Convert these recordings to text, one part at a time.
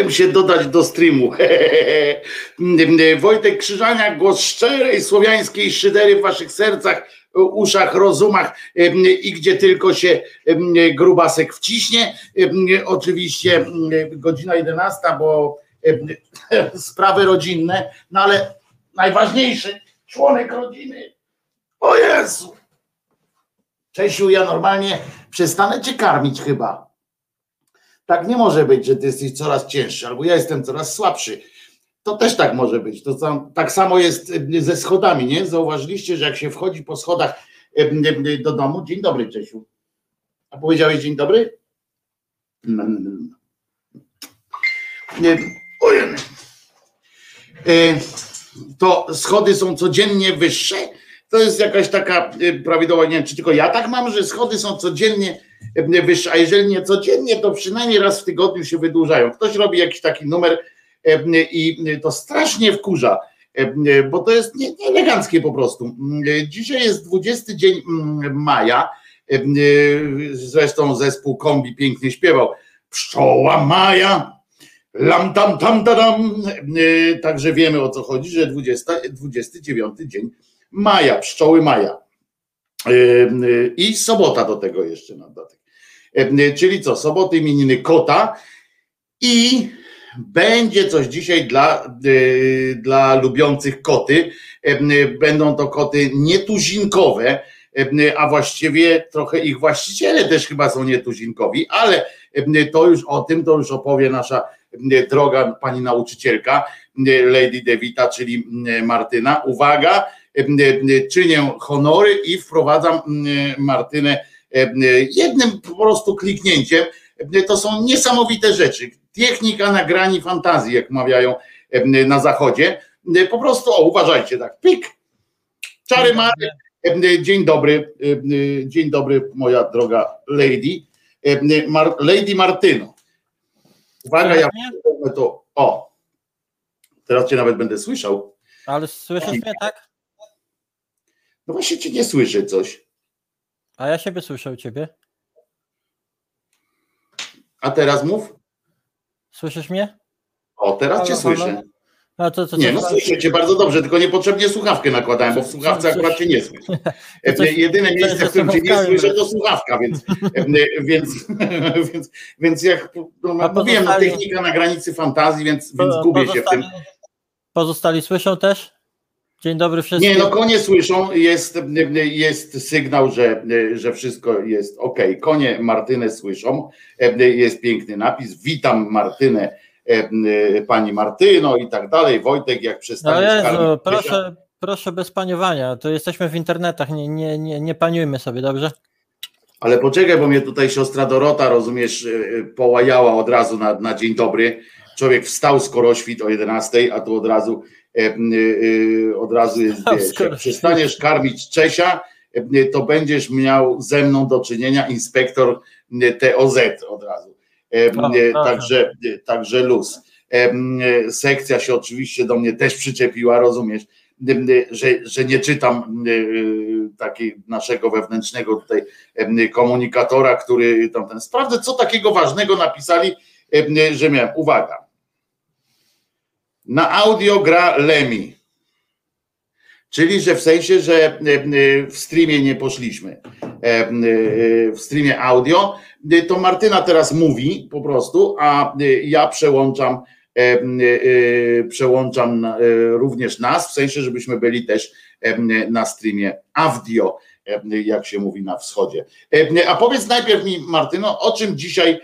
Zapomniałem się dodać do streamu. Wojtek Krzyżania, głos szczerej słowiańskiej szydery w waszych sercach, uszach, rozumach i gdzie tylko się grubasek wciśnie. Oczywiście godzina 11, bo sprawy rodzinne, no ale najważniejszy członek rodziny. O Jezu! Czesiu, ja normalnie przestanę cię karmić chyba. Tak nie może być, że ty jesteś coraz cięższy, albo ja jestem coraz słabszy. To też tak może być. To tam, tak samo jest ze schodami, nie? Zauważyliście, że jak się wchodzi po schodach do domu. Dzień dobry, Czesiu. A powiedziałeś dzień dobry? Nie. Ojej. To schody są codziennie wyższe. To jest jakaś taka prawidłowa, nie wiem, czy tylko ja tak mam, że schody są codziennie wyższe, a jeżeli nie codziennie, to przynajmniej raz w tygodniu się wydłużają. Ktoś robi jakiś taki numer, i to strasznie wkurza, bo to jest eleganckie po prostu. Dzisiaj jest 20 dzień maja, zresztą zespół Kombi pięknie śpiewał. Pszczoła Maja, lam tam tam tam. Także wiemy o co chodzi, że 20, 29 dzień maja, pszczoły maja. I sobota do tego jeszcze na dodatek. Czyli co, soboty imieniny kota i będzie coś dzisiaj dla, dla lubiących koty. Będą to koty nietuzinkowe, a właściwie trochę ich właściciele też chyba są nietuzinkowi, ale to już o tym to już opowie nasza droga pani nauczycielka, Lady Devita, czyli Martyna. Uwaga, czynię honory i wprowadzam Martynę jednym po prostu kliknięciem. To są niesamowite rzeczy. Technika nagrani fantazji, jak mawiają na zachodzie. Po prostu, o, uważajcie, tak, pik, czary mary. Dzień dobry, dzień dobry, moja droga lady. Lady Martyno. Uwaga, ja to. O, teraz cię nawet będę słyszał. Ale słyszysz mnie, tak? No właśnie cię nie słyszę coś. A ja siebie słyszę u ciebie. A teraz mów. Słyszysz mnie? O, teraz halo, cię słyszę. No to, to, nie, no słyszę cię bardzo dobrze, tylko niepotrzebnie słuchawkę nakładałem, bo w słuchawce akurat cię nie słyszę. Coś, Jedyne miejsce, w którym cię nie słyszę, to słuchawka, więc, więc, więc, więc jak no, mówiłem, no, technika na granicy fantazji, więc, więc gubię się w tym. Pozostali słyszą też? Dzień dobry wszystkim. Nie, no konie słyszą, jest, jest sygnał, że, że wszystko jest ok. Konie Martynę słyszą, jest piękny napis. Witam Martynę, pani Martyno i tak dalej. Wojtek, jak przestaniesz no Jezu, proszę, proszę bez paniowania, to jesteśmy w internetach, nie, nie, nie, nie paniujmy sobie, dobrze? Ale poczekaj, bo mnie tutaj siostra Dorota, rozumiesz, połajała od razu na, na dzień dobry. Człowiek wstał skoro świt o 11, a tu od razu od razu jest, jak przestaniesz karmić Czesia, e, to będziesz miał ze mną do czynienia inspektor TOZ od razu. Także, także luz. Sekcja się oczywiście do mnie też przyczepiła, rozumiesz, że, że nie czytam takiego naszego wewnętrznego tutaj komunikatora, który tam ten. Sprawdzę, co takiego ważnego napisali, że miałem. Uwaga, na audio gra Lemi. Czyli, że w sensie, że e, e, w streamie nie poszliśmy. E, w streamie audio. To Martyna teraz mówi po prostu, a ja przełączam przełączam również nas, w sensie, żebyśmy byli też na streamie audio, jak się mówi na wschodzie. A powiedz najpierw mi, Martyno, o czym dzisiaj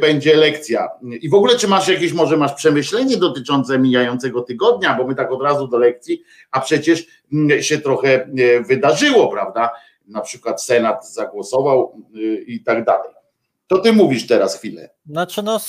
będzie lekcja. I w ogóle, czy masz jakieś, może masz przemyślenie dotyczące mijającego tygodnia, bo my tak od razu do lekcji, a przecież mm, się trochę e, wydarzyło, prawda? Na przykład Senat zagłosował y, i tak dalej. To ty mówisz teraz chwilę. Znaczy, no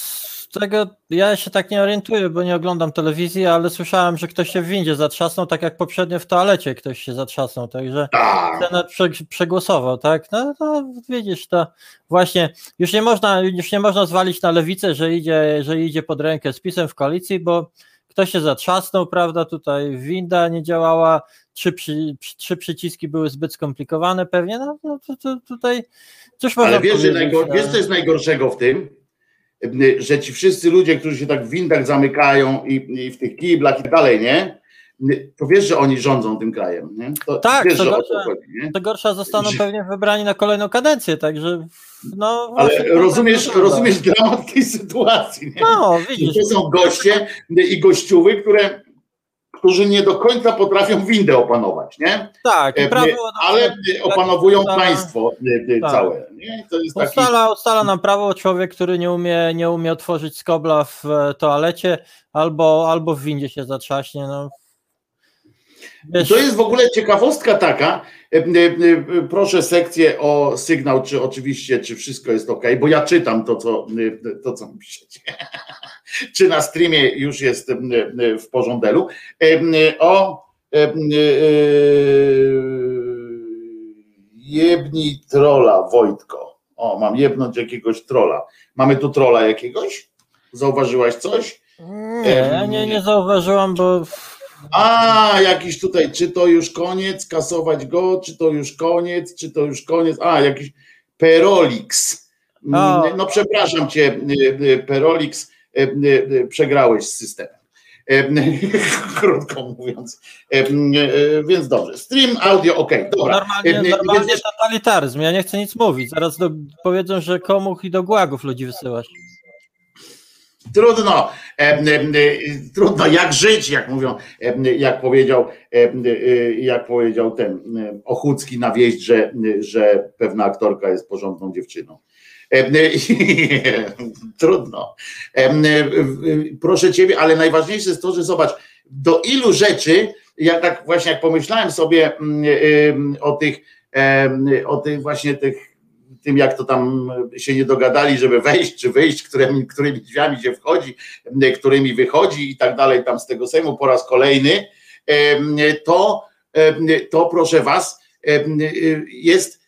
tego ja się tak nie orientuję, bo nie oglądam telewizji, ale słyszałem, że ktoś się w windzie zatrzasnął, tak jak poprzednio w toalecie ktoś się zatrzasnął, także tak. Senat prze, przegłosował, tak? No to widzisz, to właśnie już nie można, już nie można zwalić na lewicę, że idzie, że idzie pod rękę z pisem w koalicji, bo ktoś się zatrzasnął, prawda? Tutaj winda nie działała, trzy, przy, trzy przyciski były zbyt skomplikowane pewnie, no, no to, to, tutaj coś można Ale wiesz, że najgor- wiesz, co jest najgorszego w tym? Że ci wszyscy ludzie, którzy się tak w windach zamykają i, i w tych kiblach i tak dalej, nie? To wiesz, że oni rządzą tym krajem, nie? To tak, wiesz, to, gorsza, chodzi, to gorsza zostaną że... pewnie wybrani na kolejną kadencję, także no Ale rozumiesz, rozumiesz dramat tej sytuacji, nie? No, widzisz. To są goście i gościuły, które którzy nie do końca potrafią windę opanować, nie? Tak, e, prawo, ale opanowują ustala, państwo e, e, tak. całe. Nie? To jest taki... ustala, ustala nam prawo człowiek, który nie umie, nie umie otworzyć skobla w toalecie albo, albo w windzie się zatrzaśnie. No. Wiesz... To jest w ogóle ciekawostka taka. Proszę sekcję o sygnał, czy oczywiście, czy wszystko jest ok, bo ja czytam to, co, to, co piszecie czy na streamie już jest w porządku. O jebni trola, Wojtko. O, mam jebnąć jakiegoś trola. Mamy tu trola jakiegoś? Zauważyłaś coś? Nie, ja nie, nie zauważyłam, bo A, jakiś tutaj, czy to już koniec, kasować go, czy to już koniec, czy to już koniec. A, jakiś Perolix. No przepraszam cię, y, y, Perolix, przegrałeś z systemem. E, Krótko mówiąc. E, e, Więc dobrze. Stream audio, ok, dobra. normalnie, E, e, normalnie więc- totalitaryzm. Ja nie chcę nic mówić. Zaraz do, powiedzą, że komuch i do głagów ludzi wysyłasz. Trudno, e, e, e, trudno jak żyć, jak mówią, e, jak powiedział, e, e, jak powiedział ten e, Ochucki na wieść, że, że pewna aktorka jest porządną dziewczyną. E, Trudno. E, Proszę ciebie, ale najważniejsze jest to, że zobacz, do ilu rzeczy, ja tak właśnie jak pomyślałem sobie mm, e, o tych, o tych właśnie tych tym, jak to tam się nie dogadali, żeby wejść czy wyjść, którymi, którymi drzwiami się wchodzi, którymi wychodzi i tak dalej, tam z tego Sejmu po raz kolejny, to, to proszę Was, jest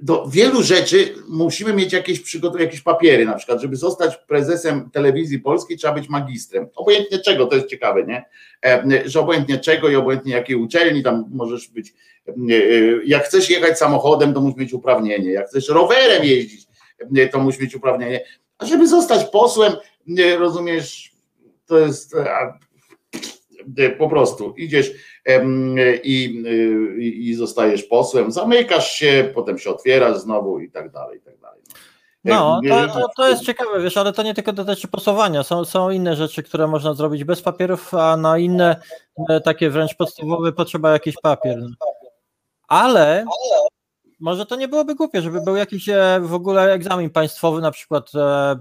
do wielu rzeczy musimy mieć jakieś przygotowane, jakieś papiery, na przykład, żeby zostać prezesem telewizji polskiej, trzeba być magistrem. Obojętnie czego, to jest ciekawe, nie? Em, Że obojętnie czego i obojętnie jakiej uczelni, tam możesz być jak chcesz jechać samochodem, to musisz mieć uprawnienie. Jak chcesz rowerem jeździć, to musisz mieć uprawnienie. A żeby zostać posłem, rozumiesz, to jest e, po prostu idziesz em, i, y, i, i zostajesz posłem, zamykasz się, potem się otwierasz znowu i tak dalej, i tak dalej. No, to, to, to jest ciekawe, wiesz, ale to nie tylko dotyczy posuwania. Są, są inne rzeczy, które można zrobić bez papierów, a na inne e, takie wręcz podstawowe potrzeba jakiś papier. Ale może to nie byłoby głupie, żeby był jakiś e, w ogóle egzamin państwowy, na przykład e,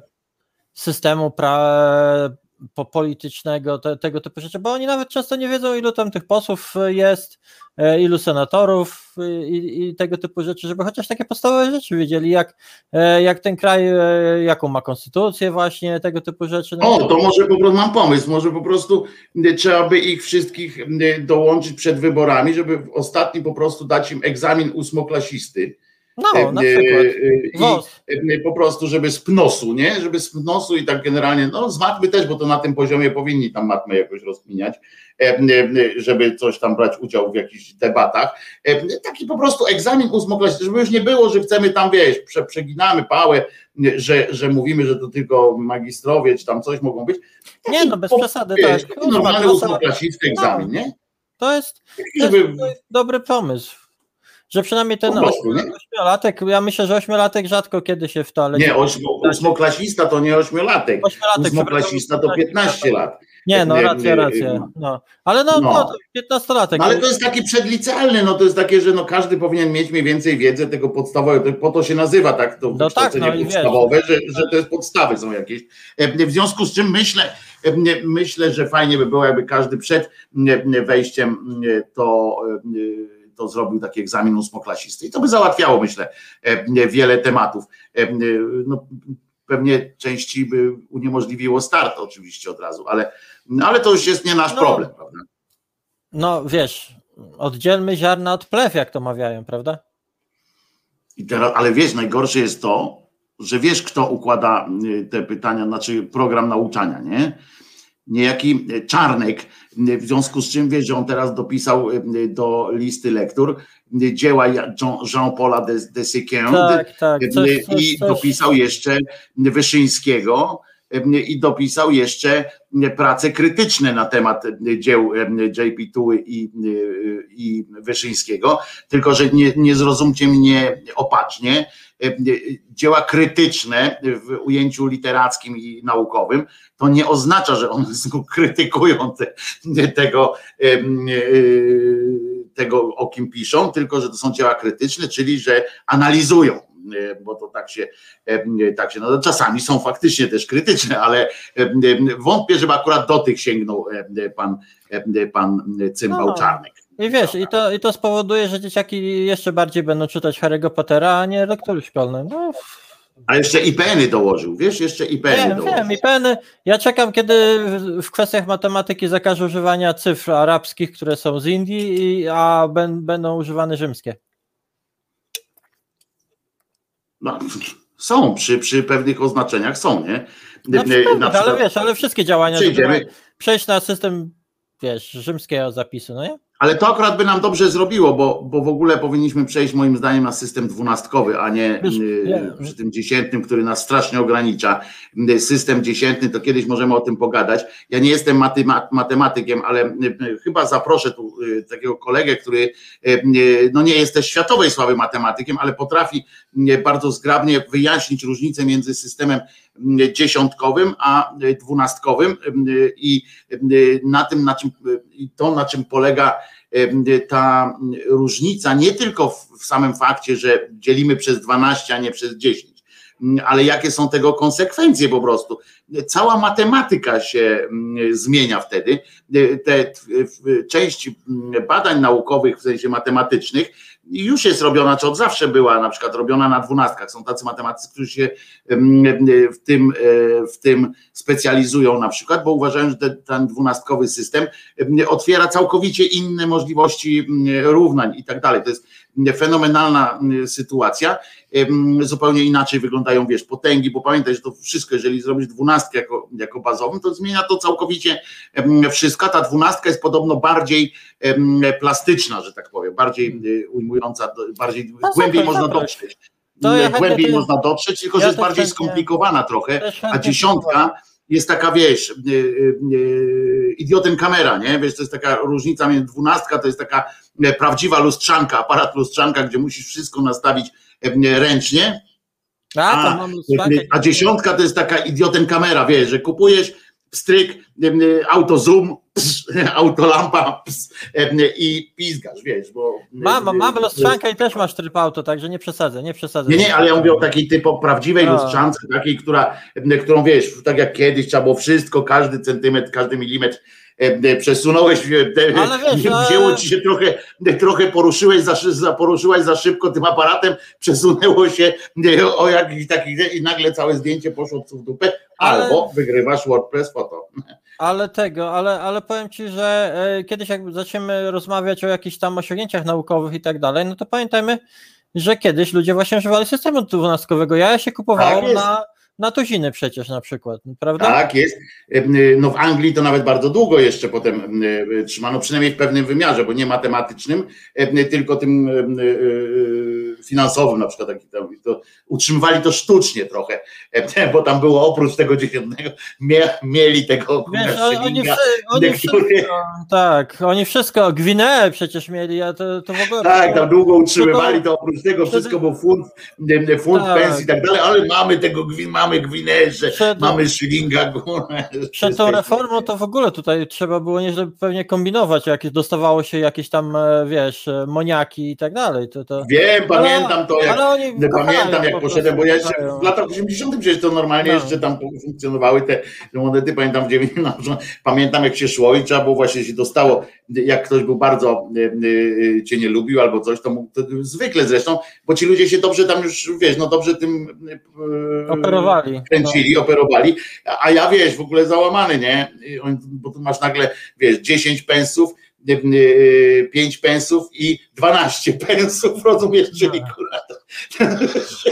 systemu pra, po politycznego, te, tego typu rzeczy, bo oni nawet często nie wiedzą, ilu tam tych posłów jest, e, ilu senatorów e, i, i tego typu rzeczy, żeby chociaż takie podstawowe rzeczy wiedzieli, jak, e, jak ten kraj, e, jaką ma konstytucję właśnie, tego typu rzeczy. No, O, to może po prostu mam pomysł, może po prostu trzeba by ich wszystkich dołączyć przed wyborami, żeby ostatni po prostu dać im egzamin ósmoklasisty. No na Y, przykład. y, I po prostu, żeby z pnosu, nie? Żeby z pnosu i tak generalnie, no z matmy też, bo to na tym poziomie powinni tam matmę jakoś rozkminiać, e, żeby coś tam brać udział w jakichś debatach. E, Taki po prostu egzamin ósmoklasisty, żeby już nie było, że chcemy tam, wiesz, prze, przeginamy pałę, że, że mówimy, że to tylko magistrowie, czy tam coś mogą być. Nie, no bez po- przesady, wiesz, tak. taki normalny No, ósmoklasisty egzamin, nie? To jest, to jest dobry pomysł. Że przynajmniej ten prostu, ośmiolatek, ja myślę, że ośmiolatek rzadko kiedy się w toalecie. nie, ośmo, ósmoklasista to nie ośmiolatek, Ośmiolatek, ósmoklasista to przepraszam, 15 lat. Nie, no racja, racja. No. Ale no, No. no. to 15-latek. No ale to jest taki przedlicealny, no to jest takie, że no każdy powinien mieć mniej więcej wiedzę tego podstawowego, po to się nazywa tak to No tak, no podstawowe, że, że to jest podstawy są jakieś. E, W związku z czym myślę, e, myślę, że fajnie by było, jakby każdy przed e, wejściem to, to zrobił taki egzamin ósmoklasisty i to by załatwiało, myślę, e, wiele tematów. E, No, pewnie części by uniemożliwiło start oczywiście od razu, ale, no, ale to już jest nie nasz No. problem, prawda? No wiesz, oddzielmy ziarna od plew, jak to mawiają, prawda? I teraz, ale wiesz, najgorsze jest to, że wiesz, kto układa te pytania, znaczy program nauczania, nie? Niejaki Czarnek, w związku z czym wiesz, że on teraz dopisał y, do listy lektur dzieła Jean-Paula de, de Sequin Tak, tak. Coś, y, coś, i coś. dopisał jeszcze Wyszyńskiego y, i dopisał jeszcze prace krytyczne na temat dzieł JP Tuły i, i Wyszyńskiego, tylko że nie, nie zrozumcie mnie opacznie, dzieła krytyczne w ujęciu literackim i naukowym, to nie oznacza, że one krytykują te, tego, y, tego, o kim piszą, tylko że to są dzieła krytyczne, czyli że analizują, bo to tak się, tak się no, czasami są faktycznie też krytyczne, ale wątpię, żeby akurat do tych sięgnął pan, pan Cymbał No. Czarnek. I wiesz, i to, i to spowoduje, że dzieciaki jeszcze bardziej będą czytać Harry'ego Pottera, a nie lektury szkolne. No, A jeszcze IPN-y dołożył, wiesz, jeszcze IPN-y wiem, dołożył. wiem, i peny. Ja czekam, kiedy w- kwestiach matematyki zakażą używania cyfr arabskich, które są z Indii, a ben, będą używane rzymskie. No, są, przy, przy pewnych oznaczeniach są, nie? No, E, pewnie, na ale przykład- wiesz, ale wszystkie działania, żeby, przejść na system, wiesz, rzymskiego zapisu, no nie? Ale to akurat by nam dobrze zrobiło, bo, bo w ogóle powinniśmy przejść moim zdaniem na system dwunastkowy, a nie y, przy tym dziesiętnym, który nas strasznie ogranicza. Y, System dziesiętny, to kiedyś możemy o tym pogadać. Ja nie jestem matematykiem, ale y, chyba zaproszę tu takiego kolegę, który no nie jest też światowej sławy matematykiem, ale potrafi bardzo zgrabnie wyjaśnić różnicę między systemem dziesiątkowym a dwunastkowym i na tym, na czym to, na czym polega ta różnica, nie tylko w, samym fakcie, że dzielimy przez 12, a nie przez 10, mm, ale jakie są tego konsekwencje po prostu. Cała matematyka się zmienia wtedy. Te, mm, badań naukowych, w sensie matematycznych, już jest robiona, czy od zawsze była na przykład robiona na dwunastkach. Są tacy matematycy, którzy się w tym, e, w tym specjalizują na przykład, bo uważają, że ten, dwunastkowy system otwiera całkowicie inne możliwości mm, równań i tak dalej. To jest fenomenalna mm, sytuacja. Zupełnie inaczej wyglądają, wiesz, potęgi, bo pamiętaj, że to wszystko, jeżeli zrobisz dwunastkę jako, jako bazową, to zmienia to całkowicie wszystko. Ta dwunastka jest podobno bardziej plastyczna, że tak powiem, bardziej y, ujmująca, bardziej No głębiej super, można dotrzeć. To ja głębiej ty- można dotrzeć, tylko że ja jest też bardziej chętnie- skomplikowana trochę, a dziesiątka jest taka, wiesz, y, y, y, idiotem kamera, nie? Wiesz, to jest taka różnica między dwunastka, to jest taka e, prawdziwa lustrzanka, aparat lustrzanka, gdzie musisz wszystko nastawić e, ręcznie, A, a, a dziesiątka to jest taka idiotem kamera, wiesz, że kupujesz stryk, em, auto zoom, autolampa ps, em, i pizgasz, wiesz, bo... Mam, mam lustrzankę i też masz tryb auto, także nie przesadzę, nie przesadzę. Nie, nie, ale ja mówię o takiej typu prawdziwej A. lustrzance, takiej, która, em, którą wiesz, tak jak kiedyś trzeba było wszystko, każdy centymetr, każdy milimetr przesunąłeś, Ale wiesz, wzięło ci się trochę, trochę poruszyłeś za, za, poruszyłaś za szybko tym aparatem, przesunęło się o jakiś taki i nagle całe zdjęcie poszło w dupę, Ale- albo wygrywasz WordPress foto. Ale tego, ale, ale powiem ci, że e, kiedyś jak zaczniemy rozmawiać o jakichś tam osiągnięciach naukowych i tak dalej, no to pamiętajmy, że kiedyś ludzie właśnie używali systemu dwunastkowego. Ja się kupowało Tak na, na tuziny przecież na przykład, prawda? Tak, jest. No w Anglii to nawet bardzo długo jeszcze potem em, trzymano, przynajmniej w pewnym wymiarze, bo nie matematycznym, em, tylko tym e, finansowym na przykład. To, utrzymywali to sztucznie trochę, bo tam było oprócz tego dziesiętnego, mie, mieli tego Wiesz, oni, oni, wszystko, tak, oni wszystko, Gwineę przecież mieli, a to, to w ogóle... Tak, tam długo utrzymywali to, oprócz tego wszystko był fund, em, fund Tak. pensji i tak dalej, ale mamy tego, gwin- mamy Gwinę, Przed- mamy szylinga. Przed tą reformą to w ogóle tutaj trzeba było nieźle pewnie kombinować, jak dostawało się jakieś tam, e, wiesz, e, moniaki i tak dalej. To, to... Wiem, pamiętam to, jak pamiętam jak po poszedłem, bo ja jeszcze w latach 80. przecież to normalnie No. jeszcze tam funkcjonowały te, monety, pamiętam w 90. no, pamiętam jak się szło i trzeba było właśnie się dostało, jak ktoś był bardzo y, cię nie lubił albo coś, to, mógł, to zwykle zresztą, bo ci ludzie się dobrze tam już, wiesz, no dobrze tym y, Operowali. kręcili, operowali, a ja wiesz, w ogóle załamany, nie? Bo tu masz nagle, wiesz, 10 pensów, 5 pensów i 12 pensów, rozumiesz, czyli No. kurwa, to,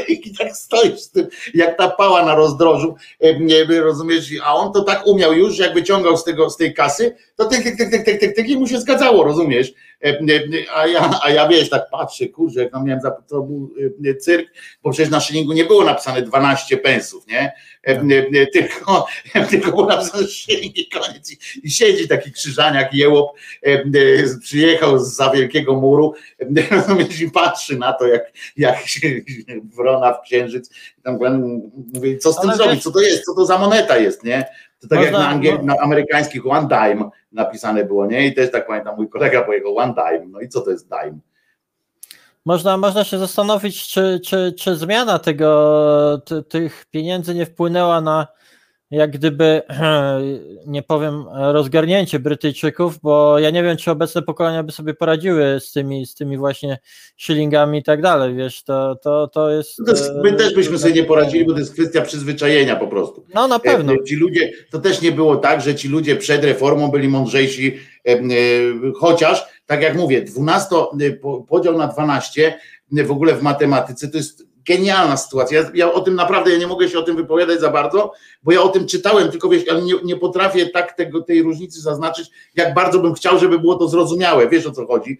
i tak stoisz z tym, jak ta pała na rozdrożu, nie, rozumiesz, a on to tak umiał już, jak wyciągał z tego, z tej kasy, to tyk, tyk, tyk, tyk, tyk, tyk, tyk i mu się zgadzało, rozumiesz, em, a ja, a ja wiesz, tak patrzę, kurczę, jak tam miałem, to był em, cyrk, bo przecież na szylingu nie było napisane 12 pensów, nie, em, tylko, tylko było napisane szyling i koniec. I, siedzi taki krzyżaniak, jełop, e, przyjechał z za wielkiego muru, rozumiesz, i patrzy na to, jak, jak się wrona w księżyc, tam pan mówi, co z tym Ale zrobić, co to jest, co to za moneta jest, nie? To tak jak Można- na, angiel- no- na amerykańskich one dime napisane było, nie? I też tak pamiętam, mój kolega pojechał one dime, no i co to jest dime? Można, można się zastanowić, czy, czy, czy zmiana tego, ty, tych pieniędzy nie wpłynęła na jak gdyby, nie powiem, rozgarnięcie Brytyjczyków, bo ja nie wiem, czy obecne pokolenia by sobie poradziły z tymi, z tymi właśnie shillingami i tak dalej, wiesz, to, to, to jest... No to jest my też byśmy sobie nie poradzili, bo to jest kwestia przyzwyczajenia po prostu. No na pewno. E, Ci ludzie, to też nie było tak, że ci ludzie przed reformą byli mądrzejsi, e, e, chociaż, tak jak mówię, 12, e, po- podział na 12 e, w ogóle w matematyce to jest genialna sytuacja. Ja, ja, o tym naprawdę ja nie mogę się o tym wypowiadać za bardzo, bo ja o tym czytałem, tylko wiesz, ale nie, nie potrafię tak tego, tej różnicy zaznaczyć, jak bardzo bym chciał, żeby było to zrozumiałe. Wiesz o co chodzi.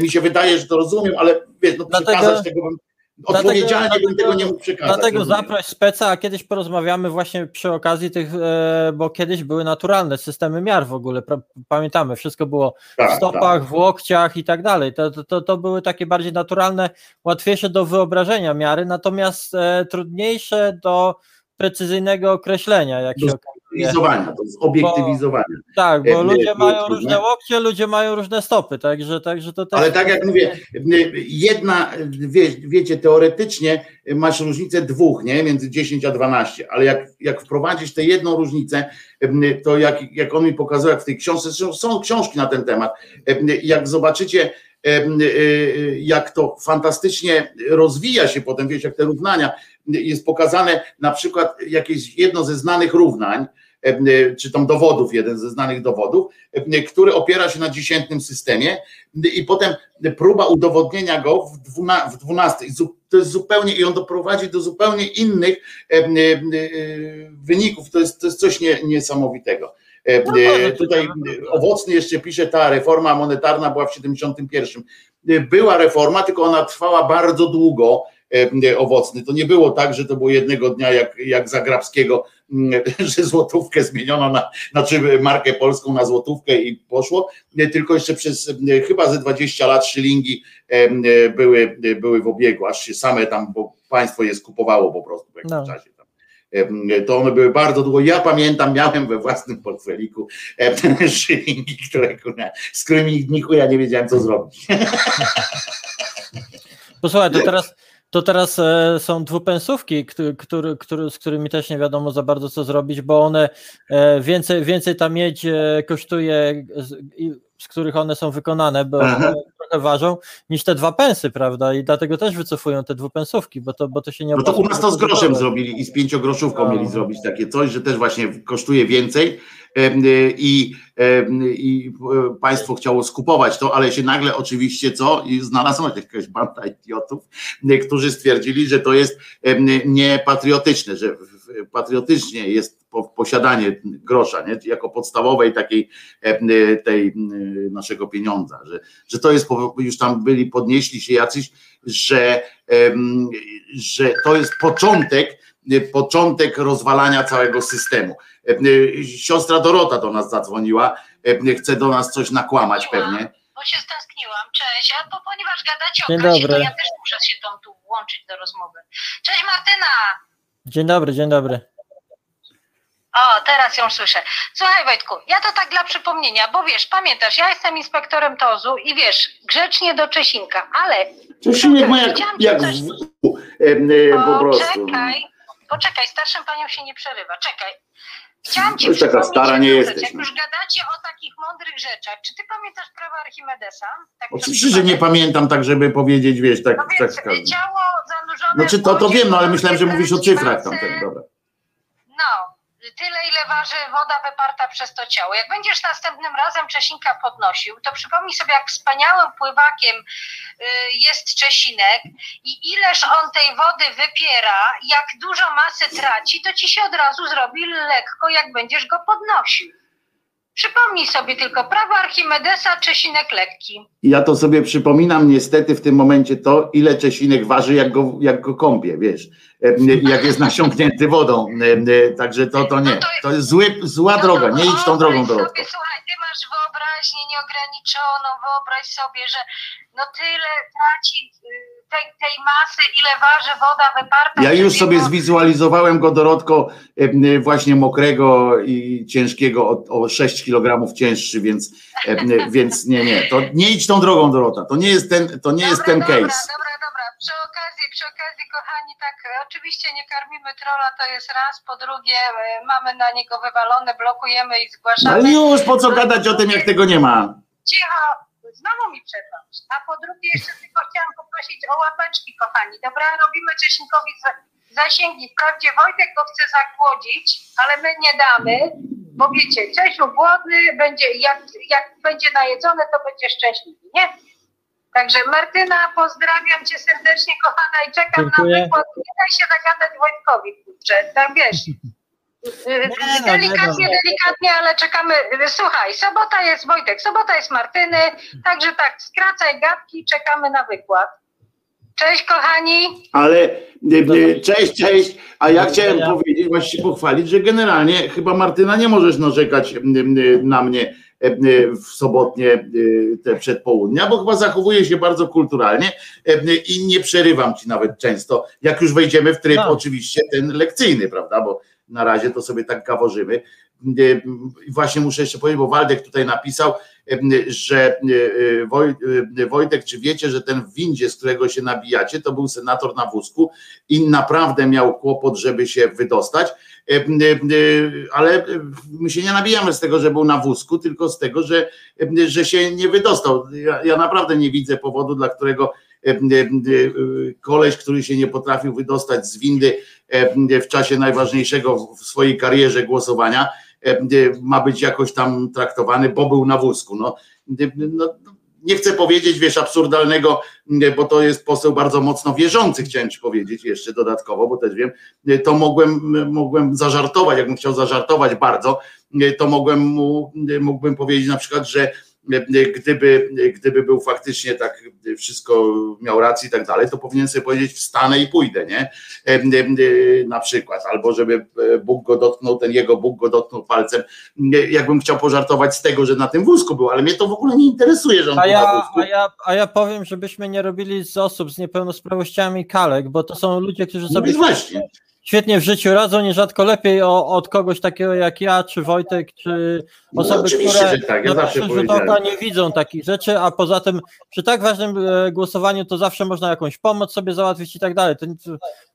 Mi się wydaje, że to rozumiem, ale wiesz, no przekazać Dlatego... tego bym Odpowiedzialnie dlatego, bym tego nie mógł przekazać. Dlatego zaproś speca, a kiedyś porozmawiamy właśnie przy okazji tych, e, bo kiedyś były naturalne systemy miar w ogóle, pamiętamy, wszystko było tak, w stopach, tak. w łokciach i tak dalej. To, to, to były takie bardziej naturalne, łatwiejsze do wyobrażenia miary, natomiast e, trudniejsze do precyzyjnego określenia, jak do się Obiektywizowania, to jest obiektywizowania. Bo, tak, bo ludzie mają różne łokcie, ludzie mają różne stopy, także, także to też... Ale tak jak mówię, jedna, wie, wiecie, teoretycznie masz różnicę dwóch, nie, między 10 a 12, ale jak, jak wprowadzisz tę jedną różnicę, to jak, jak on mi pokazał, jak w tej książce, są książki na ten temat, jak zobaczycie, jak to fantastycznie rozwija się potem, wiesz, jak te równania, jest pokazane na przykład jakieś jedno ze znanych równań, czy tam dowodów, jeden ze znanych dowodów, który opiera się na dziesiętnym systemie i potem próba udowodnienia go w dwunastej, to jest zupełnie, i on doprowadzi do zupełnie innych wyników, to jest, to jest coś nie, niesamowitego. No, Tutaj owocny jeszcze pisze, ta reforma monetarna była w 71. Była reforma, tylko ona trwała bardzo długo E, owocny. To nie było tak, że to było jednego dnia jak, jak Zagrabskiego, mm, że złotówkę zmieniono na, znaczy markę polską na złotówkę i poszło, tylko jeszcze przez chyba ze 20 lat szylingi były, były w obiegu, aż się same tam, bo państwo je skupowało po prostu w jakimś no. czasie to one były bardzo długo. Ja pamiętam, miałem we własnym portfeliku szylingi, które, z którymi nikt ja nie wiedziałem, co zrobić. Posłuchaj, to teraz to teraz e, są dwupensówki, który, który, z którymi też nie wiadomo za bardzo co zrobić, bo one e, więcej, więcej ta miedź e, kosztuje, z których one są wykonane, bo one trochę ważą, niż te dwa pensy, prawda? I dlatego też wycofują te dwupensówki, bo to, bo to się nie No to u nas to z groszem zrobili i z pięciogroszówką no. mieli zrobić takie coś, że też właśnie kosztuje więcej i, i państwo chciało skupować to, ale się nagle oczywiście co? I znalazła jakaś banda idiotów, którzy stwierdzili, że to jest niepatriotyczne, że patriotycznie jest posiadanie grosza, nie? jako podstawowej takiej tej naszego pieniądza, że, że to jest, już tam byli, podnieśli się jacyś, że, że to jest początek początek rozwalania całego systemu. Siostra Dorota do nas zadzwoniła, chce do nas coś nakłamać pewnie. Bo się stęskniłam. Cześć, a bo ponieważ gadacie o kasie, to ja też muszę się tą tu włączyć do rozmowy. Cześć Martyna! Dzień dobry, dzień dobry. O, teraz ją słyszę. Słuchaj Wojtku, ja to tak dla przypomnienia, bo wiesz, pamiętasz, ja jestem inspektorem TOZU i wiesz, grzecznie do Czesinka, ale... Czesinek ma jak, jak coś... w, e, po prostu. Czekaj, Poczekaj, starszym paniom się nie przerywa. Czekaj. Chciałam ci Już taka stara nie jesteś. Jak już gadacie o takich mądrych rzeczach, czy ty pamiętasz prawa Archimedesa? Tak Oczywiście, że nie pamiętam, tak żeby powiedzieć, wiesz, tak. No więc tak, ciało zanurzone Znaczy to, to wiem, no ale myślałem, że mówisz o cyfrach tamtego, dobra. No, tyle, ile waży woda wyparta przez to ciało. Jak będziesz następnym razem Czesinka podnosił, to przypomnij sobie, jak wspaniałym pływakiem y, jest Czesinek i ileż on tej wody wypiera, jak dużo masy traci, to ci się od razu zrobi lekko, jak będziesz go podnosił. Przypomnij sobie tylko prawo Archimedesa, Czesinek lekki. Ja to sobie przypominam niestety w tym momencie to, ile Czesinek waży, jak go, jak go kąpie, wiesz, jak jest nasiąknięty wodą. Także to, to nie. No to jest zły, zła no droga, nie idź tą drogą, Dorotko. Słuchaj, ty masz wyobraźnię nieograniczoną, wyobraź sobie, że no tyle traci y, tej, tej masy, ile waży woda wyparta. Ja już sobie zwizualizowałem go, Dorotko, właśnie mokrego i ciężkiego, o, o 6 kg cięższy, więc, więc nie, nie, to nie idź tą drogą, Dorota, to nie jest ten, to nie dobra, jest ten dobra, case. Dobra, dobra, przy okazji, kochani, tak, oczywiście nie karmimy trola, to jest raz, po drugie, e, mamy na niego wywalone, blokujemy i zgłaszamy. Ale już, po co gadać o tym, jak tego nie ma? Cicho, znowu mi przerwasz. A po drugie, jeszcze tylko chciałam poprosić o łapeczki, kochani. Dobra, robimy Czesinkowi zasięgi. Wprawdzie Wojtek go chce zagłodzić, ale my nie damy, bo wiecie, Czesiu głodny, będzie, jak, jak będzie najedzony, to będzie szczęśliwy, nie? Także Martyna, pozdrawiam cię serdecznie, kochana, i czekam Dziękuję. na wykład. Nie daj się zagadać Wojtkowi, kurczę, tam wiesz. y, no, delikatnie, nie no. delikatnie, ale czekamy. Słuchaj, sobota jest Wojtek, sobota jest Martyny, także tak, skracaj gadki, czekamy na wykład. Cześć kochani. Ale e, cześć, cześć. A ja chciałem powiedzieć, właśnie pochwalić, że generalnie chyba Martyna nie możesz narzekać na mnie w sobotnie e, te przedpołudnia, bo chyba zachowuję się bardzo kulturalnie e, i nie przerywam ci nawet często, jak już wejdziemy w tryb Tak. oczywiście ten lekcyjny, prawda, bo na razie to sobie tak gaworzymy. E, I właśnie muszę jeszcze powiedzieć, bo Waldek tutaj napisał, e, że e, e, Woj, e, Wojtek, czy wiecie, że ten w windzie, z którego się nabijacie, to był senator na wózku i naprawdę miał kłopot, żeby się wydostać, E, e, e, ale e, my się nie nabijamy z tego, że był na wózku, tylko z tego, że, e, że się nie wydostał. Ja, ja naprawdę nie widzę powodu, dla którego e, e, e, koleś, który się nie potrafił wydostać z windy e, w czasie najważniejszego w swojej karierze głosowania, e, e, ma być jakoś tam traktowany, bo był na wózku. No, e, no, nie chcę powiedzieć, wiesz, absurdalnego, e, bo to jest poseł bardzo mocno wierzący, chciałem ci powiedzieć jeszcze dodatkowo, bo też wiem, e, to mogłem, mogłem zażartować, jakbym chciał zażartować bardzo, e, to mogłem mu, mógłbym powiedzieć na przykład, że gdyby, gdyby był faktycznie tak, wszystko miał rację i tak dalej, to powinien sobie powiedzieć wstanę i pójdę, nie? Na przykład, albo żeby e, Bóg go dotknął, ten jego Bóg go dotknął palcem, jakbym chciał pożartować z tego, że na tym wózku był, ale mnie to w ogóle nie interesuje, że on A był na ja, wózku. a, ja, a ja powiem, żebyśmy nie robili z osób z niepełnosprawnościami kalek, bo to są ludzie, którzy No sobie więc właśnie. Świetnie w życiu radzą, nierzadko lepiej o, od kogoś takiego jak ja, czy Wojtek, czy No osoby, oczywiście, które tak, ja na pierwszy rzut oka nie widzą takich rzeczy, a poza tym przy tak ważnym e, głosowaniu to zawsze można jakąś pomoc sobie załatwić i tak dalej. To,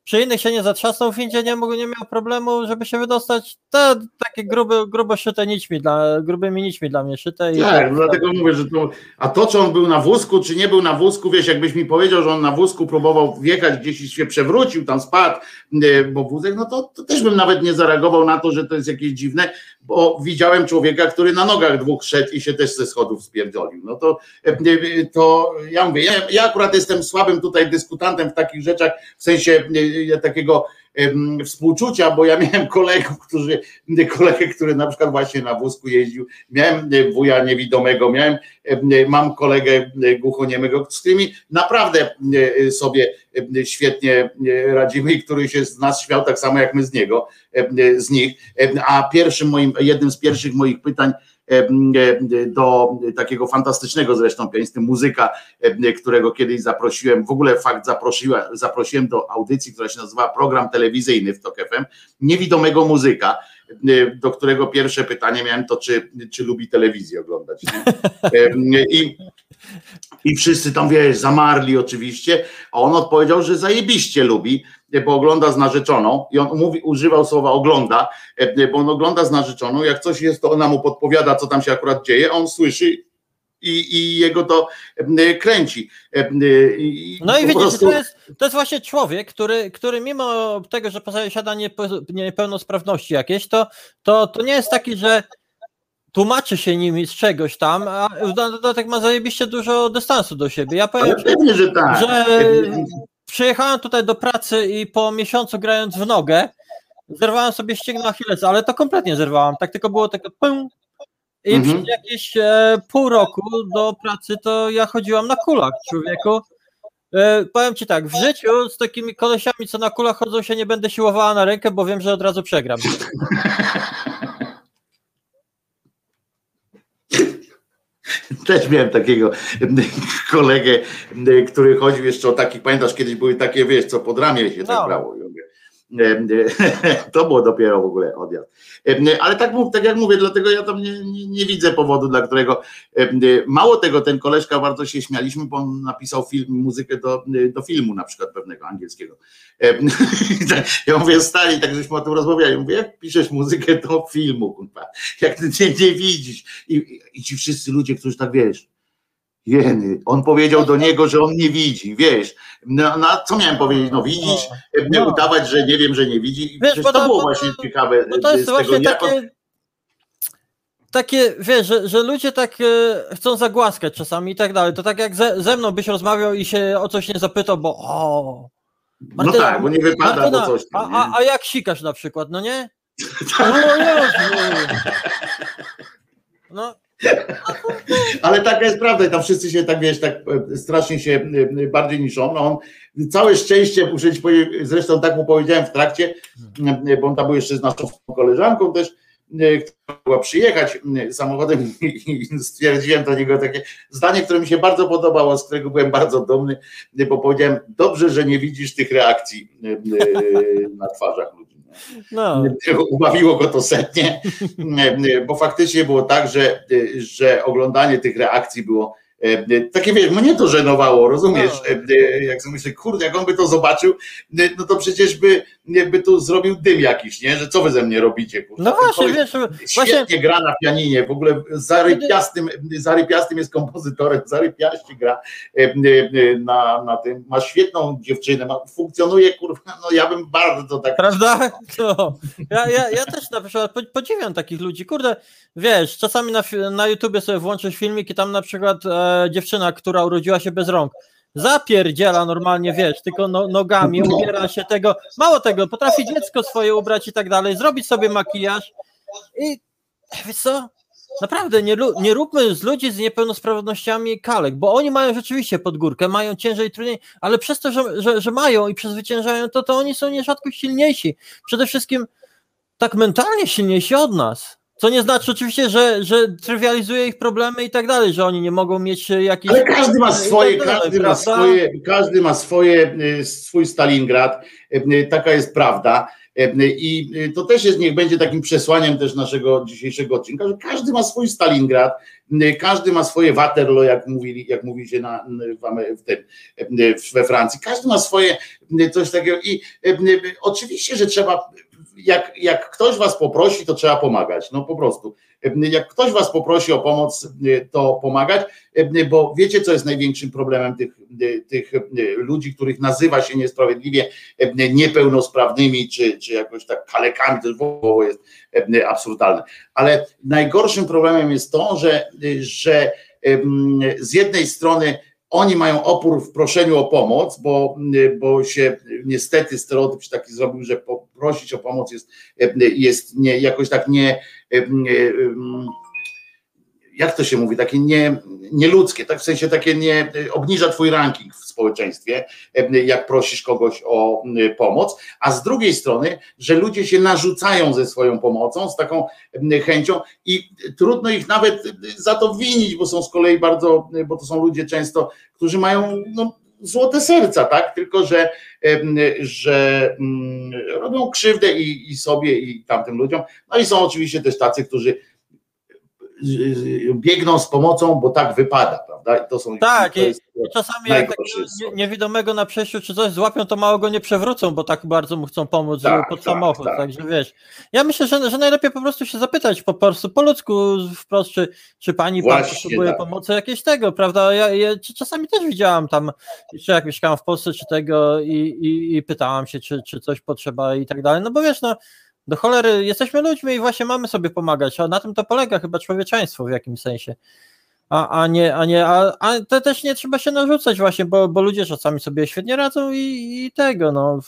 przy innych się nie zatrzasnął w Indzie, nie, mógł, nie miał problemu, żeby się wydostać. To takie grube, grubo szyte nićmi, dla, grubymi nićmi dla mnie szyte. I Tak, no dlatego mówię, że to. A to, czy on był na wózku, czy nie był na wózku, wiesz, jakbyś mi powiedział, że on na wózku próbował wjechać gdzieś i się przewrócił, tam spadł, e, bo wózek, no to, to też bym nawet nie zareagował na to, że to jest jakieś dziwne, bo widziałem człowieka, który na nogach dwóch szedł i się też ze schodów spierdolił. No to, e, e, to ja mówię, ja, ja akurat jestem słabym tutaj dyskutantem w takich rzeczach, w sensie e, takiego współczucia, bo ja miałem kolegów, którzy, kolegę, który na przykład właśnie na wózku jeździł, miałem wuja niewidomego, miałem, mam kolegę głuchoniemego, z którymi naprawdę sobie świetnie e, radzimy i który się z nas śmiał tak samo jak my z niego, e, z nich, E, a pierwszym moim, jednym z pierwszych moich pytań e, e, do takiego fantastycznego zresztą pianisty, muzyka, e, którego kiedyś zaprosiłem, w ogóle fakt zaprosiłem, zaprosiłem do audycji, która się nazywa program telewizyjny w TOK FM, niewidomego muzyka, e, do którego pierwsze pytanie miałem to, czy, czy lubi telewizję oglądać. I, I wszyscy tam, wiesz, zamarli oczywiście, a on odpowiedział, że zajebiście lubi, bo ogląda z narzeczoną i on mówi, używał słowa ogląda, bo on ogląda z narzeczoną, jak coś jest, to ona mu podpowiada, co tam się akurat dzieje, a on słyszy i, i jego to e, kręci. E, i No i widzisz, prostu- to jest, to jest właśnie człowiek, który, który mimo tego, że posiada niepe- niepełnosprawności jakieś, to, to, to nie jest taki, że tłumaczy się nimi z czegoś tam, a w dodatek ma zajebiście dużo dystansu do siebie. Ja powiem, pewnie, że tak. że przyjechałem tutaj do pracy i po miesiącu grając w nogę, zerwałem sobie ścięgno Achillesa, ale to kompletnie zerwałem, tak tylko było takie pum. I Mhm. przez jakieś e, pół roku do pracy to ja chodziłam na kulach, człowieku. E, powiem ci tak, w życiu z takimi kolesiami, co na kulach chodzą, się nie będę siłowała na rękę, bo wiem, że od razu przegram. Też miałem takiego kolegę, który chodził jeszcze o takich, pamiętasz, kiedyś były takie, wiesz, co pod ramię się tak No. brało. To było dopiero w ogóle odjazd. Ale tak, tak jak mówię, dlatego ja tam nie, nie, nie widzę powodu, dla którego. Mało tego, ten koleżka bardzo się śmialiśmy, bo on napisał film, muzykę do, do filmu na przykład pewnego angielskiego. Ja mówię, stali, tak żeśmy o tym rozmawiali. Mówię, jak piszesz muzykę do filmu, kurwa, jak ty nie, nie widzisz. I, I ci wszyscy ludzie, którzy tak wiesz. Jeny, on powiedział do niego, że on nie widzi, wiesz. No, no co miałem powiedzieć? No widzisz, nie No. udawać, że nie wiem, że nie widzi. Wiesz, to to- było bo to- właśnie ciekawe. Bo to jest właśnie takie. takie, wiesz, że, że ludzie tak e, chcą zagłaskać czasami i tak dalej. To tak jak ze, ze mną byś rozmawiał i się o coś nie zapytał, bo o. No tak, bo nie wypada Martyna, coś tam, a, a, jak sikasz na przykład, no nie? No, Jezu. no Ale taka jest prawda i tam wszyscy się tak, wiesz, tak e, strasznie się e, bardziej niszą. No on, całe szczęście, muszę ci powiedzieć, zresztą tak mu powiedziałem w trakcie, e, bo on tam był jeszcze z naszą koleżanką też, e, która mogła przyjechać e, samochodem i stwierdziłem do niego takie zdanie, które mi się bardzo podobało, z którego byłem bardzo dumny, e, bo powiedziałem, dobrze, że nie widzisz tych reakcji e, e, na twarzach ludzi. No. Ubawiło go to setnie, bo faktycznie było tak, że, że oglądanie tych reakcji było e, takie, wiesz, mnie to żenowało, rozumiesz? No. E, Jak sobie myślę, kurde, jak on by to zobaczył, e, no to przecież by, nie, by tu zrobił dym jakiś, nie? Że co wy ze mnie robicie? Kurde? no właśnie, wiesz, Świetnie właśnie gra na pianinie, w ogóle zarypiastym, zarypiastym jest kompozytorem, zarypiaście gra e, e, na, na tym, ma świetną dziewczynę, ma, funkcjonuje, kurwa, no ja bym bardzo tak Prawda? No. Ja, ja, ja też na przykład po- podziwiam takich ludzi. Kurde, wiesz, czasami na, na YouTubie sobie włączysz filmik i tam na przykład e, dziewczyna, która urodziła się bez rąk, zapierdziela normalnie, wiesz, tylko no, nogami, No. ubiera się tego, mało tego, potrafi dziecko swoje ubrać i tak dalej, zrobić sobie makijaż i wiesz co, naprawdę nie, nie róbmy z ludzi z niepełnosprawnościami kalek, bo oni mają rzeczywiście podgórkę, mają ciężej, trudniej, ale przez to, że, że, że mają i przezwyciężają to, to oni są nierzadko silniejsi. Przede wszystkim tak mentalnie silniejsi od nas. Co nie znaczy oczywiście, że, że trywializuje ich problemy i tak dalej, że oni nie mogą mieć jakichś. Ale każdy ma swoje, i tak dalej, każdy ma swoje, każdy ma swoje, y, swój Stalingrad, y, taka jest prawda. I to też jest, niech będzie takim przesłaniem też naszego dzisiejszego odcinka, że każdy ma swój Stalingrad, każdy ma swoje Waterloo, jak mówili, jak mówi się na, w, tym, we Francji, każdy ma swoje coś takiego i oczywiście, że trzeba, jak, jak ktoś was poprosi, to trzeba pomagać, no po prostu. Jak ktoś was poprosi o pomoc, to pomagać, bo wiecie, co jest największym problemem tych, tych ludzi, których nazywa się niesprawiedliwie niepełnosprawnymi, czy, czy jakoś tak kalekami, to jest absurdalne. Ale najgorszym problemem jest to, że, że z jednej strony oni mają opór w proszeniu o pomoc, bo, bo się niestety stereotyp się taki zrobił, że poprosić o pomoc jest, jest nie, jakoś tak nie, nie jak to się mówi, takie nie, nieludzkie, tak w sensie takie nie obniża twój ranking w społeczeństwie, jak prosisz kogoś o pomoc, a z drugiej strony, że ludzie się narzucają ze swoją pomocą, z taką chęcią i trudno ich nawet za to winić, bo są z kolei bardzo, bo to są ludzie często, którzy mają no, złote serca, tak? Tylko, że, że robią krzywdę i, i sobie, i tamtym ludziom. No i są oczywiście też tacy, którzy biegną z pomocą, bo tak wypada, prawda? I to są Tak, to jest, i czasami jak niewidomego na przejściu czy coś złapią, to mało go nie przewrócą, bo tak bardzo mu chcą pomóc Tak, pod tak, samochód. tak. Także wiesz, ja myślę, że, że najlepiej po prostu się zapytać po prostu po ludzku wprost, czy, czy pani pan Właśnie potrzebuje tak. pomocy jakieś tego, prawda? Ja, ja czasami też widziałam tam, czy jak mieszkałam w Polsce, czy tego i, i, i pytałam się, czy, czy coś potrzeba i tak dalej. No bo wiesz, no do cholery jesteśmy ludźmi i właśnie mamy sobie pomagać, a na tym to polega chyba człowieczeństwo w jakimś sensie. A, a nie, a nie, a, a to też nie trzeba się narzucać właśnie, bo, bo ludzie czasami sobie świetnie radzą i, i tego, no.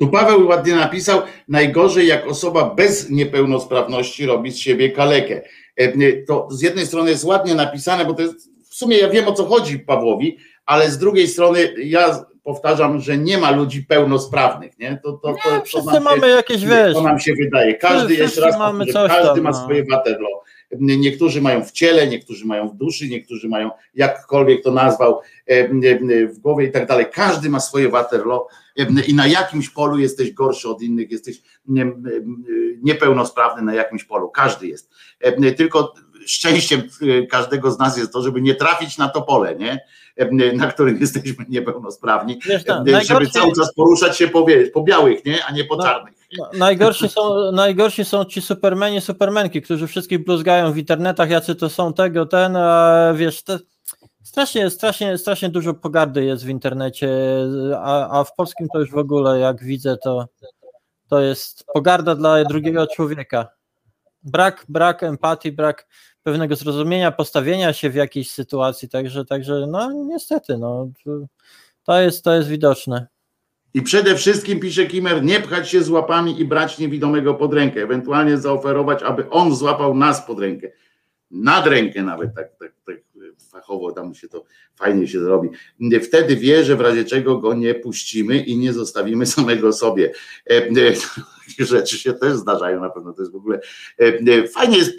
Tu Paweł ładnie napisał, najgorzej jak osoba bez niepełnosprawności robi z siebie kalekę. E, To z jednej strony jest ładnie napisane, bo to jest, w sumie ja wiem o co chodzi Pawłowi, ale z drugiej strony ja powtarzam, że nie ma ludzi pełnosprawnych, nie? To, to, to, Nie, to wszyscy nam się- mamy jakieś, wiesz, To nam się wydaje. Każdy, jeszcze raz mamy powtórzę, każdy tam, ma no. swoje Waterloo. Niektórzy mają w ciele, niektórzy mają w duszy, niektórzy mają jakkolwiek to nazwał e, e, w głowie i tak dalej. Każdy ma swoje Waterloo e, i na jakimś polu jesteś gorszy od innych, jesteś nie- niepełnosprawny na jakimś polu. Każdy jest. Tylko szczęściem każdego z nas jest to, żeby nie trafić na to pole, nie? Na którym jesteśmy niepełnosprawni, no, żeby cały czas poruszać się po, po białych, nie? a nie po No. czarnych. no, najgorsi, są, najgorsi są ci supermeni, supermenki, którzy wszystkich bluzgają w internetach, jacy to są tego, ten, a wiesz, te, strasznie, strasznie, strasznie dużo pogardy jest w internecie, a, a w polskim to już w ogóle, jak widzę, to, to jest pogarda dla drugiego człowieka. Brak, brak empatii, brak pewnego zrozumienia, postawienia się w jakiejś sytuacji, także, także no niestety, no, to jest, to jest widoczne. I przede wszystkim, pisze Kimer, nie pchać się z łapami i brać niewidomego pod rękę, ewentualnie zaoferować, aby on złapał nas pod rękę. Nad rękę nawet, tak, tak, tak fachowo tam się to fajnie się zrobi. Wtedy wie, że w razie czego go nie puścimy i nie zostawimy samego sobie. E, e, takie rzeczy się też zdarzają na pewno, to jest w ogóle e, fajnie jest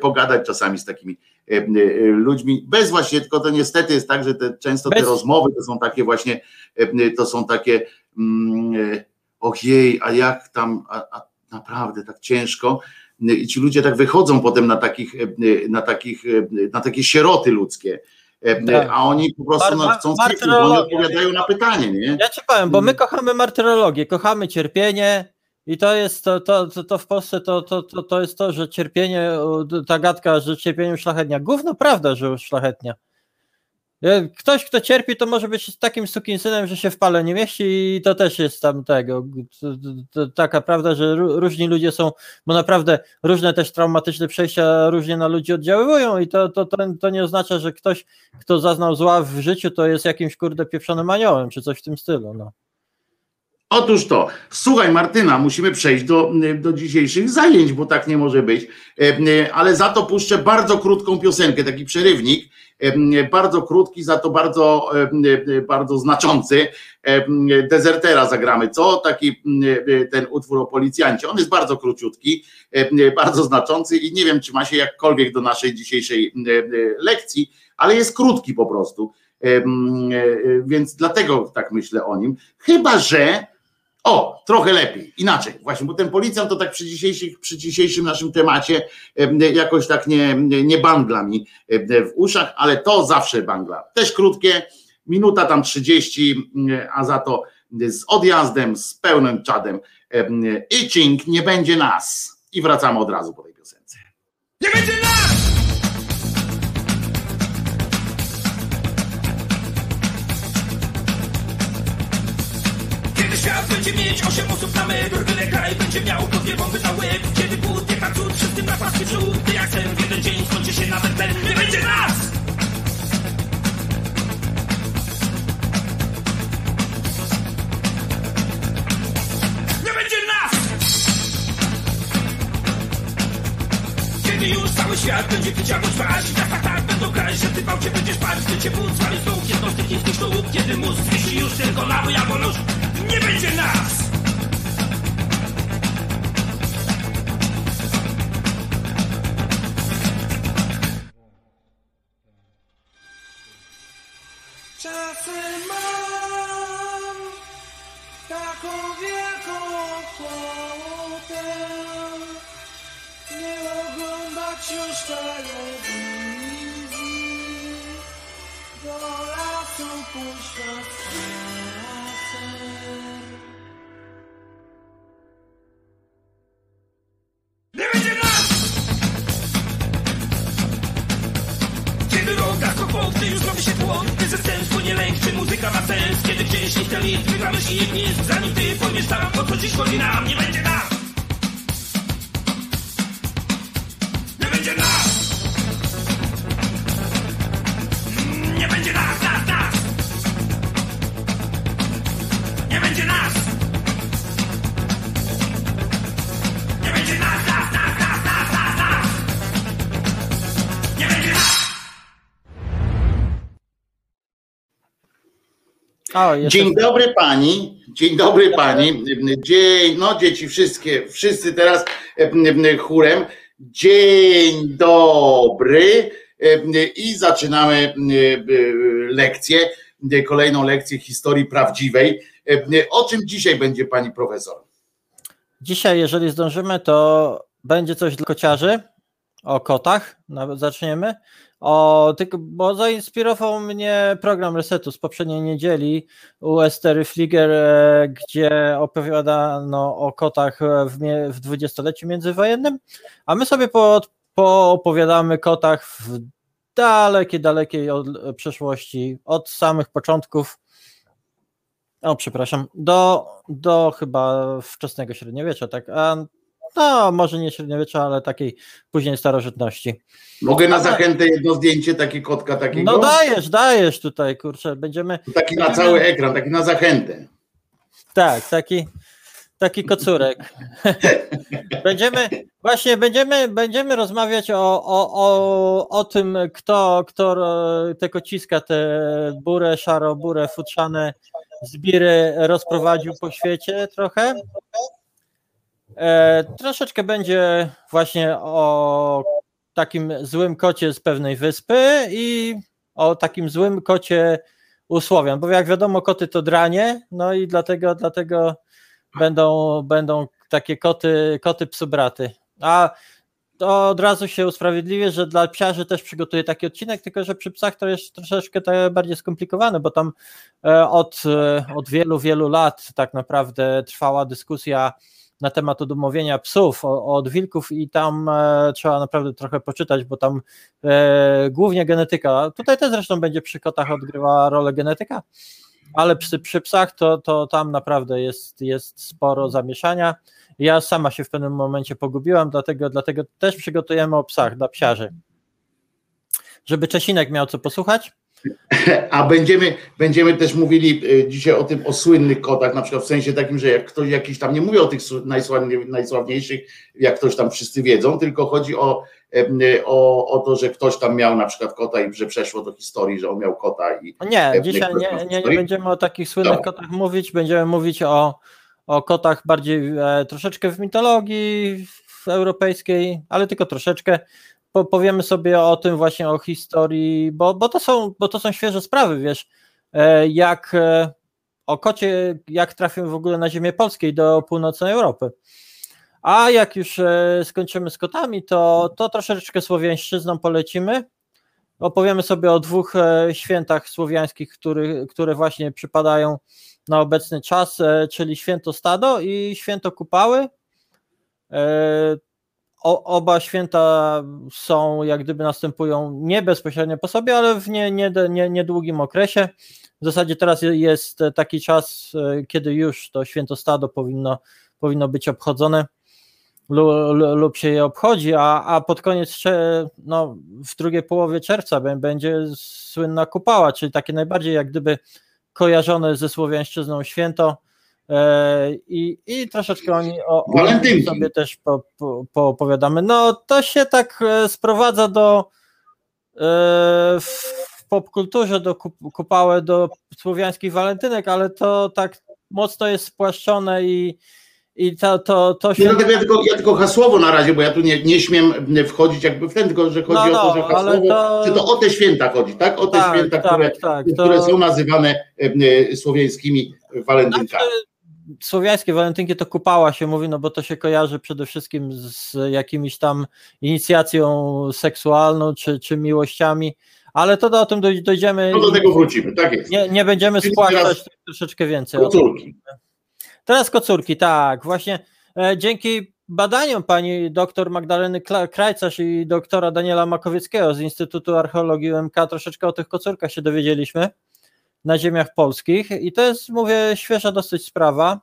pogadać czasami z takimi ludźmi, bez właśnie, tylko to niestety jest tak, że te, często te rozmowy to są takie właśnie, to są takie mm, ojej, a jak tam, a, a naprawdę tak ciężko, i ci ludzie tak wychodzą potem na takich, na takich, na takie sieroty ludzkie. Tak. A oni po prostu no, chcą cyfry, bo oni odpowiadają na pytanie, nie? Ja ci powiem, bo my kochamy martyrologię, kochamy cierpienie i to jest to, to, to, w Polsce to, to, to, to jest to, że cierpienie, ta gadka, że cierpienie uszlachetnia. Gówno prawda, że uszlachetnia. Ktoś, kto cierpi, to może być takim synem, że się w pale nie mieści i to też jest tam tego. Taka prawda, że różni ludzie są, bo naprawdę różne też traumatyczne przejścia różnie na ludzi oddziaływują i to, to, to, to nie oznacza, że ktoś, kto zaznał zła w życiu, to jest jakimś kurde pieprzonym aniołem, czy coś w tym stylu. No. Otóż to, słuchaj Martyna, musimy przejść do, do dzisiejszych zajęć, bo tak nie może być, e, ale za to puszczę bardzo krótką piosenkę, taki przerywnik, e, bardzo krótki, za to bardzo, e, bardzo znaczący. Dezertera zagramy, co? Taki ten utwór o policjancie. On jest bardzo króciutki, bardzo znaczący i nie wiem, czy ma się jakkolwiek do naszej dzisiejszej lekcji, ale jest krótki po prostu. Więc dlatego tak myślę o nim. Chyba, że o, trochę lepiej, inaczej, właśnie, bo ten policjant to tak przy, przy dzisiejszym naszym temacie jakoś tak nie, nie bangla mi w uszach, ale to zawsze bangla. Też krótkie, minuta tam 30, a za to z odjazdem, z pełnym czadem. Itching, nie będzie nas. I wracamy od razu po tej piosence. Nie będzie nas! Będzie mieć osiem osób na metr Byle kraj będzie miał po dwie bomby na łeb. Kiedy głód, jak na cud, wszyscy na paski wśród Ty jak sen jeden dzień skończy się nawet ten Nie będzie nas! Kiedy już cały świat będzie pić albo ćwać Tak, tak, będą grać, że ty bałcie będziesz spać Gdy cię wód zwali z nóg jednostek chińskich sztuk Kiedy mózg wisi już tylko na albo nóż nie będzie nas! Czasem mam taką wielką ochotę już telewizji, do lasu puszczać Gdy już robi się tło, ty ze sens nie lęk, czy muzyka ma sens. Kiedy gdzieś nie ten list, wygramy się jedni Zanim ty pojmiesz tam, o co dziś chodzi nam. Nie będzie nas O, Dzień dobry pani, dzień dobry pani, dzień, no dzieci wszystkie, wszyscy teraz chórem, dzień dobry. I zaczynamy lekcję, kolejną lekcję historii prawdziwej. O czym dzisiaj będzie pani profesor? Dzisiaj, jeżeli zdążymy, to będzie coś dla kociarzy, o kotach, zaczniemy. O, tylko, bo zainspirował mnie program Resetu z poprzedniej niedzieli u Estery Flieger, e, gdzie opowiadano o kotach w, w dwudziestoleciu międzywojennym, a my sobie po, poopowiadamy kotach w dalekiej, dalekiej od, przeszłości, od samych początków, o przepraszam, do, do chyba wczesnego średniowiecza, tak, a no może nie średniowiecza, ale takiej później starożytności. Mogę na zachętę jedno zdjęcie, takie kotka takiego? No dajesz, dajesz tutaj, kurczę, będziemy, Taki na cały ekran, taki na zachętę. tak, taki, taki kocurek. będziemy, właśnie będziemy, będziemy rozmawiać o, o, o, o tym, kto, kto e, te kociska, te burę, szaro, burę, futrzane zbiry rozprowadził po świecie trochę. E, troszeczkę będzie właśnie o takim złym kocie z pewnej wyspy i o takim złym kocie u bo jak wiadomo koty to dranie, no i dlatego, dlatego będą, będą takie koty, koty psubraty. A to od razu się usprawiedliwię, że dla psiarzy też przygotuję taki odcinek, tylko że przy psach to jest troszeczkę bardziej skomplikowane, bo tam e, od, e, od wielu, wielu lat tak naprawdę trwała dyskusja na temat odmówienia psów od wilków i tam e, trzeba naprawdę trochę poczytać, bo tam e, głównie genetyka, tutaj też zresztą będzie przy kotach odgrywała rolę genetyka, ale przy, przy psach to, to tam naprawdę jest, jest sporo zamieszania. Ja sama się w pewnym momencie pogubiłam, dlatego, dlatego też przygotujemy o psach dla psiarzy. Żeby Czesinek miał co posłuchać. A będziemy, będziemy też mówili y, dzisiaj o tym, o słynnych kotach, na przykład w sensie takim, że jak ktoś jakiś tam, nie mówię o tych sł- najsławniej, najsławniejszych, jak ktoś tam wszyscy wiedzą, tylko chodzi o, y, o, o to, że ktoś tam miał na przykład kota i że przeszło do historii, że on miał kota i Nie, dzisiaj nie- nie, nie, będziemy o takich słynnych Dobra. kotach mówić, będziemy mówić o, o kotach bardziej e, troszeczkę w mitologii w europejskiej, ale tylko troszeczkę. Po, powiemy sobie o tym właśnie o historii, bo, bo, to są, bo to są świeże sprawy, wiesz, e, jak e, o kocie, jak trafił w ogóle na ziemię polskiej do północnej Europy. A jak już e, skończymy z kotami, to, to troszeczkę słowiańszczyzną polecimy. Opowiemy sobie o dwóch świętach słowiańskich, który, które właśnie przypadają na obecny czas, czyli święto Stado i święto Kupały. O, oba święta są, jak gdyby następują nie bezpośrednio po sobie, ale w nie, nie, nie, niedługim okresie. W zasadzie teraz jest taki czas, kiedy już to święto Stado powinno, powinno być obchodzone lu- lu- lub się je obchodzi, a, a pod koniec, no, w drugiej połowie czerwca bę- będzie słynna kupała, czyli takie najbardziej jak gdyby kojarzone ze słowiańszczyzną święto i, i troszeczkę oni o, o Walentynki. sobie też po, po, poopowiadamy. No to się tak e, sprowadza do e, w popkulturze do kup- kupały do słowiańskich walentynek, ale to tak mocno jest spłaszczone i i to, to, to Nie, się. dlatego ja tylko, ja tylko hasłowo na razie, bo ja tu nie, nie śmiem wchodzić jakby w ten, tylko że chodzi No, o to, że no, ale hasłowo, to- że to o te święta chodzi, tak? O te Tak, święta, tak, które, tak, które to- są nazywane e, e, słowiańskimi walentynkami. Znaczy, słowiańskie walentynki to kupała się mówi, no bo to się kojarzy przede wszystkim z jakimiś tam inicjacją seksualną czy, czy miłościami, ale to do, o tym doj- dojdziemy. No do tego wrócimy, tak jest. Nie, nie będziemy Czyli spłaszczać troszeczkę więcej. Kocurki. Teraz kocurki, tak. Właśnie e, dzięki badaniom pani doktor Magdaleny Krajcarz i doktora Daniela Makowieckiego z Instytutu Archeologii UMK troszeczkę o tych kocurkach się dowiedzieliśmy na ziemiach polskich i to jest, mówię, świeża dosyć sprawa.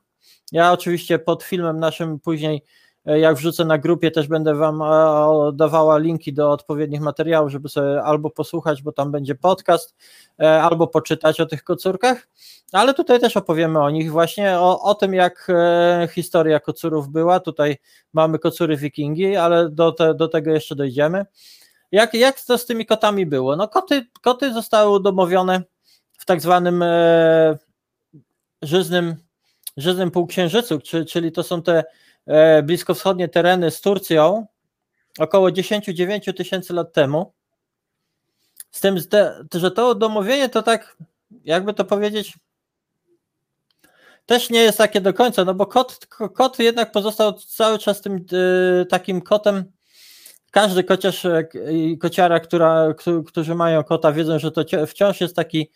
Ja oczywiście pod filmem naszym później, e, jak wrzucę na grupie, też będę wam dawała linki do odpowiednich materiałów, żeby sobie albo posłuchać, bo tam będzie podcast, e, albo poczytać o tych kocurkach. Ale tutaj też opowiemy o nich, właśnie o, o tym, jak e, historia kocurów była. Tutaj mamy kocury wikingi, ale do, te, do tego jeszcze dojdziemy. Jak, jak to z tymi kotami było? No koty, koty zostały udomowione tak zwanym e, żyznym, żyznym półksiężycu, czy, czyli to są te e, bliskowschodnie tereny z Turcją około 10-9 tysięcy lat temu. Z tym, że to udomowienie to tak, jakby to powiedzieć, też nie jest takie do końca, no bo kot, ko- kot jednak pozostał cały czas tym y, takim kotem. Każdy kociarz e, i kociara, która, któ- którzy mają kota, wiedzą, że to wciąż jest taki e,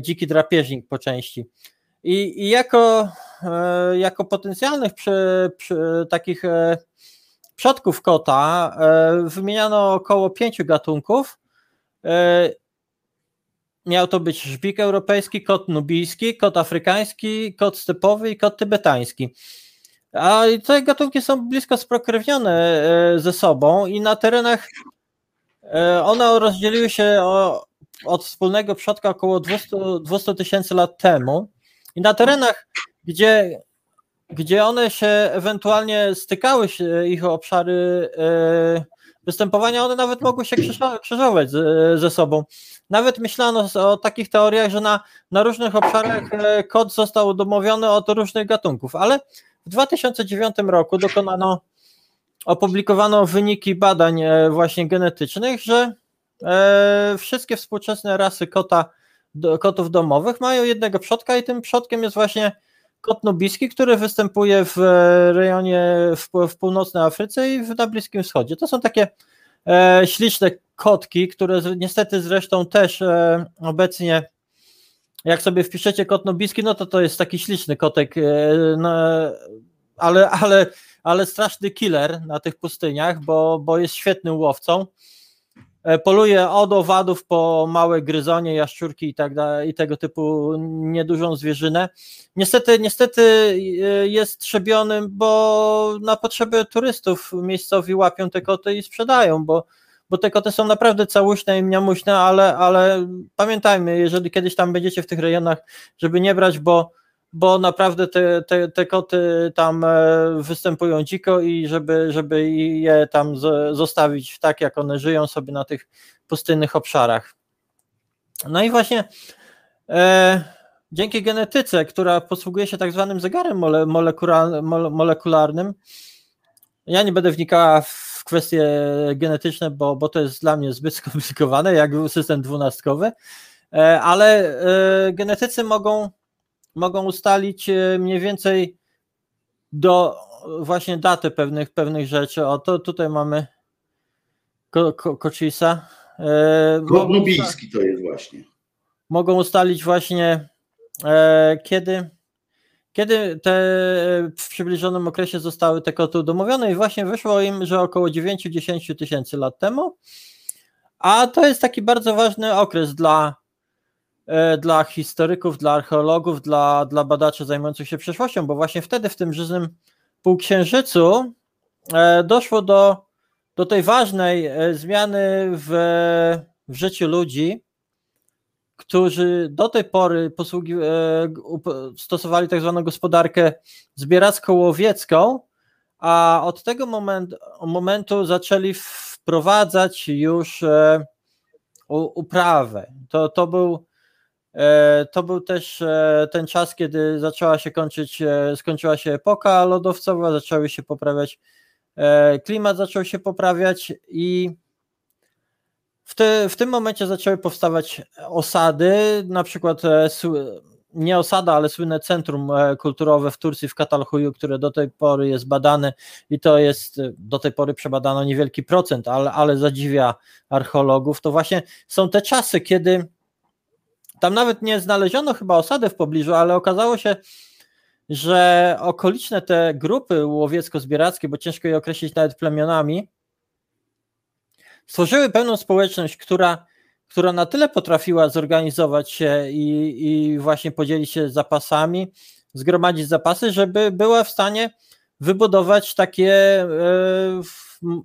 dziki drapieżnik po części. I, i jako, e, jako potencjalnych przy, przy takich e, przodków kota e, wymieniano około pięciu gatunków. E, miał to być żbik europejski, kot nubijski, kot afrykański, kot stepowy i kot tybetański. A te gatunki są blisko spokrewnione e, ze sobą i na terenach e, one rozdzieliły się o, od wspólnego przodka około 200 tysięcy lat temu i na terenach, gdzie, gdzie one się ewentualnie stykały, się, ich obszary e, występowania, one nawet mogły się krzyżować ze sobą. Nawet myślano o takich teoriach, że na, na różnych obszarach kod został domowiony od różnych gatunków, ale w 2009 roku dokonano, opublikowano wyniki badań e, właśnie genetycznych, że e, wszystkie współczesne rasy kota, kotów domowych mają jednego przodka i tym przodkiem jest właśnie kot nubijski, który występuje w rejonie w, w północnej Afryce i na Bliskim Wschodzie. To są takie e, śliczne kotki, które niestety zresztą też e, obecnie jak sobie wpiszecie kot nobijski, no to to jest taki śliczny kotek, e, no, ale, ale, ale straszny killer na tych pustyniach, bo, bo jest świetnym łowcą. E, poluje od owadów po małe gryzonie, jaszczurki i tak dalej, i tego typu niedużą zwierzynę. Niestety, niestety e, jest trzebionym, bo na potrzeby turystów miejscowi łapią te koty i sprzedają, bo bo te koty są naprawdę całuśne i mniamuśne, ale, ale pamiętajmy, jeżeli kiedyś tam będziecie w tych rejonach, żeby nie brać, bo, bo naprawdę te, te, te koty tam e, występują dziko i żeby, żeby je tam zostawić tak, jak one żyją sobie na tych pustynnych obszarach. No i właśnie e, dzięki genetyce, która posługuje się tak zwanym zegarem mole, molekularnym, ja nie będę wnikała w kwestie genetyczne, bo, bo to jest dla mnie zbyt skomplikowane, jak system dwunastkowy, e, ale e, genetycy mogą, mogą ustalić e, mniej więcej do właśnie datę pewnych, pewnych rzeczy. O, to tutaj mamy ko, ko, Kocisa. Nubijski to jest właśnie. Mogą ustalić właśnie kiedy kiedy te w przybliżonym okresie zostały te koty udomowione i właśnie wyszło im, że około 9-10 tysięcy lat temu, a to jest taki bardzo ważny okres dla, e, dla historyków, dla archeologów, dla, dla badaczy zajmujących się przeszłością, bo właśnie wtedy w tym żyznym półksiężycu e, doszło do, do tej ważnej e, zmiany w, w życiu ludzi, którzy do tej pory posługi, e, stosowali tak zwaną gospodarkę zbieracko-łowiecką, a od tego moment, momentu zaczęli wprowadzać już e, uprawę. To, to, był, e, to był też ten czas, kiedy zaczęła się kończyć, skończyła się epoka lodowcowa, zaczęły się poprawiać, klimat zaczął się poprawiać i w, te, w tym momencie zaczęły powstawać osady, na przykład e, nie osada, ale słynne centrum e, kulturowe w Turcji, w Katalhuju, które do tej pory jest badane i to jest, e, do tej pory przebadano niewielki procent, ale, ale zadziwia archeologów, to właśnie są te czasy, kiedy tam nawet nie znaleziono chyba osady w pobliżu, ale okazało się, że okoliczne te grupy łowiecko-zbierackie, bo ciężko je określić nawet plemionami, stworzyły pełną społeczność, która, która na tyle potrafiła zorganizować się i, i właśnie podzielić się zapasami, zgromadzić zapasy, żeby była w stanie wybudować takie e,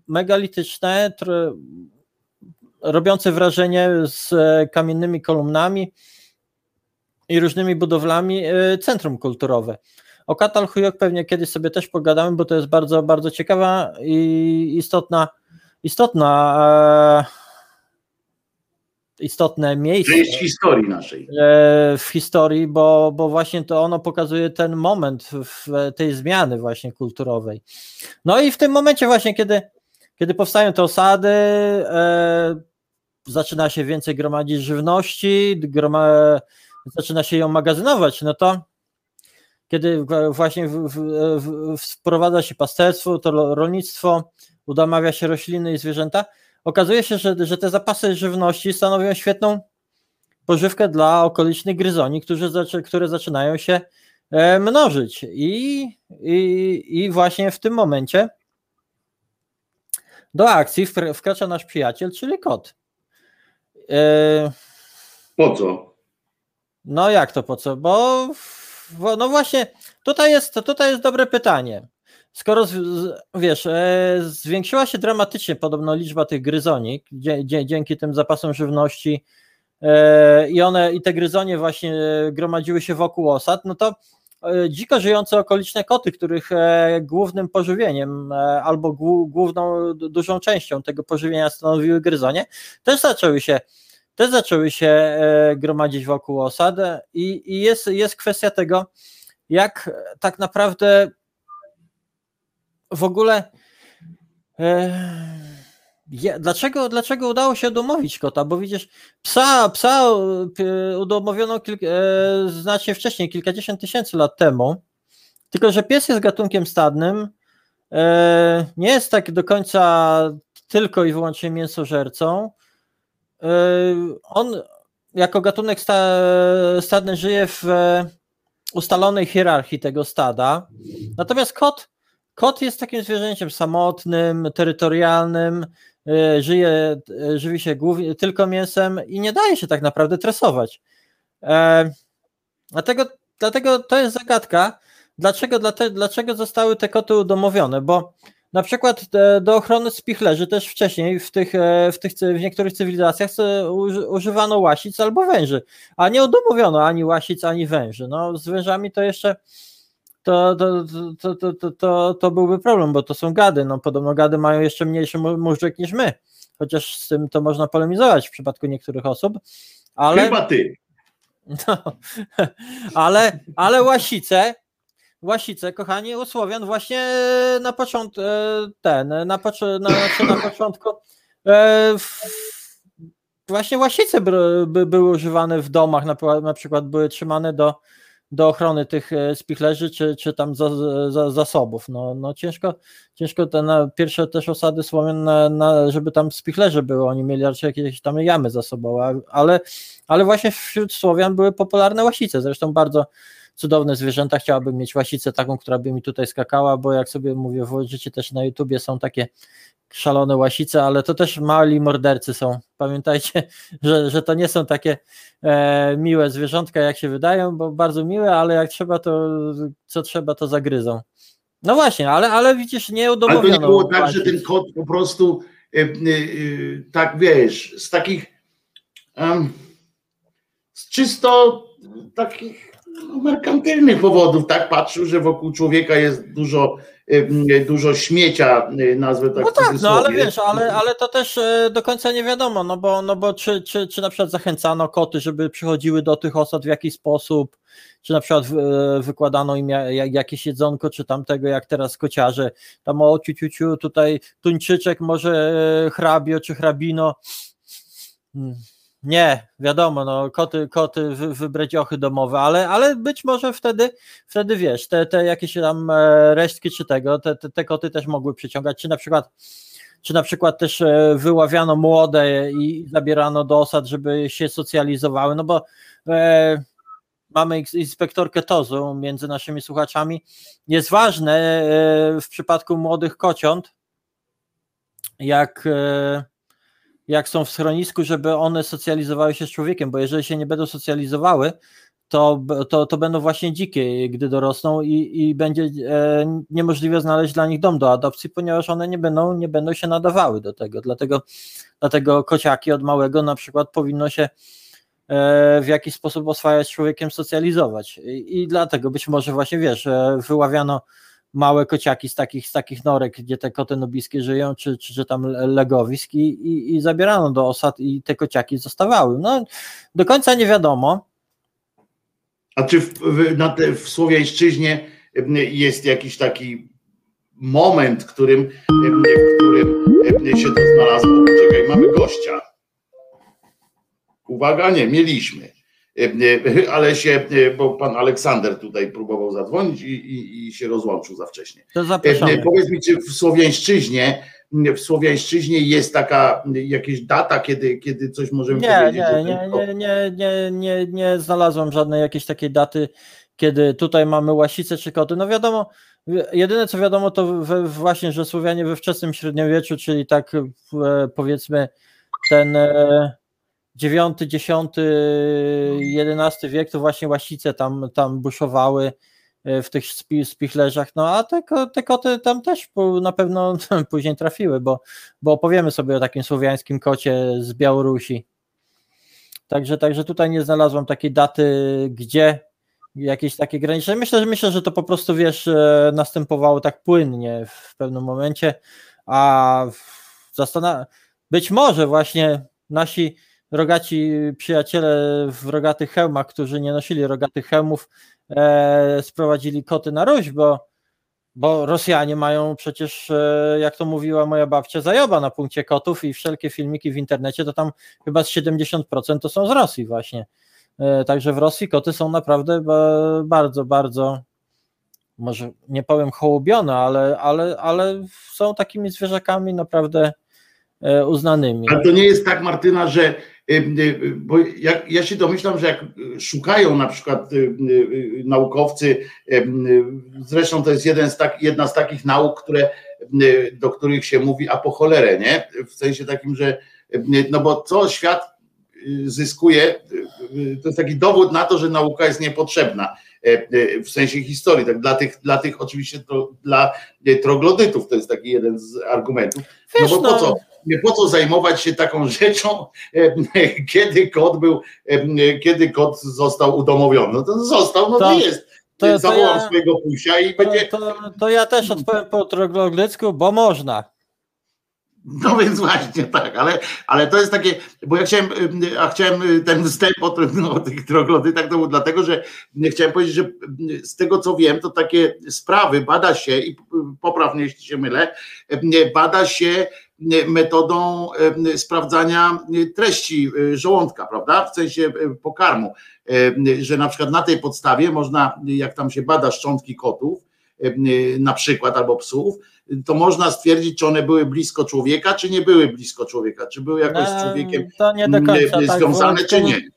megalityczne, robiące wrażenie z kamiennymi kolumnami i różnymi budowlami e, centrum kulturowe. O Katalhujok pewnie kiedyś sobie też pogadamy, bo to jest bardzo, bardzo ciekawa i istotna istotna, e, istotne miejsce. Część historii naszej. E, w historii, bo, bo właśnie to ono pokazuje ten moment w tej zmiany właśnie kulturowej. No i w tym momencie właśnie, kiedy, kiedy powstają te osady, e, zaczyna się więcej gromadzić żywności, groma, zaczyna się ją magazynować, no to kiedy właśnie wprowadza się pasterstwo, to rolnictwo, udamawia się rośliny i zwierzęta, okazuje się, że, że te zapasy żywności stanowią świetną pożywkę dla okolicznych gryzoni, którzy, które zaczynają się e, mnożyć. I, i, I właśnie w tym momencie do akcji wkracza nasz przyjaciel, czyli kot. E, po co? No jak to po co? Bo no właśnie, tutaj jest, tutaj jest dobre pytanie. skoro wiesz, e, zwiększyła się dramatycznie podobno liczba tych gryzoni dzie, dzie, dzięki tym zapasom żywności e, i one i te gryzonie właśnie gromadziły się wokół osad, no to dziko żyjące okoliczne koty, których e, głównym pożywieniem e, albo główną du- dużą częścią tego pożywienia stanowiły gryzonie, też zaczęły się też zaczęły się e, gromadzić wokół osad i, i jest, jest kwestia tego, jak tak naprawdę w ogóle je, dlaczego, dlaczego udało się udomowić kota? Bo widzisz, psa, psa e, udomowiono e, znacznie wcześniej, kilkadziesiąt tysięcy lat temu, tylko że pies jest gatunkiem stadnym, e, nie jest tak do końca tylko i wyłącznie mięsożercą. E, on jako gatunek sta, stadny żyje w e, ustalonej hierarchii tego stada. Natomiast kot, kot jest takim zwierzęciem samotnym, terytorialnym, żyje, e, żywi się głównie tylko mięsem i nie daje się tak naprawdę tresować. E, Dlatego, dlatego to jest zagadka, dlaczego, dlaczego zostały te koty udomowione, bo na przykład e, do ochrony spichlerzy też wcześniej w tych, e, w tych w niektórych cywilizacjach e, uży- używano łasic albo węży, a nie udomowiono ani łasic, ani węży. No, z wężami to jeszcze to, to, to, to, to, to, byłby problem, bo to są gady. No, podobno gady mają jeszcze mniejszy móżdżek niż my, chociaż z tym to można polemizować w przypadku niektórych osób, ale... Chyba ty. No, ale, ale łasice, łasice, kochani, u Słowian właśnie na początku, ten, na, pocz- na, znaczy na początku właśnie łasice by, by, były używane w domach, na, na przykład były trzymane do, do ochrony tych e, spichlerzy, czy, czy tam za, za, zasobów. No, no ciężko, ciężko te na pierwsze też osady Słowian, na, na, żeby tam spichlerze były, oni mieli raczej jakieś tam jamy zasobowe, ale, ale właśnie wśród Słowian były popularne łasice, zresztą bardzo cudowne zwierzęta, chciałabym mieć łasicę taką, która by mi tutaj skakała, bo jak sobie mówię, włożycie też na YouTubie są takie szalone łasice, ale to też mali mordercy są. Pamiętajcie, że, że to nie są takie e, miłe zwierzątka, jak się wydają, bo bardzo miłe, ale jak trzeba, to co trzeba, to zagryzą. No właśnie, ale, ale widzisz, nie Ale to nie było tak, że łasic. ten kot po prostu y, y, y, tak wiesz, z takich em, z czysto takich merkantylnych powodów tak patrzył, że wokół człowieka jest dużo, dużo śmiecia, nazwę tak No tak, no ale wiesz, ale, ale to też e, do końca nie wiadomo, no bo, no bo czy, czy, czy na przykład zachęcano koty, żeby przychodziły do tych osad w jakiś sposób, czy na przykład e, wykładano im ja- ja- jakieś jedzonko, czy tamtego, jak teraz kociarze, tam o ciu, ciu, ciu tutaj tuńczyczek, może e, hrabio, czy hrabino. Hmm. Nie, wiadomo, no koty, koty wy, wybredziochy domowe, ale, ale być może wtedy, wtedy wiesz, te, te jakieś tam e, resztki czy tego, te, te, te koty też mogły przyciągać, czy na przykład czy na przykład też e, wyławiano młode i zabierano do osad, żeby się socjalizowały, no bo e, mamy ins- inspektorkę TOZU między naszymi słuchaczami. Jest ważne e, w przypadku młodych kociąt, jak, e, jak są w schronisku, żeby one socjalizowały się z człowiekiem, bo jeżeli się nie będą socjalizowały, to, to, to będą właśnie dzikie, gdy dorosną i, i będzie e, niemożliwe znaleźć dla nich dom do adopcji, ponieważ one nie będą, nie będą się nadawały do tego. Dlatego, dlatego kociaki od małego na przykład powinno się e, w jakiś sposób oswajać człowiekiem, socjalizować. I, I dlatego być może właśnie wiesz, e, wyławiano małe kociaki z takich, z takich norek, gdzie te koty nubiskie żyją, czy, czy, czy tam legowisk i, i, i zabierano do osad i te kociaki zostawały. No, do końca nie wiadomo, A czy w, w, na te, w Słowiańszczyźnie jest jakiś taki moment, w którym, w którym się to znalazło? Czekaj, mamy gościa. Uwaga, nie, mieliśmy. Em, e, Ale się, e, bo pan Aleksander tutaj próbował zadzwonić i, i, i się rozłączył za wcześnie. to zapraszamy. Powiedz mi, czy w Słowiańszczyźnie w Słowiańszczyźnie jest taka jakaś data, kiedy, kiedy coś możemy Nie, powiedzieć? nie, nie, nie, nie, nie, nie, nie znalazłem żadnej jakiejś takiej daty, kiedy tutaj mamy łasice czy koty. No wiadomo, jedyne co wiadomo to we, właśnie, że Słowianie we wczesnym średniowieczu, czyli tak e, powiedzmy ten e, IX, X, XI wiek, to właśnie łasice tam, tam buszowały e, w tych spi, spichlerzach, no a te, te koty tam też na pewno później trafiły, bo, bo opowiemy sobie o takim słowiańskim kocie z Białorusi. Także, także tutaj nie znalazłam takiej daty, gdzie jakieś takie graniczne. Myślę, że myślę, że to po prostu wiesz, e, następowało tak płynnie w pewnym momencie, a zastanawiam być może właśnie nasi rogaci przyjaciele w rogatych hełmach, którzy nie nosili rogatych hełmów, e, sprowadzili koty na Ruś, bo, bo Rosjanie mają przecież, e, jak to mówiła moja babcia, zajoba na punkcie kotów i wszelkie filmiki w internecie, to tam chyba z 70% to są z Rosji właśnie. E, Także w Rosji koty są naprawdę ba- bardzo, bardzo, może nie powiem hołubione, ale, ale, ale są takimi zwierzakami naprawdę e, uznanymi. Ale to nie jest tak, Martyna, że bo ja, ja się domyślam, że jak y, szukają na przykład y, y, y, naukowcy, y, y, zresztą to jest jeden z tak, jedna z takich nauk, które, y, do których się mówi a po cholerę, nie? W sensie takim, że y, no bo co świat y, zyskuje, y, y, to jest taki dowód na to, że nauka jest niepotrzebna y, y, w sensie historii, tak dla tych, dla tych oczywiście to, dla y, troglodytów to jest taki jeden z argumentów, no Wiesz, bo po no- co? Po co zajmować się taką rzeczą, e, kiedy kot był, e, kiedy kot został udomowiony. No to został, no to, To- jest. to- to Zawołam ja- swojego pusia i To, będzie. to, to ja też odpowiem po troglodycku, bo można. No więc właśnie tak, ale, ale to jest takie, bo ja chciałem, y, a chciałem ten wstęp o, tym- o tych troglodytach, to był dlatego, że chciałem powiedzieć, że z tego co wiem, to takie sprawy bada się i popraw mnie, jeśli się mylę, bada się metodą y, sprawdzania y, treści y, żołądka, prawda? W sensie y, pokarmu, y, że na przykład na tej podstawie można, jak tam się bada szczątki kotów, y, na przykład albo psów, to można stwierdzić, czy one były blisko człowieka, czy nie były blisko człowieka, czy były jakoś z No, człowiekiem mm, tak, związane, bo- czy nie.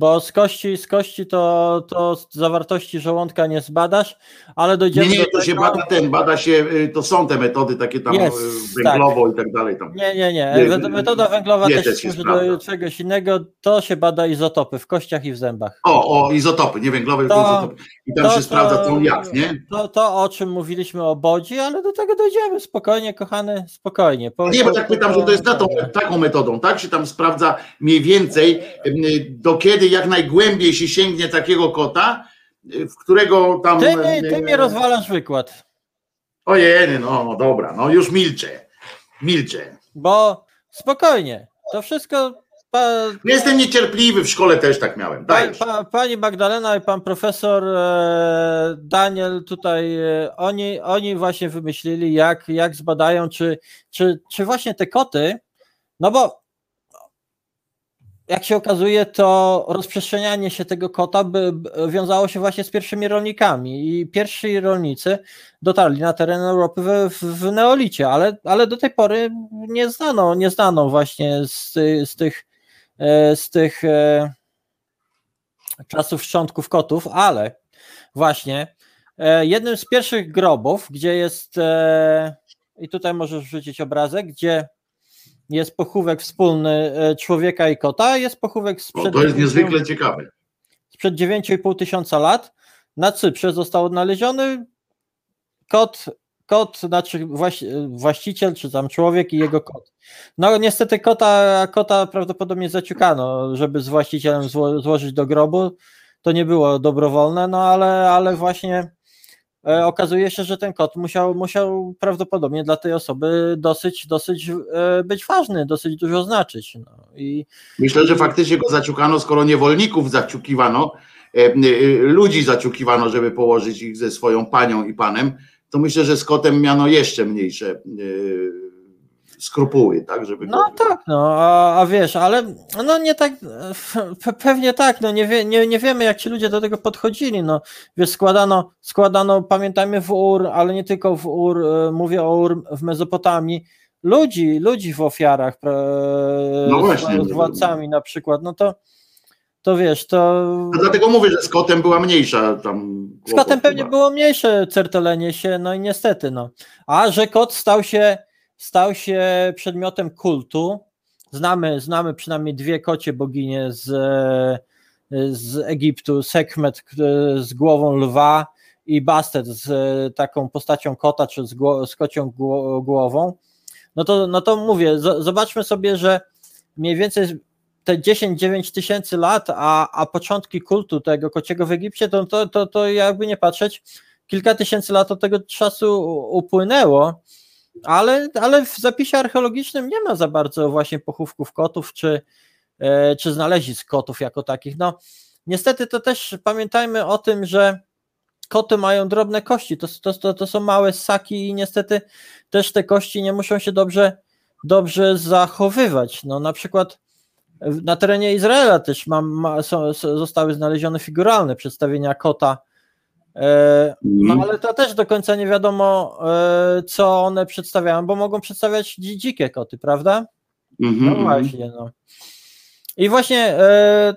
Bo z kości, z kości to, to z zawartości żołądka nie zbadasz, ale Nie, dojdziemy nie, do to się bada ten, bada się, y, to są te metody takie tam Jest, y, węglowo i tak dalej. Tam. Nie, nie, nie. Nie, Metoda węglowa nie, też służy sprawdza. do czegoś innego. To się bada izotopy w kościach i w zębach. O, o, izotopy, nie węglowe, To- izotopy. I tam to- się sprawdza, co on to- jadł, nie? To, to, o czym mówiliśmy o bodzi, ale do tego dojdziemy. Spokojnie, kochany, spokojnie. Po, Nie, bo tak pytam, że to jest taką, taką metodą, tak? Się tam sprawdza mniej więcej, y, do kiedy jak najgłębiej się sięgnie takiego kota, y, w którego tam. Ty, mi- y, ty mi rozwalasz wykład, Ojej, no dobra, no już milczę. Milczę. bo spokojnie. To wszystko. Pa, Jestem niecierpliwy, w szkole też tak miałem. pa, pa, pani Magdalena i pan profesor e, Daniel tutaj, e, oni, oni właśnie wymyślili, jak, jak zbadają, czy, czy, czy właśnie te koty, no bo jak się okazuje, to rozprzestrzenianie się tego kota by, by wiązało się właśnie z pierwszymi rolnikami. I pierwsi rolnicy dotarli na teren Europy w, w, neolicie, ale, ale do tej pory nie znano, nie znano właśnie z, z tych, e, z tych e, czasów szczątków kotów, ale właśnie e, jednym z pierwszych grobów, gdzie jest e, i tutaj możesz wrzucić obrazek, gdzie jest pochówek wspólny e, człowieka i kota, jest pochówek sprzed, to jest 9,5 niezwykle ciekawe. sprzed 9,5 tysiąca lat. Na Cyprze został odnaleziony kot, kot znaczy właś, właściciel, czy tam człowiek i jego kot. No niestety kota, kota prawdopodobnie zaciukano, żeby z właścicielem zło, złożyć do grobu. To nie było dobrowolne, no ale, ale właśnie okazuje się, że ten kot musiał, musiał prawdopodobnie dla tej osoby dosyć, dosyć e, być ważny, dosyć dużo znaczyć. No. I, Myślę, że faktycznie go zaciukano, skoro niewolników zaciukiwano, e, e, ludzi zaciukiwano, żeby położyć ich ze swoją panią i panem, to myślę, że z kotem miano jeszcze mniejsze e, skrupuły, tak, żeby No go... tak, no, a, a wiesz, ale no nie tak, pe- pewnie tak, no nie, wie, nie, nie wiemy jak ci ludzie do tego podchodzili, no wiesz, składano, składano, pamiętajmy w Ur, ale nie tylko w Ur, e, mówię o Ur w Mezopotamii, ludzi, ludzi w ofiarach, pra- No właśnie. z władcami na przykład, no to, to wiesz, to No dlatego mówię, że z kotem była mniejsza tam... z kotem pewnie chyba. było mniejsze certelenie się, no i niestety, no. A że kot stał się, stał się przedmiotem kultu, znamy, znamy przynajmniej dwie kocie boginie z, z Egiptu, Sekmet k- z głową lwa i Bastet z taką postacią kota czy z, z kocią gło- głową, no to, no to mówię, zobaczmy sobie, że mniej więcej te 10-9 tysięcy lat, a, a początki kultu tego kociego w Egipcie, to, to, to, to jakby nie patrzeć, kilka tysięcy lat od tego czasu upłynęło, ale, ale w zapisie archeologicznym nie ma za bardzo właśnie pochówków kotów, czy, e, czy znalezisk kotów jako takich. No, niestety to też pamiętajmy o tym, że koty mają drobne kości, to, to, to, to są małe ssaki i niestety też te kości nie muszą się dobrze, dobrze zachowywać. No, na przykład na terenie Izraela też mam, ma, są, zostały znalezione figuralne przedstawienia kota, no Mhm. ale to też do końca nie wiadomo, e, co one przedstawiają, bo mogą przedstawiać dzi- dzikie koty, prawda? Mhm, No mhm. właśnie, no. I właśnie e,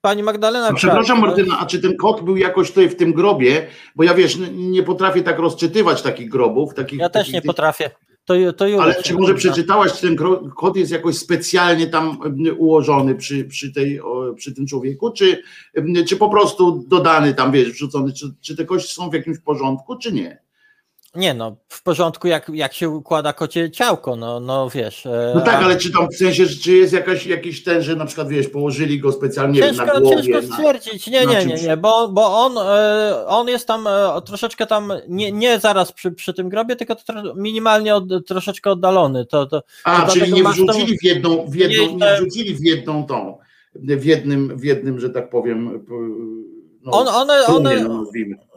pani Magdalena. A Przepraszam Martyna, a czy ten kot był jakoś tutaj w tym grobie? Bo ja wiesz, nie potrafię tak rozczytywać takich grobów. Takich, Ja też takich nie potrafię. To, to Julia Ale czy może przeczytałaś, czy ten kot jest jakoś specjalnie tam ułożony przy, przy, tej, przy tym człowieku, czy, czy po prostu dodany tam, wiesz, wrzucony, czy, czy te kości są w jakimś porządku, czy nie? Nie no, w porządku jak, jak się układa kocie ciałko, no, no wiesz. e, No tak, ale czy tam w sensie, czy jest jakaś, jakiś ten, że na przykład, wiesz, położyli go specjalnie nie wiem, na Ciężko, głowie? ciężko stwierdzić. Nie, nie, nie, nie, bo, bo on, e, on jest tam e, troszeczkę tam, nie, nie zaraz przy, przy tym grobie, tylko minimalnie od, troszeczkę oddalony. To, to, A, czyli nie wrzucili w jedną, w jedną, nie wrzucili w jedną tą, w jednym, w jednym, że tak powiem, no, on, one, one,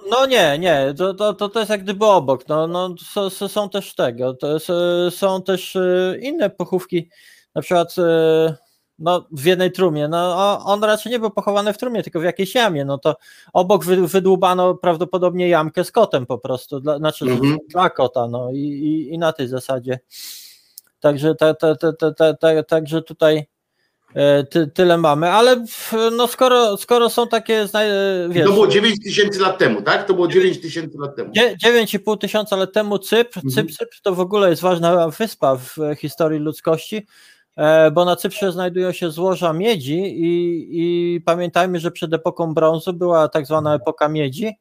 no, nie, nie, to, to, to, to jest jak gdyby obok. No, no, są, są- też tego, to jest, e, są też e, inne pochówki, na przykład e, no, w jednej trumie. No, on raczej nie był pochowany w trumie, tylko w jakiejś jamie. No to obok wy, wydłubano prawdopodobnie jamkę z kotem po prostu, dla, znaczy Mhm. dla kota, no i, i, i na tej zasadzie. Także, ta, ta, ta, ta, ta, ta, także tutaj ty, tyle mamy, ale no skoro, skoro są takie, e, wiesz... To było 9 tysięcy lat temu, tak? To było 9 tysięcy lat temu. Dzie- 9,5 tysiąca lat temu Cypr. Mhm. Cypr, Cypr to w ogóle jest ważna wyspa w e, historii ludzkości, e, bo na Cyprze znajdują się złoża miedzi i, i pamiętajmy, że przed epoką brązu była tak zwana epoka miedzi, e,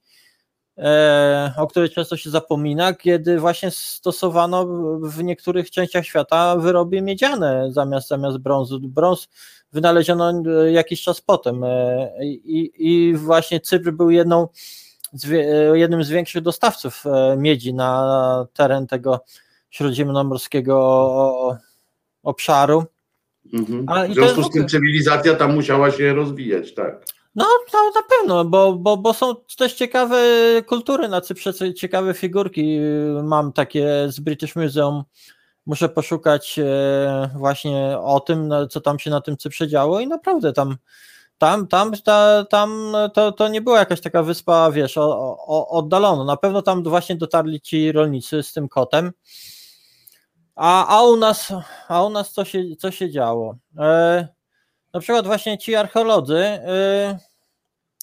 o której często się zapomina, kiedy właśnie stosowano w niektórych częściach świata wyroby miedziane zamiast, zamiast brązu. Brąz wynaleziono e, jakiś czas potem e, i, i właśnie Cypr był jedną z e, jednym z większych dostawców e, miedzi na teren tego śródziemnomorskiego obszaru. Mhm. A, W związku z tym cywilizacja tam musiała się rozwijać, tak. No, no na pewno, bo, bo, bo są też ciekawe kultury na Cyprze, co- ciekawe figurki. Mam takie z British Museum. Muszę poszukać e, właśnie o tym, co tam się na tym Cyprze działo i naprawdę tam tam, tam, ta, tam to, to nie była jakaś taka wyspa, wiesz, o, o, oddalona. Na pewno tam właśnie dotarli ci rolnicy z tym kotem. A, a u nas, a u nas co się, co się działo? E, na przykład właśnie ci archeolodzy e,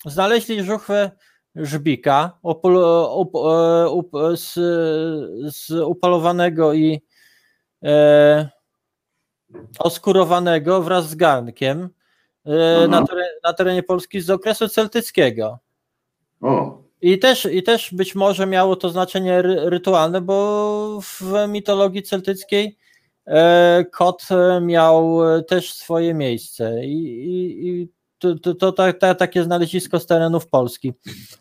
znaleźli żuchwę żbika opol, up, e, up, z, z upalowanego i e, oskurowanego wraz z garnkiem e, Aha. na, teren, na terenie Polski z okresu celtyckiego. O, I też, I też być może miało to znaczenie ry, rytualne, bo w mitologii celtyckiej e, kot e, miał e, też swoje miejsce. I, i, i to, to, to ta, takie znalezisko z terenów Polski.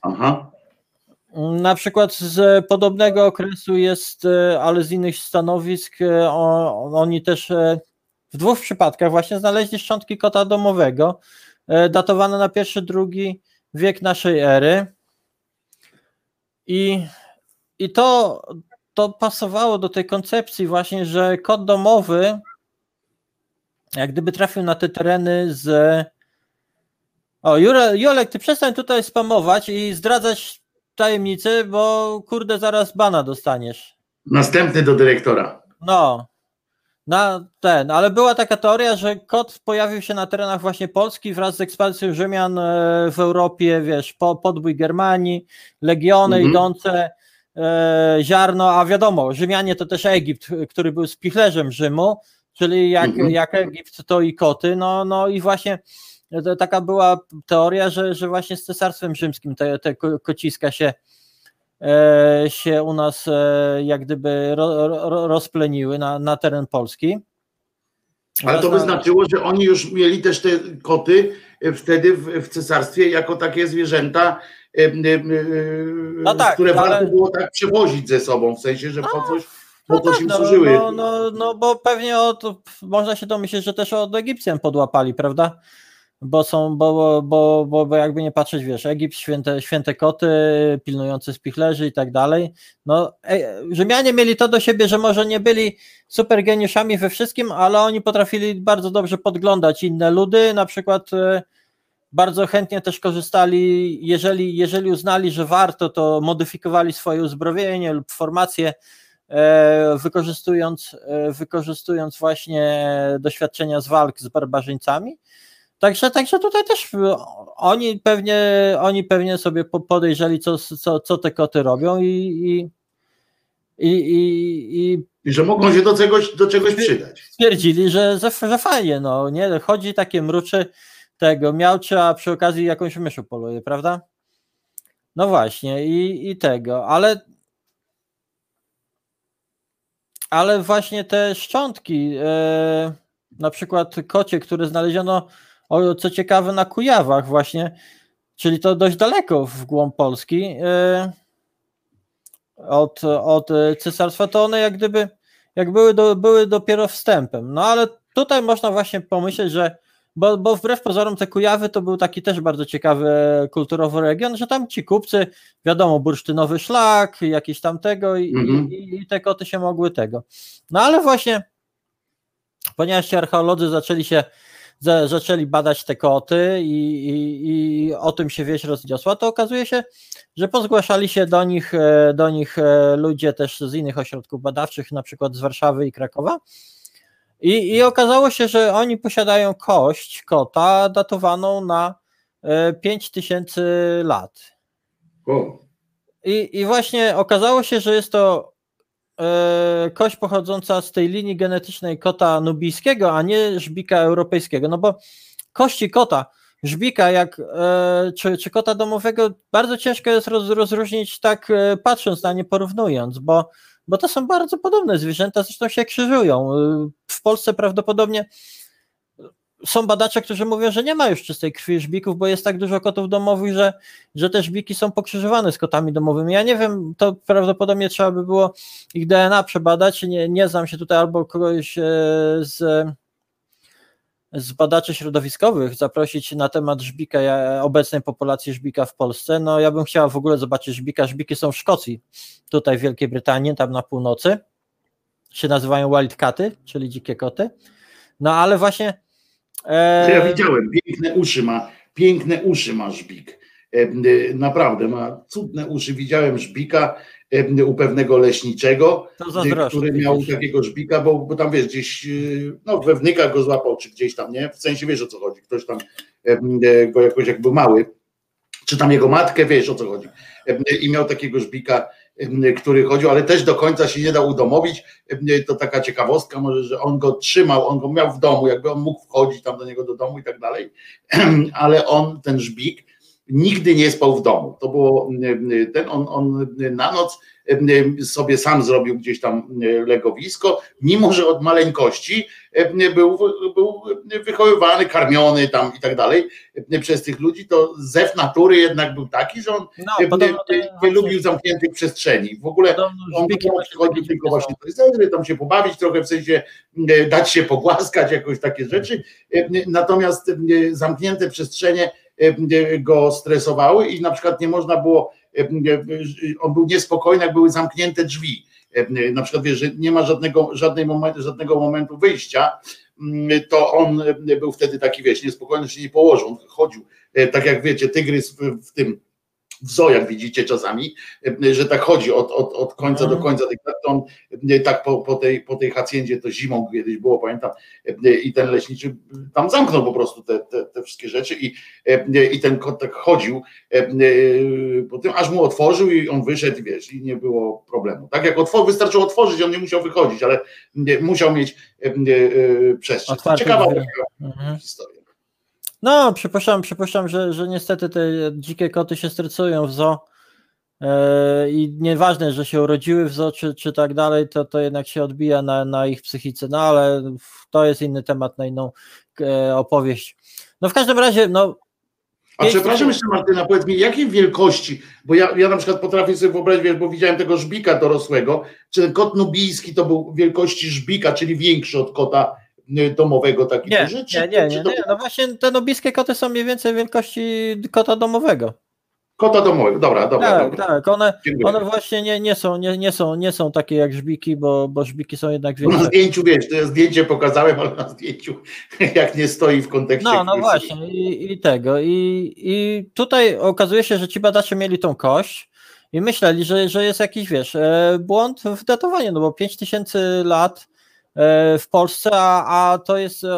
aha. Na przykład z podobnego okresu jest, e, ale z innych stanowisk, e, oni też e, w dwóch przypadkach właśnie znaleźli szczątki kota domowego, datowane na pierwszy, drugi wiek naszej ery. I, i to, to pasowało do tej koncepcji właśnie, że kot domowy jak gdyby trafił na te tereny z o, Jure, Jolek, ty przestań tutaj spamować i zdradzać tajemnicy, bo kurde, zaraz bana dostaniesz. Następny do dyrektora. No, na ten, ale była taka teoria, że kot pojawił się na terenach właśnie Polski wraz z ekspansją Rzymian e, w Europie, wiesz, po, podbój Germanii, legiony Mhm. idące, e, ziarno, a wiadomo, Rzymianie to też Egipt, który był spichlerzem Rzymu, czyli jak, Mhm. jak Egipt to i koty, no, no i właśnie to taka była teoria, że, że właśnie z cesarstwem rzymskim te, te ko- kociska się e, się u nas e, jak gdyby ro, ro, rozpleniły na, na teren Polski. Ale to by znaczyło, że oni już mieli też te koty e, wtedy w, w cesarstwie jako takie zwierzęta, No tak, które ale- warto było tak przewozić ze sobą, w sensie, że po coś, po No coś tak, im no, służyły. no, no, no bo pewnie od, można się domyśleć, że też od Egipcjan podłapali, prawda? Bo są, bo, bo, bo, bo jakby nie patrzeć, wiesz, Egipt, święte, święte koty, pilnujące spichlerzy i tak dalej. No, e, Rzymianie mieli to do siebie, że może nie byli super geniuszami we wszystkim, ale oni potrafili bardzo dobrze podglądać inne ludy, na przykład e, bardzo chętnie też korzystali, jeżeli, jeżeli uznali, że warto, to modyfikowali swoje uzbrojenie lub formacje, e, wykorzystując, wykorzystując właśnie doświadczenia z walk z barbarzyńcami. Także, także tutaj też e, oni pewnie, oni pewnie sobie po- podejrzeli, co, co, co te koty robią i, i, i, i, i że mogą się do czegoś, do czegoś przydać. stwierdzili, że, że, fajnie, no nie, chodzi takie mruczy tego miałczy, a przy okazji jakąś myszu poluje, prawda? No właśnie i, i tego, ale ale właśnie te szczątki, e, na przykład kocie, które znaleziono, o, co ciekawe, na Kujawach właśnie, czyli to dość daleko w głąb Polski e, od, od cesarstwa, to one jak gdyby jak były, do, były dopiero wstępem. No ale tutaj można właśnie pomyśleć, że bo, bo wbrew pozorom te Kujawy to był taki też bardzo ciekawy kulturowy region, że tam ci kupcy, wiadomo, bursztynowy szlak, jakieś tam tego i, Mhm. i, i te koty się mogły tego. No ale właśnie, ponieważ ci archeolodzy zaczęli się zaczęli badać te koty i, i, i o tym się wieś rozniosła, to okazuje się, że pozgłaszali się do nich, e, do nich e, ludzie też z innych ośrodków badawczych, na przykład z Warszawy i Krakowa. I, I okazało się, że oni posiadają kość kota datowaną na e, 5000 lat. O, I, I właśnie okazało się, że jest to e, kość pochodząca z tej linii genetycznej kota nubijskiego, a nie żbika europejskiego. No bo kości kota, żbika jak, e, czy, czy kota domowego bardzo ciężko jest roz, rozróżnić tak e, patrząc na nie, porównując, bo, bo to są bardzo podobne zwierzęta, zresztą się krzyżują. E, W Polsce prawdopodobnie są badacze, którzy mówią, że nie ma już czystej krwi żbików, bo jest tak dużo kotów domowych, że, że te żbiki są pokrzyżowane z kotami domowymi. Ja nie wiem, to prawdopodobnie trzeba by było ich DNA przebadać. Nie, nie znam się tutaj albo kogoś e, z, z badaczy środowiskowych zaprosić na temat żbika, obecnej populacji żbika w Polsce. No ja bym chciała w ogóle zobaczyć żbika. Żbiki są w Szkocji, tutaj w Wielkiej Brytanii, tam na północy. Się nazywają wildcaty, czyli dzikie koty. No ale właśnie e, to ja widziałem, piękne uszy ma, piękne uszy ma żbik. E, e, Naprawdę ma cudne uszy. Widziałem żbika e, u pewnego leśniczego, który miał takiego żbika, bo, bo tam wiesz, gdzieś no, we wnykach go złapał, czy gdzieś tam, nie? W sensie wiesz o co chodzi. Ktoś tam go jakoś jak był mały, czy tam jego matkę, wiesz o co chodzi. I miał takiego żbika, który chodził, ale też do końca się nie dał udomowić. To taka ciekawostka może, że on go trzymał, on go miał w domu, jakby on mógł wchodzić tam do niego do domu i tak dalej, ale on, ten żbik, nigdy nie spał w domu. To było ten, on, on na noc sobie sam zrobił gdzieś tam legowisko, mimo że od maleńkości był, był wychowywany, karmiony tam i tak dalej przez tych ludzi, to zew natury jednak był taki, że on No, nie, podobno nie, nie lubił zamkniętych przestrzeni. W ogóle on przychodził tylko właśnie do Izraela, tam się pobawić trochę, w sensie dać się pogłaskać, jakoś takie rzeczy. Natomiast zamknięte przestrzenie go stresowały i na przykład nie można było, on był niespokojny, jak były zamknięte drzwi. E, Na przykład wiesz, że nie ma żadnego, żadnej moment, żadnego momentu wyjścia, to on e, był wtedy taki, wiesz, niespokojny, się nie położył, chodził, e, tak jak wiecie, tygrys w, w tym w zoo, jak widzicie czasami, że tak chodzi od, od, od końca do Mhm. końca tych lat, to on tak po, po, tej, po tej haciendzie to zimą kiedyś było, pamiętam, i ten leśniczy tam zamknął po prostu te, te, te wszystkie rzeczy i, i ten kot tak chodził po tym, aż mu otworzył i on wyszedł, wiesz, i nie było problemu. Tak jak otwor- wystarczyło otworzyć, on nie musiał wychodzić, ale musiał mieć e, e, przestrzeń. Otwarte Ciekawa Mhm. historia. No, przypuszczam, przypuszczam że, że niestety te dzikie koty się stresują w zoo. e, i nieważne, że się urodziły w zoo czy, czy tak dalej, to, to jednak się odbija na, na ich psychice, no ale to jest inny temat na inną e, opowieść. No w każdym razie, no A przepraszam jeszcze Martyna, powiedz mi, jakiej wielkości, bo ja, ja na przykład potrafię sobie wyobrazić, wiesz, bo widziałem tego żbika dorosłego, czy ten kot nubijski to był wielkości żbika, czyli większy od kota domowego, taki nie, duży? Czy, nie, nie, czy nie, nie, no właśnie te nobiskie koty są mniej więcej wielkości kota domowego. Kota domowego, dobra, dobra, Tak, dobra. tak, one, Dziękuję. one właśnie nie, nie, są, nie, nie, są, nie są takie jak żbiki, bo, bo żbiki są jednak Bo na większe. zdjęciu, wiesz, to zdjęcie pokazałem, ale na zdjęciu jak nie stoi w kontekście. No, no właśnie, i, i tego. I, I tutaj okazuje się, że ci badacze mieli tą kość i myśleli, że, że jest jakiś, wiesz, e, błąd w datowaniu, no bo 5000 lat w Polsce, a, a to jest e,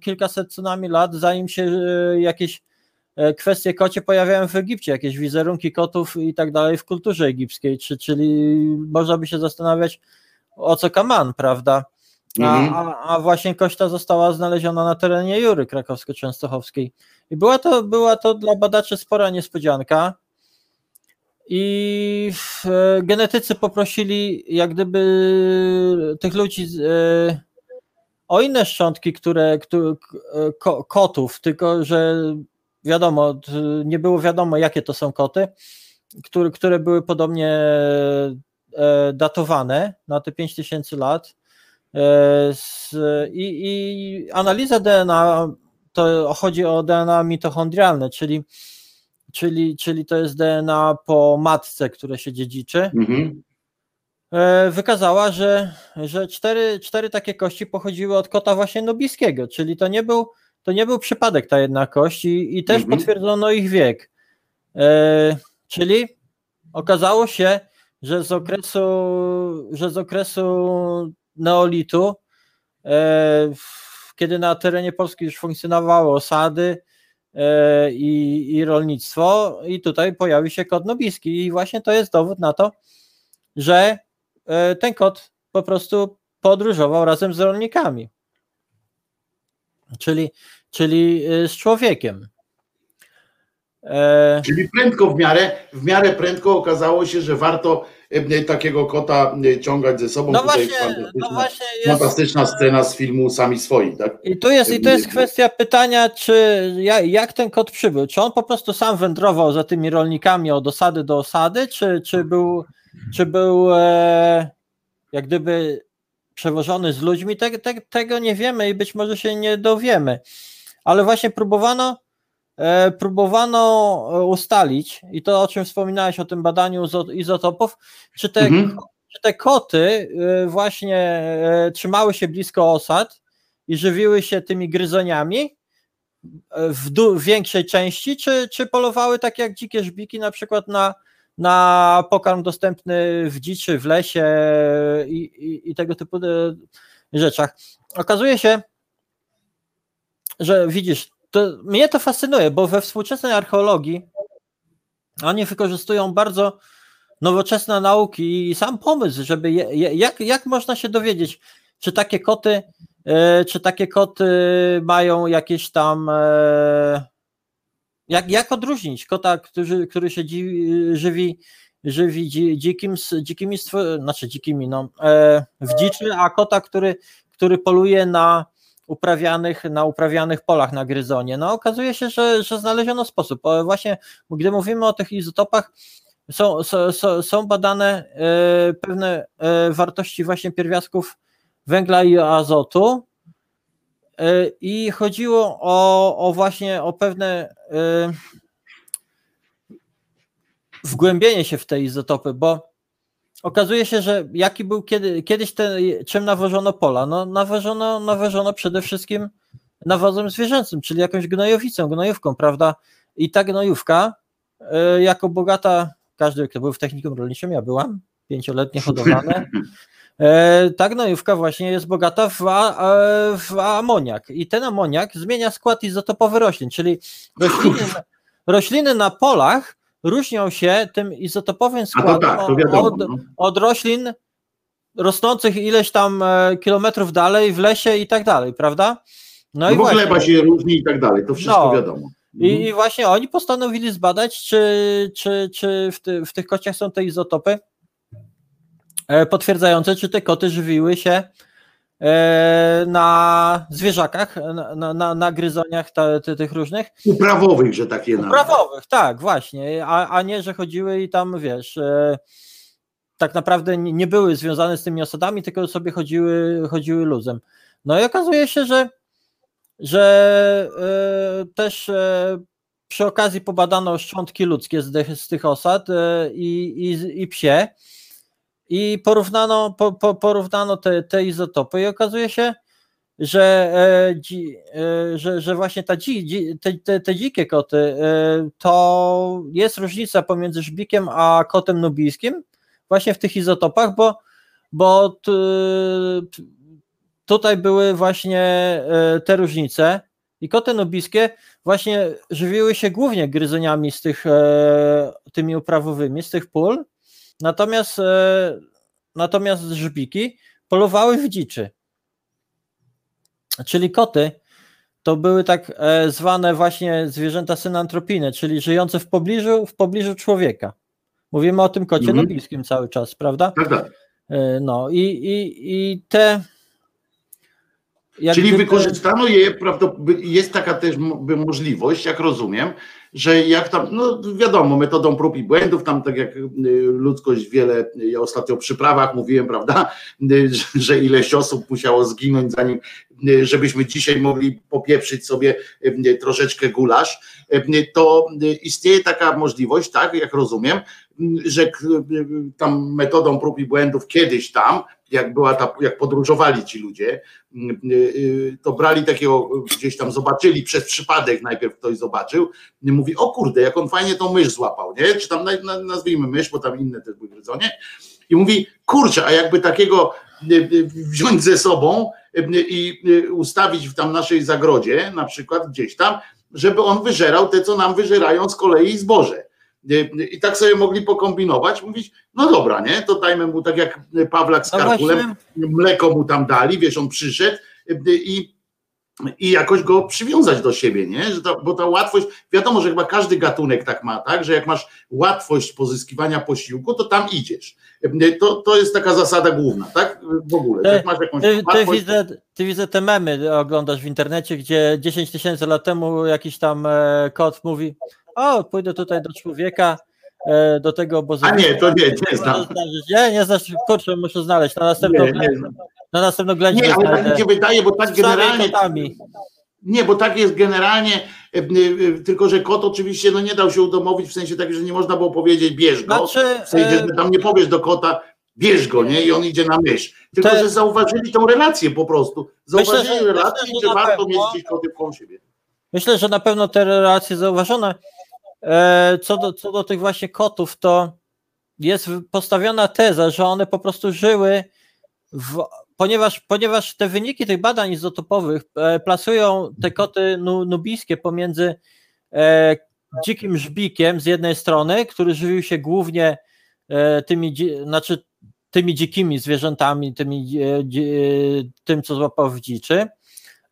kilkaset co najmniej lat, zanim się e, jakieś e, kwestie kocie pojawiają w Egipcie, jakieś wizerunki kotów i tak dalej w kulturze egipskiej, czy, czyli można by się zastanawiać, o co kaman, prawda? A, Mhm. a, a właśnie kość ta została znaleziona na terenie Jury krakowsko-częstochowskiej. I była to, była to dla badaczy spora niespodzianka. I e, genetycy poprosili jak gdyby tych ludzi e, o inne szczątki, które, które ko, kotów, tylko że wiadomo, nie było wiadomo jakie to są koty, które, które były podobnie e, datowane na te 5000 lat. I, I analiza DNA to chodzi o DNA mitochondrialne, czyli, czyli, czyli to jest DNA po matce, które się dziedziczy. Mhm. E, Wykazała, że, że cztery, cztery takie kości pochodziły od kota właśnie nobiskiego, czyli to nie był, to nie był przypadek ta jedna kość i, i też Mhm. potwierdzono ich wiek. E, czyli okazało się, że z okresu, że z okresu neolitu, e, kiedy na terenie Polski już funkcjonowały osady i, i rolnictwo, i tutaj pojawił się kot nobiski. I właśnie to jest dowód na to, że e, ten kot po prostu podróżował razem z rolnikami. Czyli, czyli e, z człowiekiem. E, Czyli prędko w miarę, w miarę prędko okazało się, że warto e, takiego kota ciągać ze sobą. no, właśnie, no fantastyczna, właśnie jest. fantastyczna scena z filmu Sami Swoi, tak? I tu jest, i to jest kwestia pytania, czy jak, jak ten kot przybył? Czy on po prostu sam wędrował za tymi rolnikami od osady do osady, czy, czy był, czy był e, jak gdyby przewożony z ludźmi? Te, te, tego nie wiemy i być może się nie dowiemy. Ale właśnie próbowano, próbowano e, ustalić, i to o czym wspominałeś o tym badaniu izo- izotopów, czy te Mhm. czy te koty y, właśnie e, trzymały się blisko osad i żywiły się tymi gryzoniami e, w w większej części, czy, czy polowały tak jak dzikie żbiki na przykład na, na pokarm dostępny w dziczy, w lesie i, i, i tego typu e, rzeczach. Okazuje się, że widzisz, to, mnie to fascynuje, bo we współczesnej archeologii oni wykorzystują bardzo nowoczesne nauki i sam pomysł, żeby je, jak, jak można się dowiedzieć, czy takie koty, e, czy takie koty mają jakieś tam e, jak, jak odróżnić kota, który, który się dzi, żywi, żywi dzi, dzikim, dzikimi, znaczy dzikimi, no, e, w dziczy, a kota, który, który poluje na uprawianych, na uprawianych polach na gryzonie. No okazuje się, że, że znaleziono sposób. Właśnie gdy mówimy o tych izotopach, są, są, są- badane e, pewne e, wartości właśnie pierwiastków węgla i azotu e, i chodziło o, o właśnie o pewne wgłębienie się w te izotopy, bo okazuje się, że jaki był kiedy, kiedyś ten, czym nawożono pola? No nawożono, nawożono przede wszystkim nawozem zwierzęcym, czyli jakąś gnojowicą, gnojówką, prawda? I ta gnojówka e, jako bogata, każdy kto był w technikum rolniczym, ja byłam, pięcioletnie hodowlane, e, ta gnojówka właśnie jest bogata w, a, e, w amoniak i ten amoniak zmienia skład izotopowy roślin, czyli rośliny, rośliny na polach różnią się tym izotopowym to składem tak, od, No. od roślin rosnących ileś tam e, kilometrów dalej w lesie i tak dalej, prawda? No No i bo właśnie. gleba się różni i tak dalej, to wszystko No. wiadomo. I, Mhm. I właśnie oni postanowili zbadać, czy, czy, czy w, ty, w tych kociach są te izotopy e, potwierdzające, czy te koty żywiły się na zwierzakach, na, na, na, gryzoniach ta, ty, tych różnych. Uprawowych, że takie nazwy. Prawowych, tak, właśnie, a, a nie, że chodziły i tam, wiesz, e, tak naprawdę nie, były związane z tymi osadami, tylko sobie chodziły, chodziły luzem. No i okazuje się, że, że e, też e, przy okazji pobadano szczątki ludzkie z, tych- z tych osad e, i, i, i psie i porównano, po, po, porównano te, te izotopy i okazuje się, że, e, e, że, że właśnie ta dzi, dzi, te, te, te dzikie koty e, to jest różnica pomiędzy żbikiem a kotem nubijskim właśnie w tych izotopach, bo, bo t, tutaj były właśnie e, te różnice i koty nubijskie właśnie żywiły się głównie gryzoniami z tych e, tymi uprawowymi, z tych pól, natomiast e, natomiast żbiki polowały w dziczy. Czyli koty to były tak e, zwane właśnie zwierzęta synantropijne, czyli żyjące w pobliżu, w pobliżu człowieka. Mówimy o tym kocie Mhm. cały czas, prawda? Tak, tak. E, No i, i, i te. Czyli wykorzystano je, prawdopodobnie jest taka też możliwość, jak rozumiem, że jak tam, no wiadomo, metodą prób i błędów, tam tak jak y, ludzkość wiele, ja ostatnio przy prawach mówiłem, prawda, y, że- ileś osób musiało zginąć, zanim, y, żebyśmy dzisiaj mogli popieprzyć sobie troszeczkę gulasz, to istnieje taka możliwość, tak, jak rozumiem, że tam metodą prób i błędów kiedyś tam, jak była ta, jak podróżowali ci ludzie, y, to brali takiego, gdzieś tam zobaczyli przez przypadek, najpierw ktoś zobaczył, mówi, o kurde, jak on fajnie tą mysz złapał, nie? Czy tam na- na- nazwijmy mysz, bo tam inne też były gryzonie. I mówi, kurczę, a jakby takiego y, y, wziąć ze sobą i ustawić w tam naszej zagrodzie, na przykład gdzieś tam, żeby on wyżerał te, co nam wyżerają z kolei zboże. Y, I tak sobie mogli pokombinować, mówić, no dobra, nie, to dajmy mu tak jak Pawlak z No Karkulem, mleko mu tam dali, wiesz, on przyszedł y, i, i jakoś go przywiązać do siebie, nie? Że bo ta łatwość, wiadomo, że chyba każdy gatunek tak ma, tak? Że jak masz łatwość pozyskiwania posiłku, to tam idziesz. To, to jest taka zasada główna, tak? W ogóle. Ty- Jak masz jakąś Ty, ty, łatwość, widzę, ty widzę te memy, oglądasz w internecie, gdzie 10 tysięcy lat temu jakiś tam e, kot mówi: O, pójdę tutaj do człowieka, e, do tego obozu. a nie, to nie, nie znam. Nie, nie znasz, kurczę, muszę znaleźć. Na następną, Nie, nie na następną Nie, ale tak mi się wydaje, bo tak generalnie. kotami. Nie, bo tak jest generalnie, e, e, tylko że kot oczywiście no nie dał się udomowić, w sensie takim, że nie można było powiedzieć bierz go. Znaczy, W sensie, tam nie powiesz do kota, bierz go, nie? I on idzie na mysz. Tylko, Te- że zauważyli tą relację po prostu. Zauważyli Myślę, że- relację, myślę, że że warto pewno- mieć gdzieś koty koło siebie. Myślę, że na pewno te relacje zauważone. E, Co do, co do tych właśnie kotów, to jest postawiona teza, że one po prostu żyły, w, ponieważ, ponieważ te wyniki tych badań izotopowych e, plasują te koty nu, nubijskie pomiędzy e, dzikim żbikiem z jednej strony, który żywił się głównie tymi, znaczy tymi dzikimi zwierzętami, tymi, tym, co złapał w dziczy,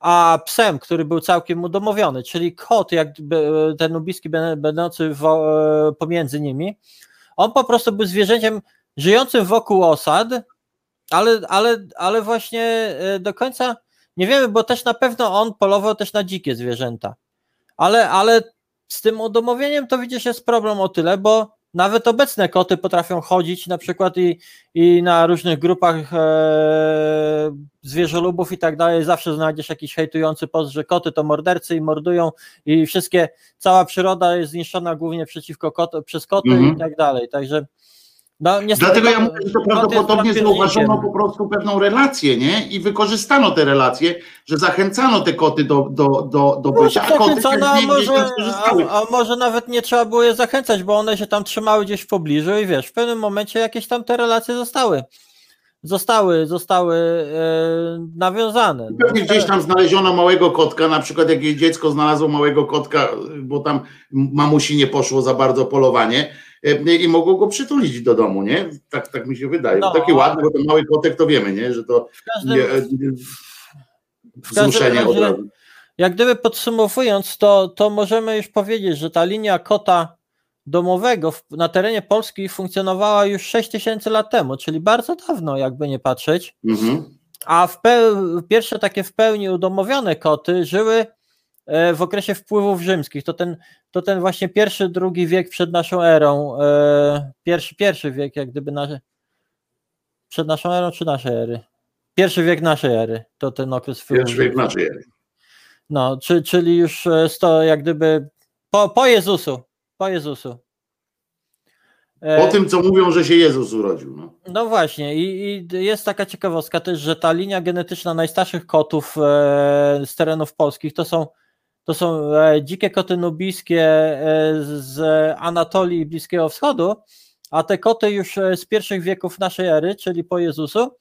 a psem, który był całkiem udomowiony, czyli kot, jak gdyby, ten nubijski bę- będący e, pomiędzy nimi, on po prostu był zwierzęciem żyjącym wokół osad, ale, ale, ale właśnie e, do końca nie wiemy, bo też na pewno on polował też na dzikie zwierzęta. Ale, ale z tym udomowieniem to widzisz jest problem o tyle, bo nawet obecne koty potrafią chodzić na przykład i, i na różnych grupach e, zwierzolubów i tak dalej, zawsze znajdziesz jakiś hejtujący post, że koty to mordercy i mordują i wszystkie, cała przyroda jest zniszczona głównie przeciwko kot, przez koty Mhm. i tak dalej, także no niestety Dlatego ja kot- mówię, że to prawdopodobnie zauważono po prostu pewną relację, nie? I wykorzystano te relacje, że zachęcano te koty do, do, do, do bycia. Może A koty a może, a, a może nawet nie trzeba było je zachęcać, bo one się tam trzymały gdzieś w pobliżu i wiesz, w pewnym momencie jakieś tam te relacje zostały. Zostały, zostały e, nawiązane. No, Pewnie gdzieś tam znaleziono małego kotka, na przykład jak jej dziecko znalazło małego kotka, bo tam mamusi nie poszło za bardzo polowanie i mogło go przytulić do domu, nie? Tak, tak mi się wydaje. No. Taki ładny, bo ten mały kotek to wiemy, nie? Że to W każdym, nie, e, wzruszenie od razu. jak gdyby podsumowując, to, to możemy już powiedzieć, że ta linia kota domowego na terenie Polski funkcjonowała już 6 tysięcy lat temu, czyli bardzo dawno, jakby nie patrzeć. Mhm. A w pierwsze takie w pełni udomowione koty żyły e, w okresie wpływów rzymskich. To ten, to ten właśnie pierwszy, drugi wiek przed naszą erą. e, Pierwszy, pierwszy wiek, jak gdyby nasze, przed naszą erą czy naszej ery? Pierwszy wiek naszej ery, to ten okres wpływów Pierwszy wiek naszej ery. No, czy, czyli już e, sto, jak gdyby po, po Jezusu, po Jezusu. E, Po tym, co mówią, że się Jezus urodził. No. No właśnie, i, i jest taka ciekawostka też, że ta linia genetyczna najstarszych kotów e, z terenów polskich to są, to są e, dzikie koty nubijskie e, z Anatolii i Bliskiego Wschodu, a te koty już e, z pierwszych wieków naszej ery, czyli po Jezusu,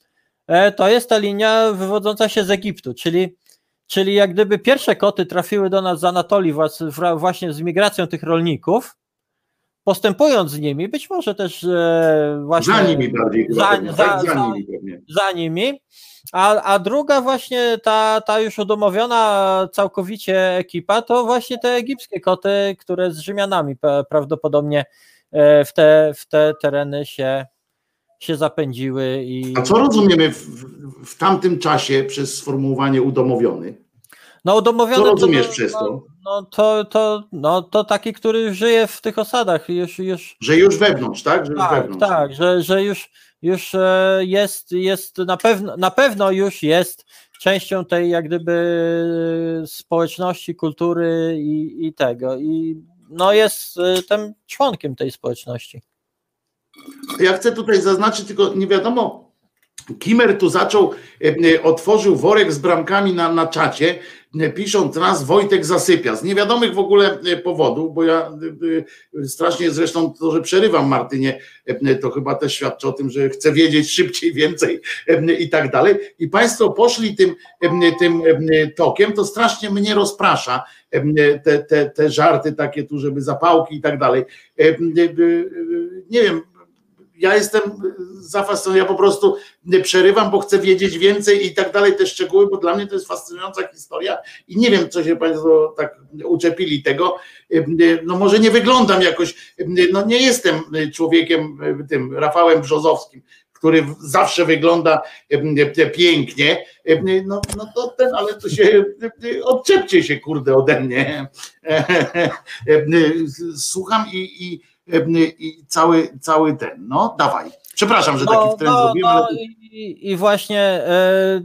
to jest ta linia wywodząca się z Egiptu, czyli, czyli jak gdyby pierwsze koty trafiły do nas z Anatolii właśnie z migracją tych rolników, postępując z nimi, być może też właśnie Za nimi bardziej za- tak? za za- za nimi, a, a druga właśnie ta, ta już udomowiona całkowicie ekipa, to właśnie te egipskie koty, które z Rzymianami prawdopodobnie e, w te, w te tereny się, się zapędziły i A co rozumiemy w, w, tamtym czasie przez sformułowanie udomowiony? no udomowione Co to- rozumiesz no, przez no, to? No to, to, no to taki, który żyje w tych osadach, już, już Że już wewnątrz, tak? Że już tak, wewnątrz. tak, że, że już, już e, jest, jest na, pewno, na pewno już jest częścią tej jak gdyby społeczności, kultury i, i tego. I no jest e, tym członkiem tej społeczności. Ja chcę tutaj zaznaczyć, tylko nie wiadomo, Kimer tu zaczął, e, e, otworzył worek z bramkami na, na czacie, e, pisząc nas Wojtek zasypia. Z niewiadomych w ogóle powodów, bo ja strasznie zresztą to, że przerywam Martynie, to chyba też świadczy o tym, że chcę wiedzieć szybciej, więcej i tak dalej. I Państwo poszli tym, tym tokiem, to strasznie mnie rozprasza te, te, te żarty takie tu, żeby zapałki i tak dalej. Nie wiem, ja jestem zafascynowany, ja po prostu przerywam, bo chcę wiedzieć więcej i tak dalej, te szczegóły, bo dla mnie to jest fascynująca historia i nie wiem, co się Państwo tak uczepili tego. No może nie wyglądam jakoś, no nie jestem człowiekiem tym Rafałem Brzozowskim, który zawsze wygląda pięknie, no, no to ten, ale to się odczepcie się kurde ode mnie. Słucham i, i i cały, cały ten. No, dawaj. Przepraszam, że taki wtręt zrobiłem, ale. i, I właśnie e,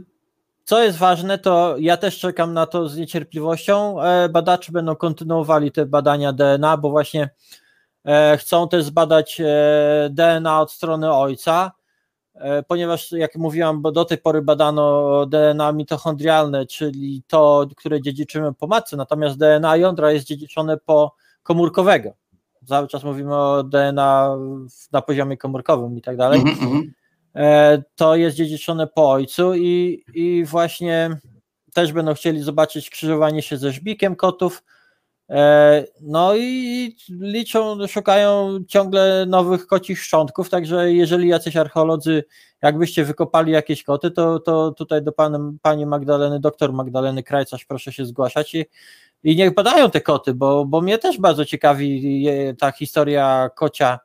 co jest ważne, to ja też czekam na to z niecierpliwością. E, badacze będą kontynuowali te badania DNA, bo właśnie e, chcą też zbadać DNA od strony ojca, ponieważ jak mówiłam, bo do tej pory badano DNA mitochondrialne, czyli to, które dziedziczymy po matce, natomiast DNA jądra jest dziedziczone po komórkowego cały czas mówimy o DNA na poziomie komórkowym i tak dalej, Mhm, mhm. e, to jest dziedziczone po ojcu i, i właśnie też będą chcieli zobaczyć krzyżowanie się ze żbikiem kotów. E, No i liczą, szukają ciągle nowych kocich szczątków, także jeżeli jacyś archeolodzy, jakbyście wykopali jakieś koty, to, to tutaj do pani Magdaleny, doktor Magdaleny Krajcarz proszę się zgłaszać i, i niech badają te koty, bo, bo mnie też bardzo ciekawi ta historia kocia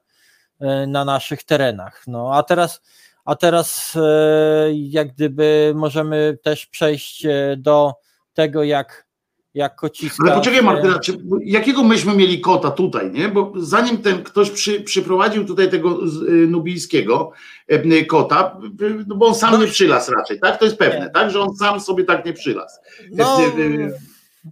e, na naszych terenach. No a teraz, a teraz e, jak gdyby możemy też przejść do tego, jak, jak kociska. Ale poczekaj, Martyna, czy, jakiego myśmy mieli kota tutaj, nie? Bo zanim ten ktoś przy, przyprowadził tutaj tego z, y, nubijskiego y, kota, y, no bo on sam No. nie przylas raczej, tak? To jest pewne, Nie. tak? Że on sam sobie tak nie przylas. No,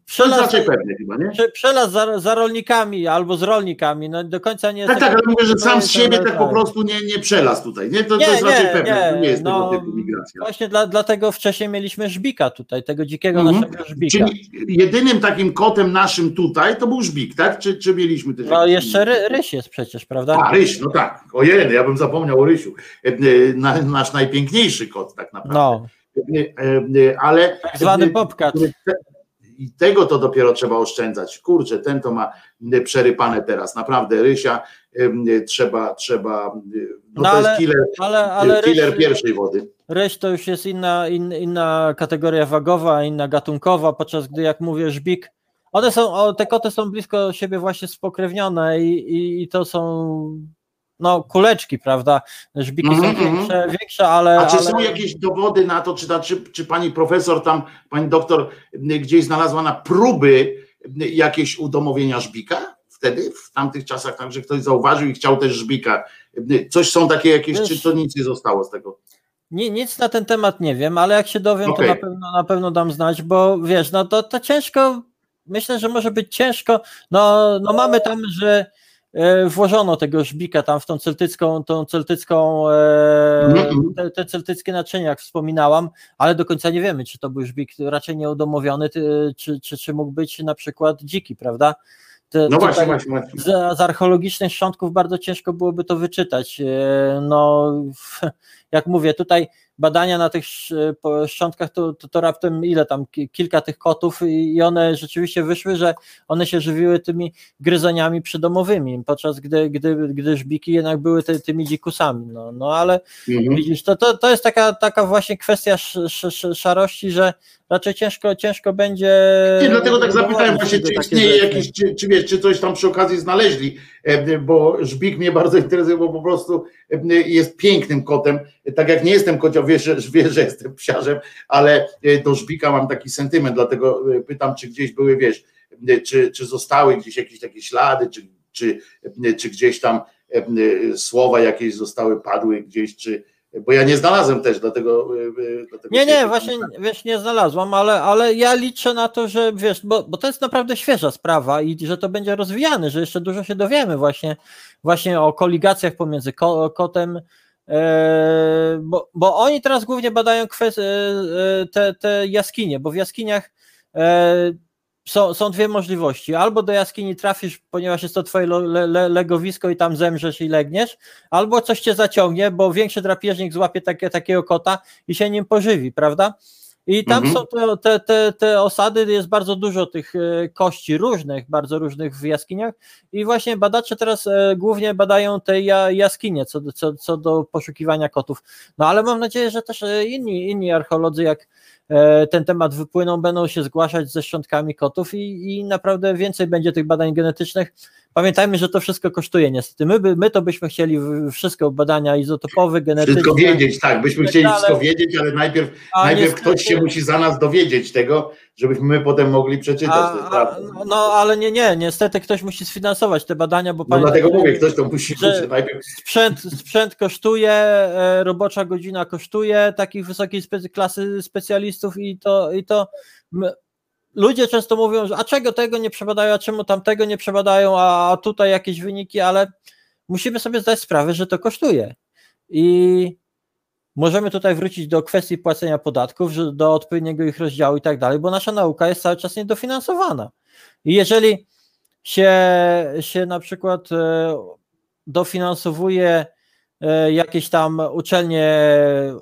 Przelaz, raczej pewne chyba, nie? prze- przelaz za, za rolnikami albo z rolnikami, no do końca nie Tak, jest. tak, ale mówię, że sam z siebie tak po prostu nie, nie przelas tutaj, nie? To, Nie, to jest nie, raczej pewne, nie, nie jest no, tego typu migracja. Właśnie dla, dlatego wcześniej mieliśmy żbika tutaj, tego dzikiego Mhm. naszego żbika. Czyli jedynym takim kotem naszym tutaj to był żbik, tak? Czy, czy mieliśmy też No jeszcze ry, ryś jest przecież, prawda? A, Ryś, no tak. Ojej, ja bym zapomniał o Rysiu. E, e, na- Nasz najpiękniejszy kot tak naprawdę. No, E, Ale tak zwany popkat. I tego to dopiero trzeba oszczędzać. Kurczę, ten to ma przerypane teraz, naprawdę, Rysia trzeba, trzeba, no, No to ale- jest killer, Ale, ale killer ryż, pierwszej wody. ryż to już jest inna, in, inna kategoria wagowa, inna gatunkowa, podczas gdy jak mówię żbik, one są, te koty są blisko siebie właśnie spokrewnione i, i, i to są no kuleczki, prawda? Żbiki Mhm, są mhm. większe, większe ale, A czy ale... są jakieś dowody na to, czy, ta, czy, czy pani profesor tam, pani doktor gdzieś znalazła na próby jakieś udomowienia żbika? Wtedy, w tamtych czasach, tak, że ktoś zauważył i chciał też żbika. Coś są takie jakieś, Wiesz- czy to nic nie zostało z tego? Ni- nic na ten temat nie wiem, ale jak się dowiem, Okej. to na pewno, na pewno dam znać, bo wiesz, no to, to ciężko, myślę, że może być ciężko, no, no mamy tam, że włożono tego żbika tam w tą celtycką, tą celtycką, e, Mhm. te, te celtyckie naczynia, jak wspominałam, ale do końca nie wiemy, czy to był żbik raczej nieudomowiony, czy, czy, czy mógł być na przykład dziki, prawda? Te, No właśnie, właśnie, właśnie. z, z archeologicznych szczątków bardzo ciężko byłoby to wyczytać. E, No, jak mówię, tutaj badania na tych po- szczątkach to, to, to raptem ile tam, ki- kilka tych kotów i one rzeczywiście wyszły, że one się żywiły tymi gryzoniami przydomowymi, podczas gdy, gdy, gdy żbiki jednak były ty, tymi dzikusami. No, no ale Mhm. widzisz, to, to, to jest taka, taka właśnie kwestia sz, sz, sz, szarości, że raczej ciężko, ciężko będzie. Nie, dlatego tak zapytałem właśnie, czy istnieje jakiś, czy, czy wiesz, czy coś tam przy okazji znaleźli, e, bo żbik mnie bardzo interesuje, bo po prostu e, jest pięknym kotem, tak jak nie jestem kocią, wiesz, wiesz, że jestem psiarzem, ale e, do żbika mam taki sentyment, dlatego e, pytam, czy gdzieś były, wiesz, e, czy, czy zostały gdzieś jakieś takie ślady, czy, czy, e, czy gdzieś tam e, e, słowa jakieś zostały, padły gdzieś, czy, bo ja nie znalazłem też, dlatego... e, e, dlatego Nie, nie, właśnie wiesz, nie znalazłam, ale, ale ja liczę na to, że wiesz, bo, bo to jest naprawdę świeża sprawa i że to będzie rozwijane, że jeszcze dużo się dowiemy właśnie, właśnie o koligacjach pomiędzy ko, kotem, e, bo, bo oni teraz głównie badają kwestie, e, te, te jaskinie, bo w jaskiniach e, są, są dwie możliwości. Albo do jaskini trafisz, ponieważ jest to twoje le, le, legowisko i tam zemrzesz i legniesz, albo coś cię zaciągnie, bo większy drapieżnik złapie takie, takiego kota i się nim pożywi, prawda? I tam Mhm. są te, te, te, te osady, jest bardzo dużo tych e, kości różnych, bardzo różnych w jaskiniach i właśnie badacze teraz e, głównie badają te ja, jaskinie co, do- co, co do poszukiwania kotów. No ale mam nadzieję, że też e, inni, inni archeolodzy, jak ten temat wypłyną, będą się zgłaszać ze szczątkami kotów i, i naprawdę więcej będzie tych badań genetycznych. Pamiętajmy, że to wszystko kosztuje niestety. My, by, my to byśmy chcieli wszystko badania izotopowe, genetyczne. Wszystko wiedzieć, tak, byśmy tak chcieli dalej. wszystko wiedzieć, ale najpierw, najpierw niestety- ktoś się musi za nas dowiedzieć tego, żebyśmy my potem mogli przeczytać. A, a, no, ale nie, nie, niestety ktoś musi sfinansować te badania, bo No dlatego mówię, ktoś to musi, najpierw. sprzęt, sprzęt kosztuje, e, robocza godzina kosztuje takich wysokiej klasy specjalistów i to, i to ludzie często mówią, że a czego tego nie przebadają, a czemu tamtego nie przebadają, a tutaj jakieś wyniki, ale musimy sobie zdać sprawę, że to kosztuje i możemy tutaj wrócić do kwestii płacenia podatków, do odpowiedniego ich rozdziału i tak dalej, bo nasza nauka jest cały czas niedofinansowana. I jeżeli się, się na przykład e, dofinansowuje jakieś tam uczelnie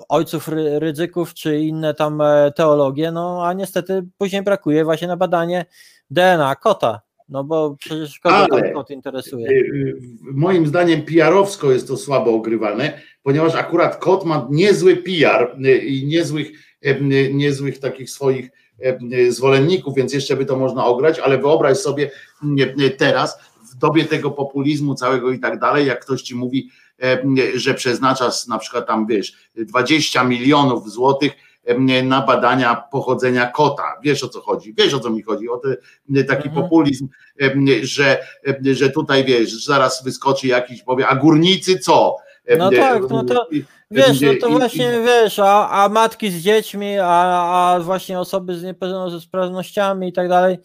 ojców ry- ryzyków, czy inne tam e, teologie, no a niestety później brakuje właśnie na badanie DNA kota, no bo przecież kogo Ale- ten kot interesuje. y, Moim zdaniem PR-owsko jest to słabo ogrywane, ponieważ akurat kot ma niezły PR i niezłych, niezłych takich swoich zwolenników, więc jeszcze by to można ograć, ale wyobraź sobie teraz, w dobie tego populizmu całego i tak dalej, jak ktoś ci mówi, że przeznaczasz na przykład tam, wiesz, 20 milionów złotych y, na badania pochodzenia kota. Wiesz o co chodzi, wiesz o co mi chodzi, o te, taki Mhm. populizm, y, że, że tutaj wiesz, zaraz wyskoczy jakiś, powie, a górnicy co? No tak, no to Wiesz, no to właśnie wiesz, a, a matki z dziećmi, a, a właśnie osoby z niepełnosprawnościami i tak dalej,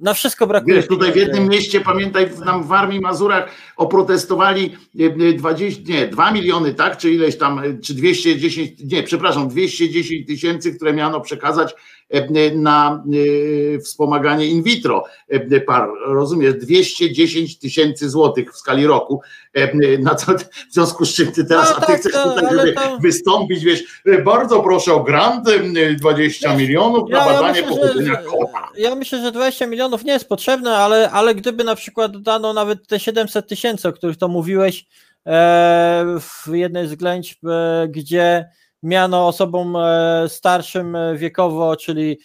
na wszystko brakuje. Wiesz, tutaj w jednym mieście, pamiętaj, w- nam w Armii Mazurach oprotestowali e, e, 20, nie, 2 miliony, tak, czy ileś tam, e, czy 210, nie, przepraszam, 210 tysięcy, które miano przekazać e, na e, wspomaganie in vitro e, par. Rozumiesz, 210 tysięcy złotych w skali roku. Na to, w związku z czym ty teraz, No a ty tak, chcesz to- tutaj żeby to- wystąpić, wiesz, bardzo proszę o grant, 20 milionów na Ja- ja badanie myślę, że- pochodzenia kota. Ja myślę, że 20 milionów nie jest potrzebne, ale, ale gdyby na przykład dano nawet te 700 tysięcy, o których to mówiłeś e, w jednej z ględź, e, gdzie miano osobom e, starszym e, wiekowo, czyli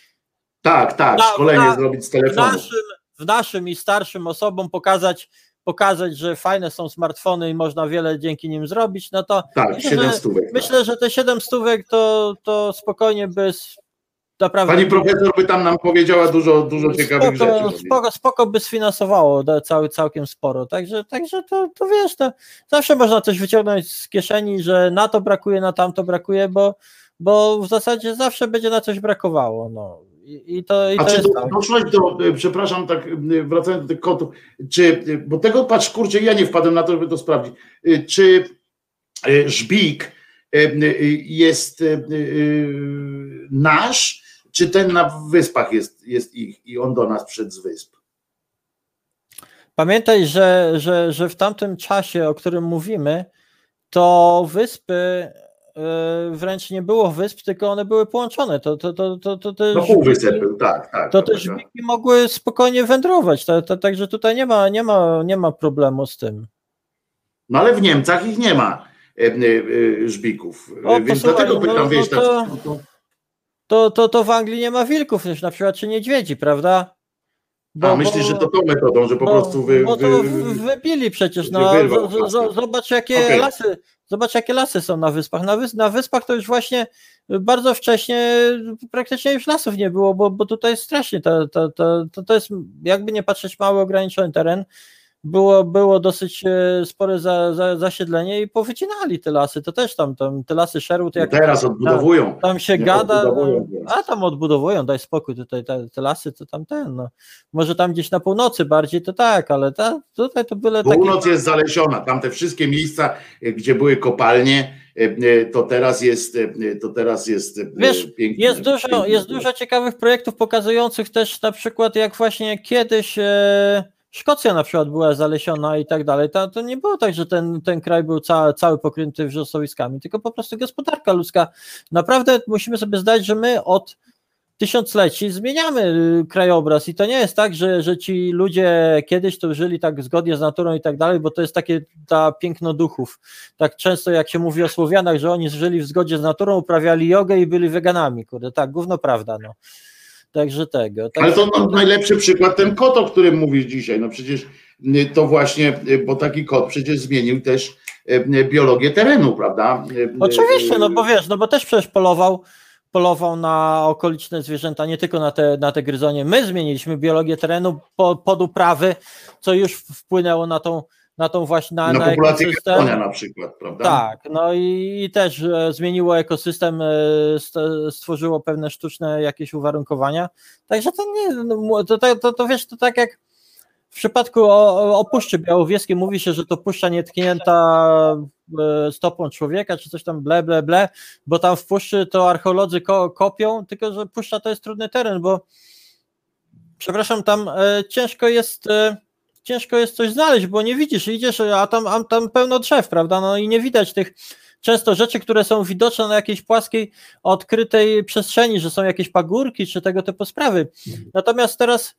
Tak, tak, Na- szkolenie na- zrobić z w telefonu. naszym, w naszym i starszym osobom pokazać, pokazać, że fajne są smartfony i można wiele dzięki nim zrobić, no to Tak, myślę, 7 że- stówek. myślę, że te 7 stówek to, to spokojnie bez naprawdę Pani profesor by tam nam powiedziała dużo, dużo ciekawych spoko, rzeczy. spoko, spoko by sfinansowało cały, całkiem sporo. Także, także to, to wiesz, to zawsze można coś wyciągnąć z kieszeni, że na to brakuje, na tamto brakuje, bo, bo w zasadzie zawsze będzie na coś brakowało. No. I, i to, i A to czy jest do, tak. doszłaś do, e, przepraszam, tak wracając do tych kotów, czy, e, bo tego, patrz, kurczę, ja nie wpadłem na to, żeby to sprawdzić, E, czy żbik jest nasz, czy ten na wyspach jest, jest ich i on do nas przyszedł z wysp? Pamiętaj, że, że, że w tamtym czasie, o którym mówimy, to wyspy e, wręcz nie było wysp, tylko one były połączone. To, to, to, to, to, te No półwysep był, tak, tak. to też żbiki mogły spokojnie wędrować, także tutaj nie ma, nie, ma, nie ma problemu z tym. No ale w Niemcach ich nie ma e, e, żbików, O, więc dlatego pytam, no- wiesz, no to- tak, to, To, to, w Anglii nie ma wilków, też na przykład, czy niedźwiedzi, prawda? a myślisz, że to tą metodą, że po no, prostu wy, bo to wy, wybili przecież, no, wyrwał z- z- zobacz jakie Okej. lasy, zobacz jakie lasy są na wyspach. Na, wys, na wyspach to już właśnie bardzo wcześnie praktycznie już lasów nie było, bo, bo tutaj strasznie to, to, to, to, to jest jakby nie patrzeć mały ograniczony teren. Było, było dosyć e, spore za, za, zasiedlenie i powycinali te lasy. To też tam, tam te lasy Sherwood, jak teraz odbudowują. tam się gada, no, a tam odbudowują, daj spokój, tutaj te, te lasy, to tam ten, no. Może tam gdzieś na północy bardziej to tak, ale ta, tutaj to byle takie... Północ jest zalesiona, tam te wszystkie miejsca, e, gdzie były kopalnie, e, to teraz jest, to teraz jest Wiesz, pięknie. Jest dużo, pięknie. jest dużo ciekawych projektów pokazujących też na przykład jak właśnie kiedyś Szkocja na przykład była zalesiona i tak dalej. To, to nie było tak, że ten, ten kraj był ca, cały pokryty wrzosowiskami, tylko po prostu gospodarka ludzka. Naprawdę musimy sobie zdać, że my od tysiącleci zmieniamy y, krajobraz i to nie jest tak, że, że ci ludzie kiedyś to żyli tak zgodnie z naturą i tak dalej, bo to jest takie ta piękno duchów. Tak często jak się mówi o Słowianach, że oni żyli w zgodzie z naturą, uprawiali jogę i byli weganami, kurde, tak, gówno prawda, no. Także tego. Ale Także, to no, najlepszy przykład ten kot, o którym mówisz dzisiaj. No przecież y, to właśnie, y, bo taki kot przecież zmienił też y, biologię terenu, prawda? Oczywiście, no bo wiesz, no bo też przecież polował, polował na okoliczne zwierzęta, nie tylko na te, na te gryzonie. My zmieniliśmy biologię terenu po, pod uprawy, co już wpłynęło na tą, na tą właśnie na, Na na ekosystem. konia na przykład, prawda? Tak, no i, i też e, zmieniło ekosystem, e, st- stworzyło pewne sztuczne jakieś uwarunkowania. Także to nie, no, to, to, to, to wiesz, to tak jak w przypadku o, o Puszczy Białowieskiej mówi się, że to puszcza nietknięta e, stopą człowieka, czy coś tam ble, ble, ble, bo tam w puszczy to archeolodzy ko, kopią, tylko że puszcza to jest trudny teren, bo przepraszam, tam ciężko jest ciężko jest coś znaleźć, bo nie widzisz, idziesz, a tam, a tam pełno drzew, prawda, no i nie widać tych często rzeczy, które są widoczne na jakiejś płaskiej, odkrytej przestrzeni, że są jakieś pagórki, czy tego typu sprawy. Natomiast teraz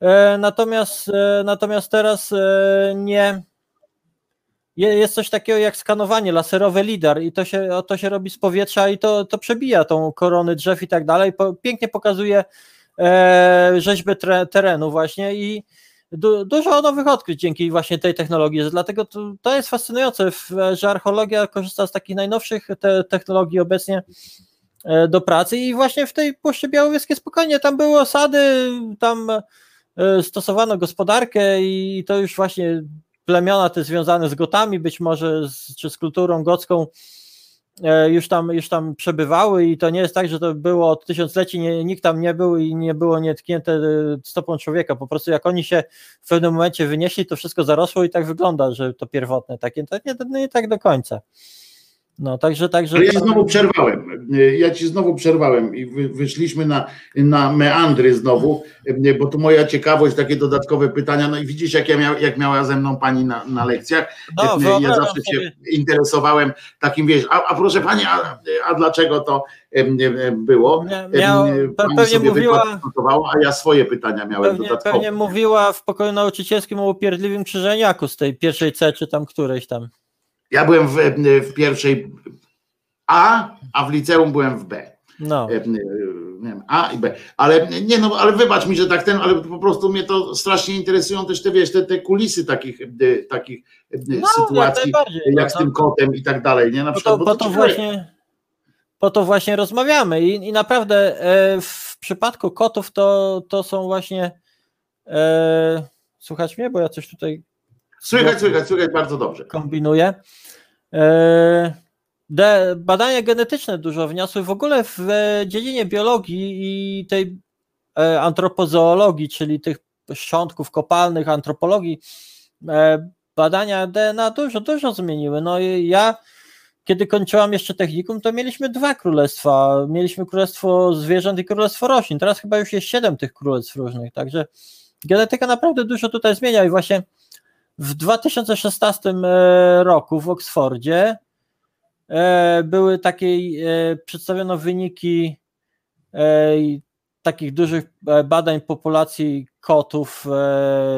e, natomiast, e, natomiast teraz e, nie. Je- jest coś takiego jak skanowanie, laserowe lidar i to się, to się robi z powietrza i to, to przebija tą korony drzew i tak dalej, pięknie pokazuje rzeźbę terenu właśnie i du, dużo nowych odkryć dzięki właśnie tej technologii, dlatego to, to jest fascynujące, że archeologia korzysta z takich najnowszych te, technologii obecnie e, do pracy i właśnie w tej Puszczy Białowieskiej spokojnie, tam były osady, tam e, stosowano gospodarkę i to już właśnie plemiona te związane z Gotami, być może z, czy z kulturą gocką już tam, już tam przebywały i to nie jest tak, że to było od tysiącleci, nie, nikt tam nie był i nie było nietknięte e, stopą człowieka, po prostu jak oni się w pewnym momencie wynieśli, to wszystko zarosło i tak wygląda, że to pierwotne takie, to nie, nie tak do końca. No, także, także. Ale ja znowu przerwałem. Ja ci znowu przerwałem i wy, wyszliśmy na, na meandry znowu, bo tu moja ciekawość, takie dodatkowe pytania. No i widzisz, jak, ja miał, jak miała ze mną pani na, na lekcjach. No, ja wyobrażam zawsze się sobie. interesowałem takim, wiesz, a, a proszę pani, a, a dlaczego to było? Mia- miał- pani pewnie sobie mówiła- a ja swoje pytania miałem Pewnie, dodatkowe. pewnie mówiła w pokoju nauczycielskim o upierdliwym krzyżeniaku z tej pierwszej C, czy tam którejś tam. Ja byłem w, w pierwszej A, a w liceum byłem w B. No. E, e, A i B. Ale nie no, ale wybacz mi, że tak ten, ale po prostu mnie to strasznie interesują też te, wiesz, te, te kulisy takich, e, takich No, sytuacji, jak no z to- tym kotem i tak dalej, nie? Na przykład, to, bo to ciekawe. właśnie po to właśnie rozmawiamy i, i naprawdę w przypadku kotów to, to są właśnie e, słuchać mnie, bo ja coś tutaj Słychać, słychać, słychać bardzo dobrze. kombinuję. E, de, badania genetyczne dużo wniosły w ogóle w e, dziedzinie biologii i tej e, antropozoologii, czyli tych szczątków kopalnych, antropologii. Badania DNA dużo, dużo zmieniły. No i ja, kiedy kończyłam jeszcze technikum, to mieliśmy dwa królestwa. Mieliśmy królestwo zwierząt i królestwo roślin. Teraz chyba już jest siedem tych królestw różnych, także genetyka naprawdę dużo tutaj zmienia i właśnie w 2016 e, roku w Oksfordzie e, były takie, e, przedstawiono wyniki takich dużych badań populacji kotów,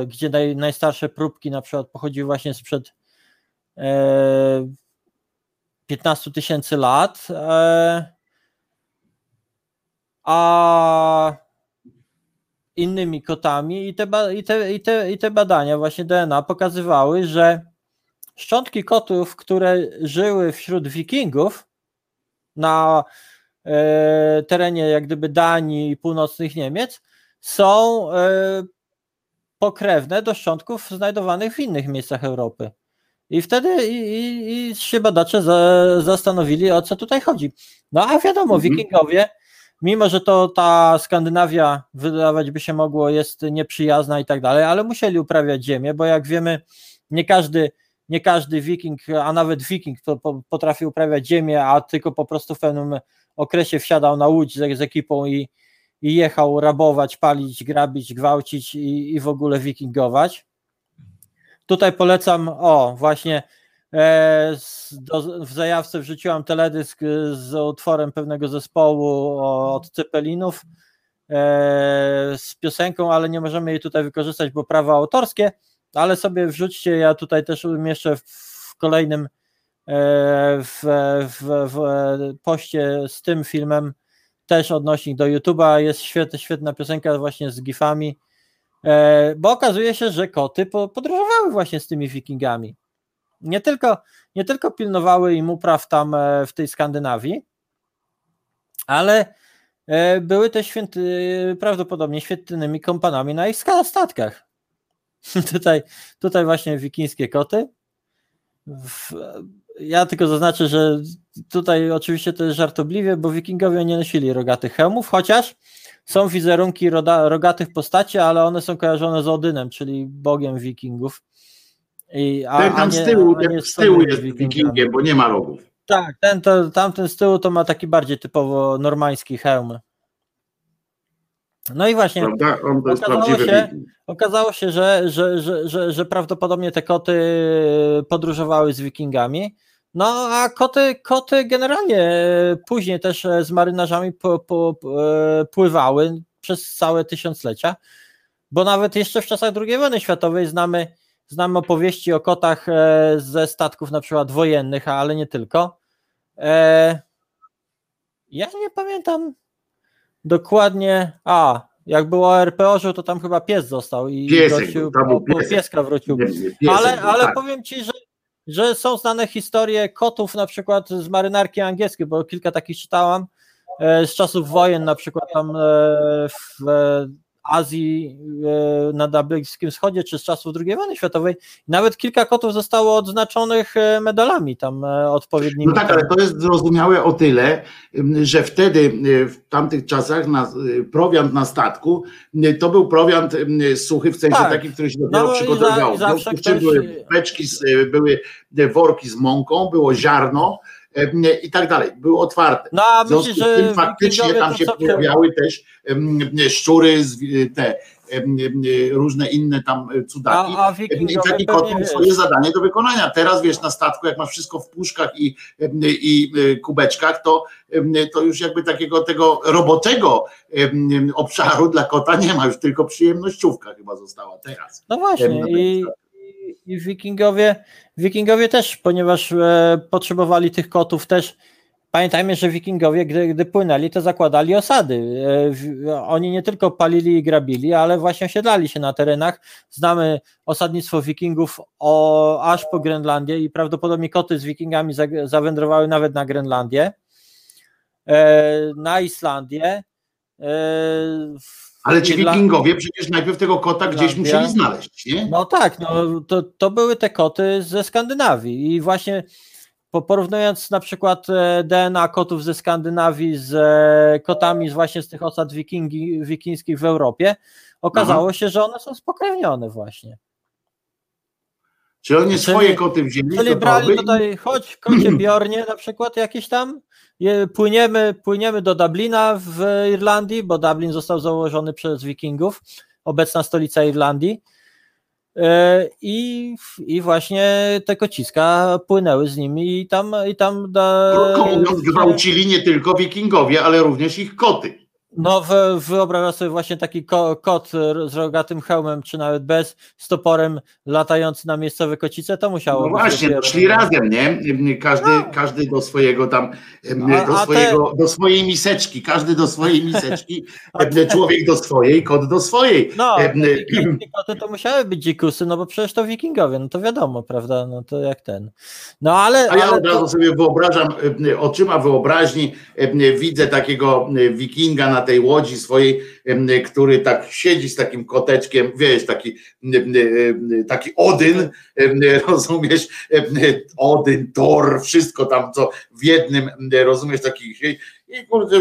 gdzie naj, najstarsze próbki na przykład pochodziły właśnie sprzed e, 15 tysięcy lat, a innymi kotami i te, i, te, i, te, i te badania właśnie DNA pokazywały, że szczątki kotów, które żyły wśród wikingów na e, terenie jak gdyby Danii i północnych Niemiec są e, pokrewne do szczątków znajdowanych w innych miejscach Europy. I wtedy i, i, i się badacze za, zastanowili, o co tutaj chodzi. No a wiadomo, Mhm. wikingowie, mimo że to ta Skandynawia, wydawać by się mogło, jest nieprzyjazna i tak dalej, ale musieli uprawiać ziemię, bo jak wiemy, nie każdy, nie każdy wiking, a nawet wiking potrafi uprawiać ziemię, a tylko po prostu w pewnym okresie wsiadał na łódź z, z ekipą i, i jechał rabować, palić, grabić, gwałcić i, i w ogóle wikingować. Tutaj polecam, o właśnie do, w zajawce wrzuciłam teledysk e, z utworem pewnego zespołu od Cepelinów e, z piosenką, ale nie możemy jej tutaj wykorzystać, bo prawa autorskie, ale sobie wrzućcie, ja tutaj też umieszczę w, kolejnym e, w, w, w poście z tym filmem też odnośnik do YouTube'a, jest świetna, świetna piosenka właśnie z gifami, E, bo okazuje się, że koty po, podróżowały właśnie z tymi wikingami. Nie tylko, nie tylko pilnowały im upraw tam e, w tej Skandynawii, ale e, były też święty, prawdopodobnie świetnymi kompanami na ich statkach. tutaj, tutaj właśnie wikińskie koty. Ja tylko zaznaczę, że tutaj oczywiście to jest żartobliwie, bo wikingowie nie nosili rogatych hełmów, chociaż są wizerunki roda, rogatych postaci, ale one są kojarzone z Odynem, czyli bogiem wikingów. I, a, Ten tam nie- z tyłu, ten z tyłu jest wikingiem, bo nie ma rogów. Tak, ten to, tamten z tyłu to ma taki bardziej typowo normański hełm. No i właśnie, Okazało się- okazało się, że, że, że, że, prawdopodobnie te koty podróżowały z wikingami. No a koty, koty generalnie później też z marynarzami e, pływały przez całe tysiąclecia, bo nawet jeszcze w czasach II wojny światowej znamy, znamy opowieści o kotach e, ze statków na przykład wojennych, ale nie tylko. E, Ja nie pamiętam dokładnie, a jak było RP Orzeł, to tam chyba pies został i Piesek był, piesek. pieska wrócił. Nie, nie, piesek Ale, ale tak. powiem ci, że, że są znane historie kotów na przykład z marynarki angielskiej, bo kilka takich czytałam e, z czasów wojen, na przykład tam w Azji, e, na Bliskim Wschodzie, czy z czasów II wojny światowej. Nawet kilka kotów zostało odznaczonych e, medalami tam e, odpowiednimi. No tak, ale to jest zrozumiałe o tyle, że wtedy w tamtych czasach na, prowiant na statku to był prowiant suchy, w sensie Tak. taki, który się dopiero No za- przygotowywał. i W zawsze związku z czym ktoś- były beczki, z, były worki z mąką, było ziarno i tak dalej, były otwarte. No a W związku myślisz, z że tym faktycznie tam się pojawiały też szczury, te różne inne tam cudaki. A, a I wikingowie taki kot wiesz, swoje zadanie do wykonania. Teraz wiesz, na statku, jak masz wszystko w puszkach i, i kubeczkach, to, to już jakby takiego tego roboczego obszaru dla kota nie ma, już tylko przyjemnościówka chyba została teraz. No właśnie Em, i, i, wikingowie, wikingowie też, ponieważ e, potrzebowali tych kotów też, pamiętajmy, że wikingowie, gdy, gdy płynęli, to zakładali osady. E, w, oni nie tylko palili i grabili, ale właśnie osiedlali się na terenach. Znamy osadnictwo wikingów o, aż po Grenlandię i prawdopodobnie koty z wikingami za, zawędrowały nawet na Grenlandię, e, na Islandię. e, w- Ale ci wikingowie przecież najpierw tego kota gdzieś musieli znaleźć, nie? No tak, no, to, to były te koty ze Skandynawii i właśnie po- porównując na przykład e, DNA kotów ze Skandynawii z e, kotami z właśnie z tych osad wikingi, wikińskich w Europie, okazało się, że one są spokrewnione właśnie. Czy oni Czyli- swoje koty wzięli? Czyli to brali i- tutaj, choć kocie Bjornie na przykład jakieś tam, je, płyniemy, płyniemy do Dublina w Irlandii, bo Dublin został założony przez wikingów, obecna stolica Irlandii. E, I, I właśnie te kociska płynęły z nimi i tam, i tam da, Krótko mówiąc, gwałcili nie tylko wikingowie, ale również ich koty. No, wy- wyobrażasz sobie właśnie taki ko, kot z rogatym hełmem, czy nawet bez, z toporem latający na miejscowe kocice, to musiało No być właśnie, no szli razem, nie? Każdy, każdy do swojego tam, No. A- do, a te- swojego, do swojej miseczki, każdy do swojej miseczki, te- człowiek do swojej, kot do swojej. No, koty to musiały być dzikusy, no bo przecież to wikingowie, no to wiadomo, prawda, no to jak ten. No ale, A ja ale od razu to, sobie wyobrażam, oczyma wyobraźni, widzę takiego wikinga na tej łodzi swojej, który tak siedzi z takim koteczkiem, wiesz, taki, taki Odyn, rozumiesz, Odyn, Thor, wszystko tam, co w jednym, rozumiesz, taki i kurde,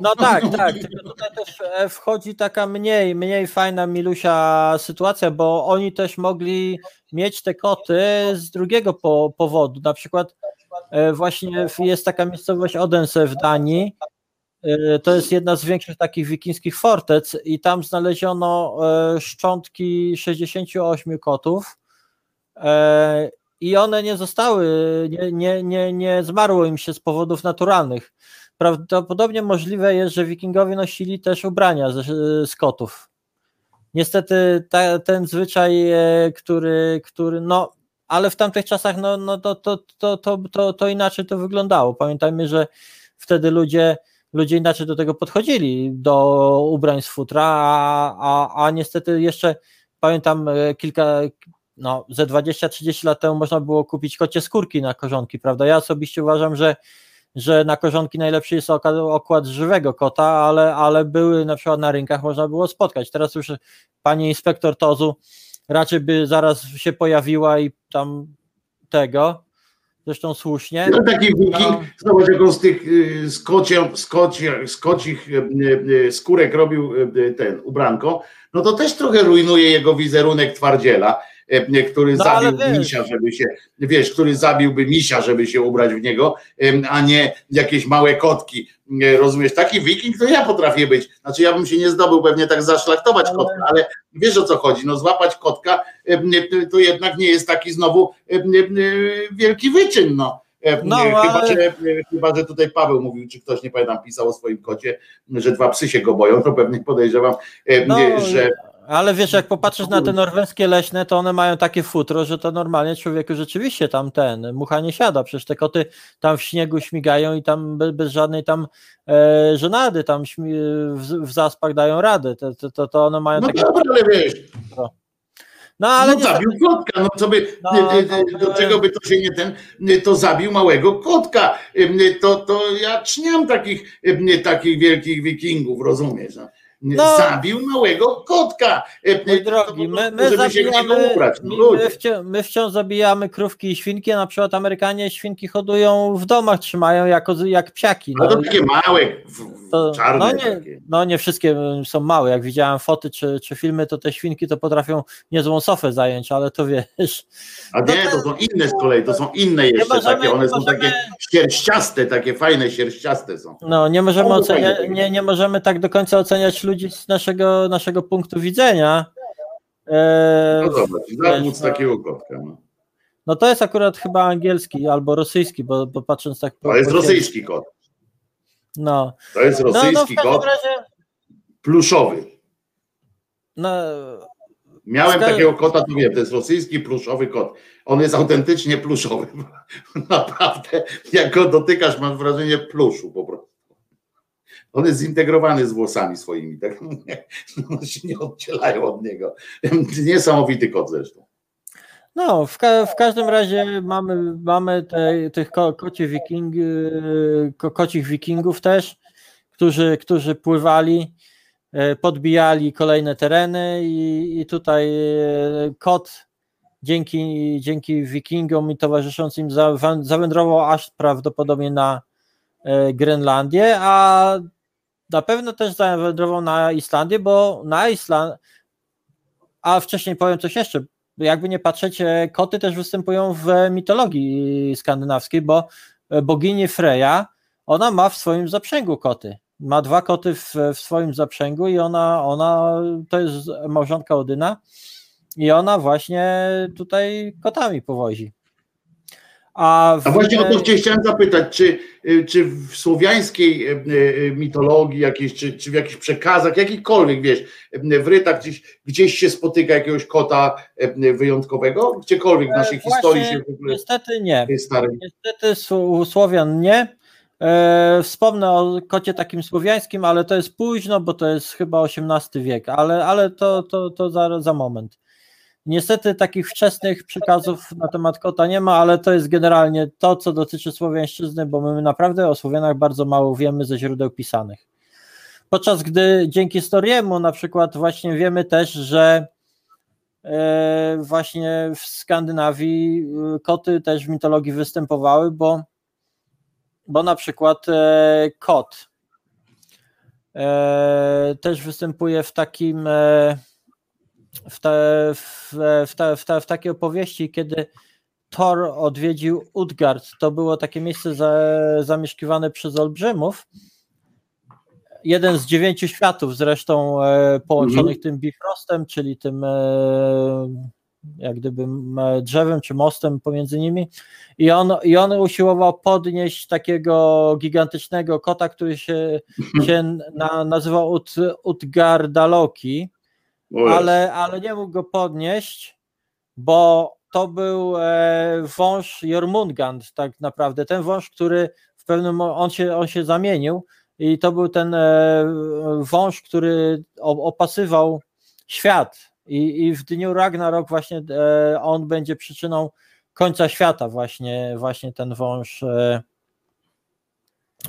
no tak, tak, tutaj też e, wchodzi taka mniej, mniej fajna milusia sytuacja, bo oni też mogli mieć te koty z drugiego po, powodu, na przykład e, właśnie jest taka miejscowość Odense w Danii, To jest jedna z większych takich wikińskich fortec i tam znaleziono e, szczątki 68 kotów e, i one nie zostały, nie, nie, nie, nie zmarło im się z powodów naturalnych. Prawdopodobnie możliwe jest, że wikingowie nosili też ubrania z, z kotów. Niestety ta, ten zwyczaj, e, który, który no, ale w tamtych czasach no, no to, to, to, to, to, to inaczej to wyglądało. Pamiętajmy, że wtedy ludzie ludzie inaczej do tego podchodzili, do ubrań z futra, a, a, a niestety jeszcze pamiętam e, kilka, no ze 20-30 lat temu można było kupić kocie skórki na korzonki, prawda? Ja osobiście uważam, że, że na korzonki najlepszy jest okład żywego kota, ale, ale były na przykład na rynkach, można było spotkać. Teraz już pani inspektor Tozu raczej by zaraz się pojawiła i tam tego, zresztą słusznie. No taki wiking, No. zobacz jaką z tych y, z, kocie, z, kocie, z kocich y, y, skórek robił ten ubranko, no to też trochę rujnuje jego wizerunek twardziela, który No, ale zabił wiesz. misia, żeby się, wiesz, który zabiłby misia, żeby się ubrać w niego, a nie jakieś małe kotki. Rozumiesz, taki wiking to ja potrafię być. Znaczy ja bym się nie zdobył pewnie tak zaszlachtować Ale- kotka, ale wiesz o co chodzi, no złapać kotka to jednak nie jest taki znowu wielki wyczyn, no. No, chyba, ale- że, e, chyba, że tutaj Paweł mówił, czy ktoś nie pamiętam, pisał o swoim kocie, że dwa psy się go boją, to pewnie podejrzewam, No, że Ale wiesz, jak popatrzysz na te norweskie leśne, to one mają takie futro, że to normalnie człowieku rzeczywiście tam ten, mucha nie siada, przecież te koty tam w śniegu śmigają i tam bez, żadnej tam e, żenady tam w, w zaspach dają radę, to, to, to, to one mają no takie... dobra, ale wiesz, No ale no zabił kotka, no co by, No, e, e, no, do czego by to się nie ten, to zabił małego kotka, to, to ja czniam takich, takich wielkich wikingów, rozumiesz, no. No. zabił małego kotka. E, Mój to drogi, my, my zabijamy, ubrać. No, my, wciąż, my wciąż zabijamy krówki i świnki, a na przykład Amerykanie świnki hodują w domach, trzymają jako, jak psiaki. No, to takie małe, to, czarne no, nie, takie. no nie wszystkie są małe, jak widziałem foty czy, czy filmy, to te świnki to potrafią niezłą sofę zająć, ale to wiesz, A nie, to są inne z kolei, to są inne jeszcze możemy- takie, one są możemy- takie sierściaste, takie fajne sierściaste są. no nie możemy, No, fajnie. nie, nie możemy tak do końca oceniać ludzi z naszego, naszego punktu widzenia. E, No zawód z no. takiego kotka. No. No to jest akurat chyba angielski albo rosyjski, bo, bo patrząc tak po. To jest po- rosyjski kot. No. To jest No, no rosyjski każdym kot razie. pluszowy. No, Miałem takiego kota, to wiem, to jest rosyjski pluszowy kot. On jest autentycznie pluszowy. Naprawdę, jak go dotykasz, masz wrażenie pluszu po prostu. On jest zintegrowany z włosami swoimi, tak? One się nie oddzielają od niego. Niesamowity kot zresztą. no w, ka- w każdym razie mamy, mamy te, tych ko, kocie wiking, ko, kocich wikingów też, którzy, którzy pływali, e, podbijali kolejne tereny i, i tutaj e, kot dzięki, dzięki wikingom i towarzyszącym zawędrował aż prawdopodobnie na e, Grenlandię, a na pewno też zawędrował na Islandię, bo na Island, a wcześniej powiem coś jeszcze, jakby nie patrzeć, e, koty też występują w mitologii skandynawskiej, bo e, bogini Freya, ona ma w swoim zaprzęgu koty. Ma dwa koty w, w swoim zaprzęgu i ona, ona to jest małżonka Odyna i ona właśnie tutaj kotami powozi. A, w A właśnie o to cię chciałem zapytać, czy, y, czy w słowiańskiej y, y, mitologii jakiejś, czy, czy w jakichś przekazach, jakikolwiek, wiesz, w rytach gdzieś, gdzieś się spotyka jakiegoś kota wyjątkowego? Gdziekolwiek w naszej E, Właśnie, historii się w ogóle Niestety nie. Niestety u Słowian nie. E, wspomnę o kocie takim słowiańskim, ale to jest późno, bo to jest chyba XVIII wiek, ale, ale to, to, to za, za moment. Niestety takich wczesnych przekazów na temat kota nie ma, ale to jest generalnie to, co dotyczy słowiańszczyzny, bo my naprawdę o Słowianach bardzo mało wiemy ze źródeł pisanych. Podczas gdy dzięki Storiemu na przykład właśnie wiemy też, że e, właśnie w Skandynawii e, koty też w mitologii występowały, bo, bo na przykład e, kot też występuje w takim w, te, w, w, te, w, te, w takiej opowieści, kiedy Thor odwiedził Utgard. To było takie miejsce za, zamieszkiwane przez olbrzymów. Jeden z dziewięciu światów zresztą e, połączonych tym Bifrostem, czyli tym e, jak gdyby drzewem czy mostem pomiędzy nimi. I on, I on usiłował podnieść takiego gigantycznego kota, który się, się na, nazywał Ut, Utgardaloki. Ale, ale nie mógł go podnieść, bo to był e, wąż Jormungand tak naprawdę, ten wąż, który w pewnym on się, on się zamienił i to był ten e, wąż, który opasywał świat. I, i w dniu Ragnarok właśnie e, on będzie przyczyną końca świata właśnie, właśnie ten wąż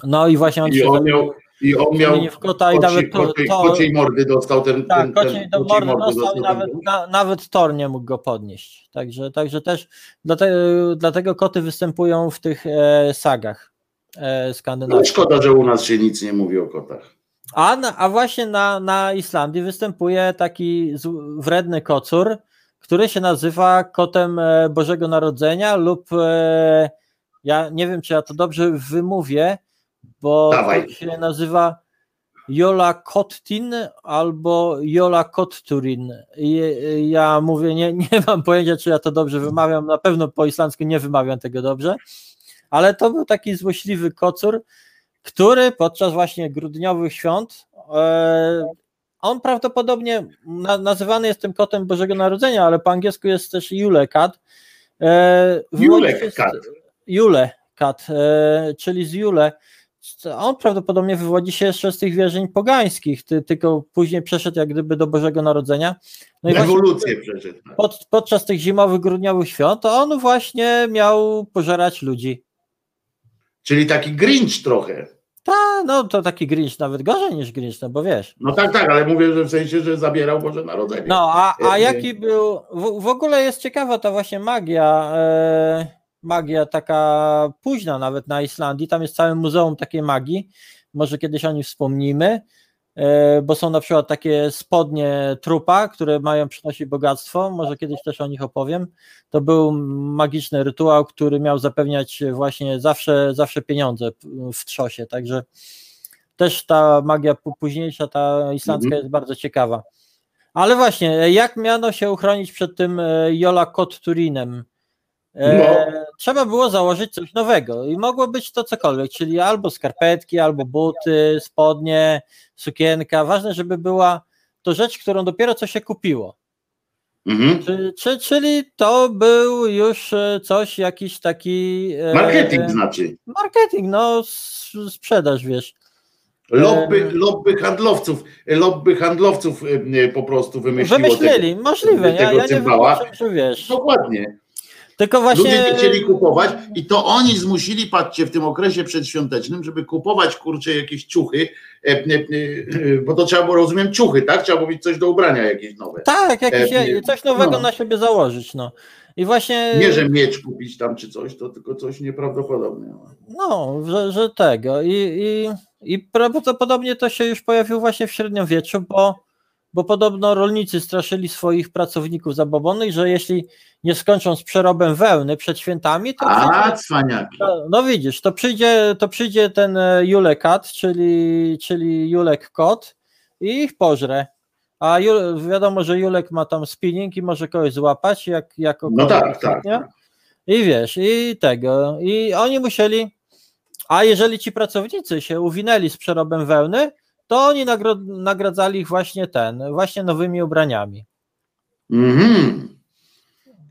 no i właśnie on I się on miał, i on miał w kota i nawet to, koci, to, kociej mordy dostał ten, tak, ten, kociej ten do kociej mordy dostał i nawet, na, nawet Thor nie mógł go podnieść. Także, także też dlatego, dlatego koty występują w tych e, sagach e, No, skandynawskich. szkoda, że u nas się nic nie mówi o kotach. A, na, a właśnie na, na Islandii występuje taki wredny kocur, który się nazywa kotem e, Bożego Narodzenia lub e, ja nie wiem, czy ja to dobrze wymówię, bo Dawaj. to się nazywa Jola Kottin albo Jola Kotturin. I- Ja mówię, nie, nie mam pojęcia, czy ja to dobrze wymawiam. Na pewno po islandzku nie wymawiam tego dobrze, ale to był taki złośliwy kocur, który podczas właśnie grudniowych świąt, e, on prawdopodobnie na, nazywany jest tym kotem Bożego Narodzenia, ale po angielsku jest też Jule Cat. E, wywodzi Julek się z- kat. Jule Cat, e, czyli z Jule. On prawdopodobnie wywodzi się jeszcze z tych wierzeń pogańskich, ty, tylko później przeszedł jak gdyby do Bożego Narodzenia. No Rewolucję przeszedł. pod, podczas tych zimowych, grudniowych świąt on właśnie miał pożerać ludzi. Czyli taki Grinch trochę. Tak, A, no to taki Grinch nawet gorzej niż Grinch, no bo wiesz. No tak, tak, ale mówię, że w sensie, że zabierał Boże Narodzenie. No, a, a E, jaki był. W, w ogóle jest ciekawa ta właśnie magia. E, magia taka późna nawet na Islandii. Tam jest całe muzeum takiej magii. Może kiedyś o nim wspomnimy. E, bo są na przykład takie spodnie trupa, które mają przynosić bogactwo. Może kiedyś też o nich opowiem. To był magiczny rytuał, który miał zapewniać właśnie zawsze, zawsze pieniądze w trzosie. Także też ta magia późniejsza, ta islandzka Mhm. jest bardzo ciekawa. Ale właśnie, jak miano się uchronić przed tym e, Jola Kot Turinem? E, No. Trzeba było założyć coś nowego i mogło być to cokolwiek, czyli albo skarpetki, albo buty, spodnie, sukienka. Ważne, żeby była to rzecz, którą dopiero co się kupiło. Mhm. Czy, czy, czyli to był już e, coś, jakiś taki. e, Marketing znaczy. Marketing, no, sprzedaż, wiesz. Lobby, E, lobby handlowców, lobby handlowców e, e, po prostu wymyśliło Wymyślili, tego, możliwe. Ja, tego ja nie cymbała. wykluczam, że wiesz. Dokładnie. Tylko właśnie. Ludzie nie chcieli kupować i to oni zmusili, patrzcie, w tym okresie przedświątecznym, żeby kupować, kurczę, jakieś ciuchy, e, e, e, bo to trzeba było, rozumiem, ciuchy, tak? Trzeba było mieć coś do ubrania jakieś nowe. Tak, jakieś, coś nowego no. na siebie założyć. No. I właśnie. Nie, że miecz kupić tam czy coś, to tylko coś nieprawdopodobnego. No, że, że tego. I, i, I prawdopodobnie to się już pojawiło właśnie w średniowieczu, bo, bo podobno rolnicy straszyli swoich pracowników zabobonnych, że jeśli nie skończą z przerobem wełny przed świętami, to. A, cwaniaki. no, no widzisz, to przyjdzie, to przyjdzie ten e, Julekat, czyli, czyli Julek kot i ich pożre. A Jul, wiadomo, że Julek ma tam spinning i może kogoś złapać, jak, jako No tak, tak. tak. I wiesz, i tego. I oni musieli. A jeżeli ci pracownicy się uwinęli z przerobem wełny, to oni nagradzali ich właśnie ten, właśnie nowymi ubraniami. Mhm.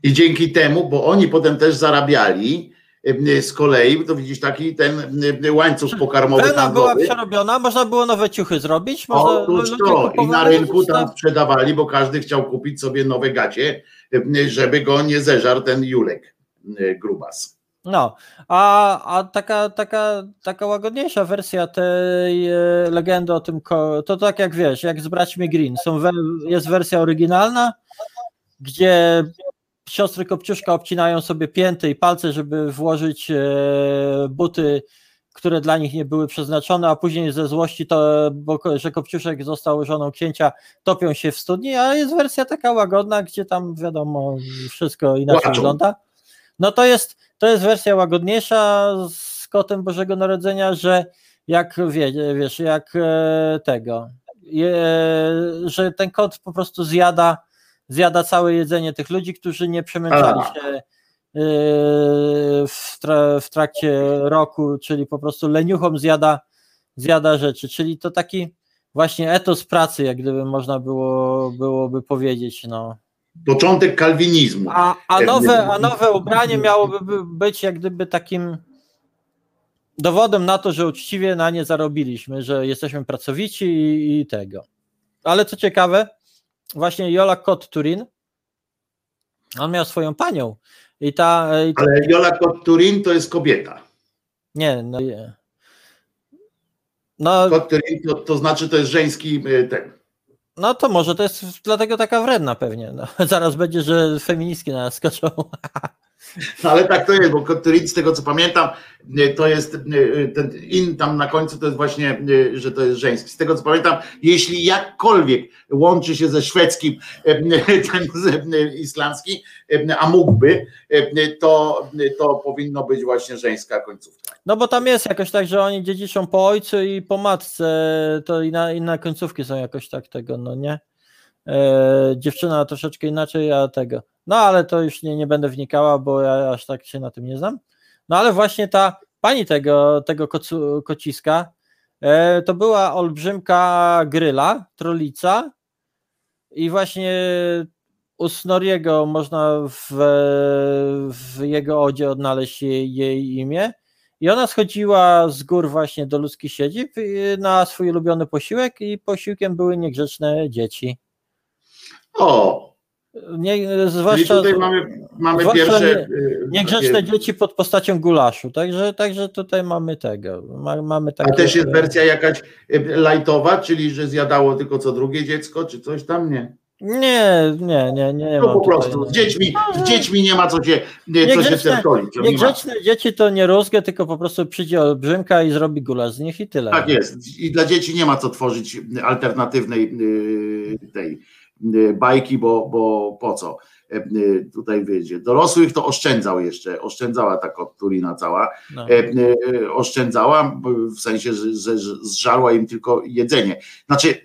I dzięki temu, bo oni potem też zarabiali e, z kolei, to widzisz taki ten e, łańcuch pokarmowy była handlowy. przerobiona, można było nowe ciuchy zrobić. Można, Otóż to, i na rynku tam sprzedawali, bo każdy chciał kupić sobie nowe gacie, e, żeby go nie zeżarł ten Julek e, grubas. No, a, a taka, taka, taka łagodniejsza wersja tej e, legendy o tym, to tak jak wiesz, jak z braćmi Green, są we, jest wersja oryginalna, gdzie siostry Kopciuszka obcinają sobie pięty i palce, żeby włożyć e, buty, które dla nich nie były przeznaczone, a później ze złości to, bo, że Kopciuszek został żoną księcia, topią się w studni, a jest wersja taka łagodna, gdzie tam wiadomo, wszystko inaczej wygląda. No to jest, to jest wersja łagodniejsza z kotem Bożego Narodzenia, że jak wie, wiesz, jak e, tego, że ten kot po prostu zjada, zjada całe jedzenie tych ludzi, którzy nie przemęczali się e, w, tra, w trakcie roku, czyli po prostu leniuchom zjada, zjada rzeczy, czyli to taki właśnie etos pracy, jak gdyby można było, byłoby powiedzieć, no. Początek kalwinizmu. A, a, nowe, a nowe ubranie miałoby by- być jak gdyby takim dowodem na to, że uczciwie na nie zarobiliśmy, że jesteśmy pracowici i, i tego. Ale co ciekawe, właśnie Jola Kot Turin, on miał swoją panią i ta, i ta Ale Jola Kot Turin to jest kobieta. nie, no, nie. no, Kot Turin to, to znaczy to jest żeński e, ten. No to może to jest dlatego taka wredna pewnie. No. Zaraz będzie, że feministki na nas skoczą. No, ale tak to jest, bo Kot Turin z tego co pamiętam, to jest ten in tam na końcu to jest właśnie, że to jest żeński. Z tego co pamiętam, jeśli jakkolwiek łączy się ze szwedzkim e, ten islandzki, e, a mógłby, e, to, to powinno być właśnie żeńska końcówka. No bo tam jest jakoś tak, że oni dziedziczą po ojcu i po matce, to inna, inne końcówki są jakoś tak tego, no nie? E, dziewczyna troszeczkę inaczej, a tego. No ale to już nie, nie będę wnikała, bo ja aż tak się na tym nie znam. No ale właśnie ta pani tego, tego kocu, kociska, e, to była olbrzymka gryla, trolica i właśnie u Snoriego można w, w jego odzie odnaleźć jej, jej imię. I ona schodziła z gór właśnie do ludzkich siedzib y, na swój ulubiony posiłek i posiłkiem były niegrzeczne dzieci. O, Nie, czyli zwłaszcza, tutaj mamy mamy pierwsze. y, Niegrzeczne dzieci pod postacią gulaszu, także, także tutaj mamy tego. Ma, mamy A takie, też jest wersja jakaś y, lightowa, czyli że zjadało tylko co drugie dziecko, czy coś tam? Nie. Nie, nie, nie, nie. No mam po prostu, z dziećmi, z dziećmi nie ma co się, nie, co się Niegrzeczne- nie dzieci to nie rózgę, tylko po prostu przyjdzie olbrzymka i zrobi gulasz z nich i tyle. Tak jest. I dla dzieci nie ma co tworzyć alternatywnej y, tej y, bajki, bo, bo po co? E, y, Tutaj wyjdzie. Dorosłych to oszczędzał jeszcze, oszczędzała ta Turina cała, No. e, oszczędzała w sensie, że, że, że zżarła im tylko jedzenie. Znaczy,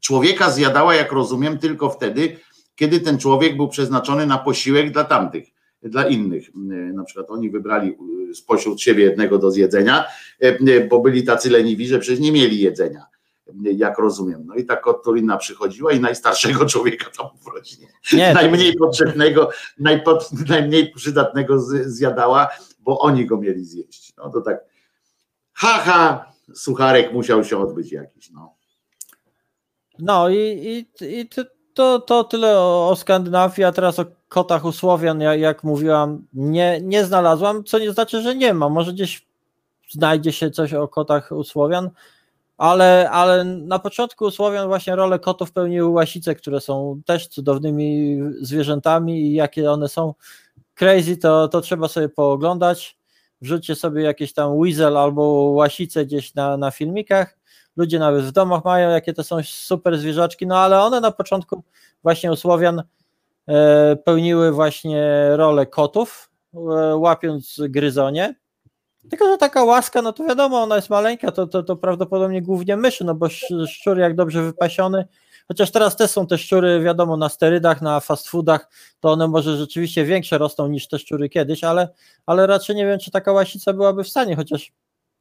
człowieka zjadała, jak rozumiem, tylko wtedy, kiedy ten człowiek był przeznaczony na posiłek dla tamtych, dla innych. Y, Na przykład oni wybrali y, spośród siebie jednego do zjedzenia, e, bo byli tacy leniwi, że przecież nie mieli jedzenia, e, jak rozumiem. No i tak Turina przychodziła i najstarszego człowieka tam w rodzinie, Nie, to- najmniej potrzebnego, najpod, najmniej przydatnego z- zjadała, bo oni go mieli zjeść. No to tak, haha, sucharek musiał się odbyć jakiś, no. No i, i, i to, to, tyle o, o Skandynawii, a teraz o kotach u Słowian, jak, jak mówiłam, nie, nie znalazłam, co nie znaczy, że nie ma. Może gdzieś znajdzie się coś o kotach u Słowian, ale, ale na początku u Słowian właśnie rolę kotów pełniły łasice, które są też cudownymi zwierzętami i jakie one są crazy, to, to trzeba sobie pooglądać. Wrzućcie sobie jakieś tam weasel albo łasice gdzieś na, na filmikach. Ludzie nawet w domach mają, jakie to są super zwierzaczki, no ale one na początku właśnie u Słowian e, pełniły właśnie rolę kotów, e, łapiąc gryzonie. Tylko, że taka łaska, no to wiadomo, ona jest maleńka, to, to, to prawdopodobnie głównie myszy, no bo sz- szczur jak dobrze wypasiony, chociaż teraz też są te szczury, wiadomo, na sterydach, na fast foodach, to one może rzeczywiście większe rosną niż te szczury kiedyś, ale, ale raczej nie wiem, czy taka łasica byłaby w stanie, chociaż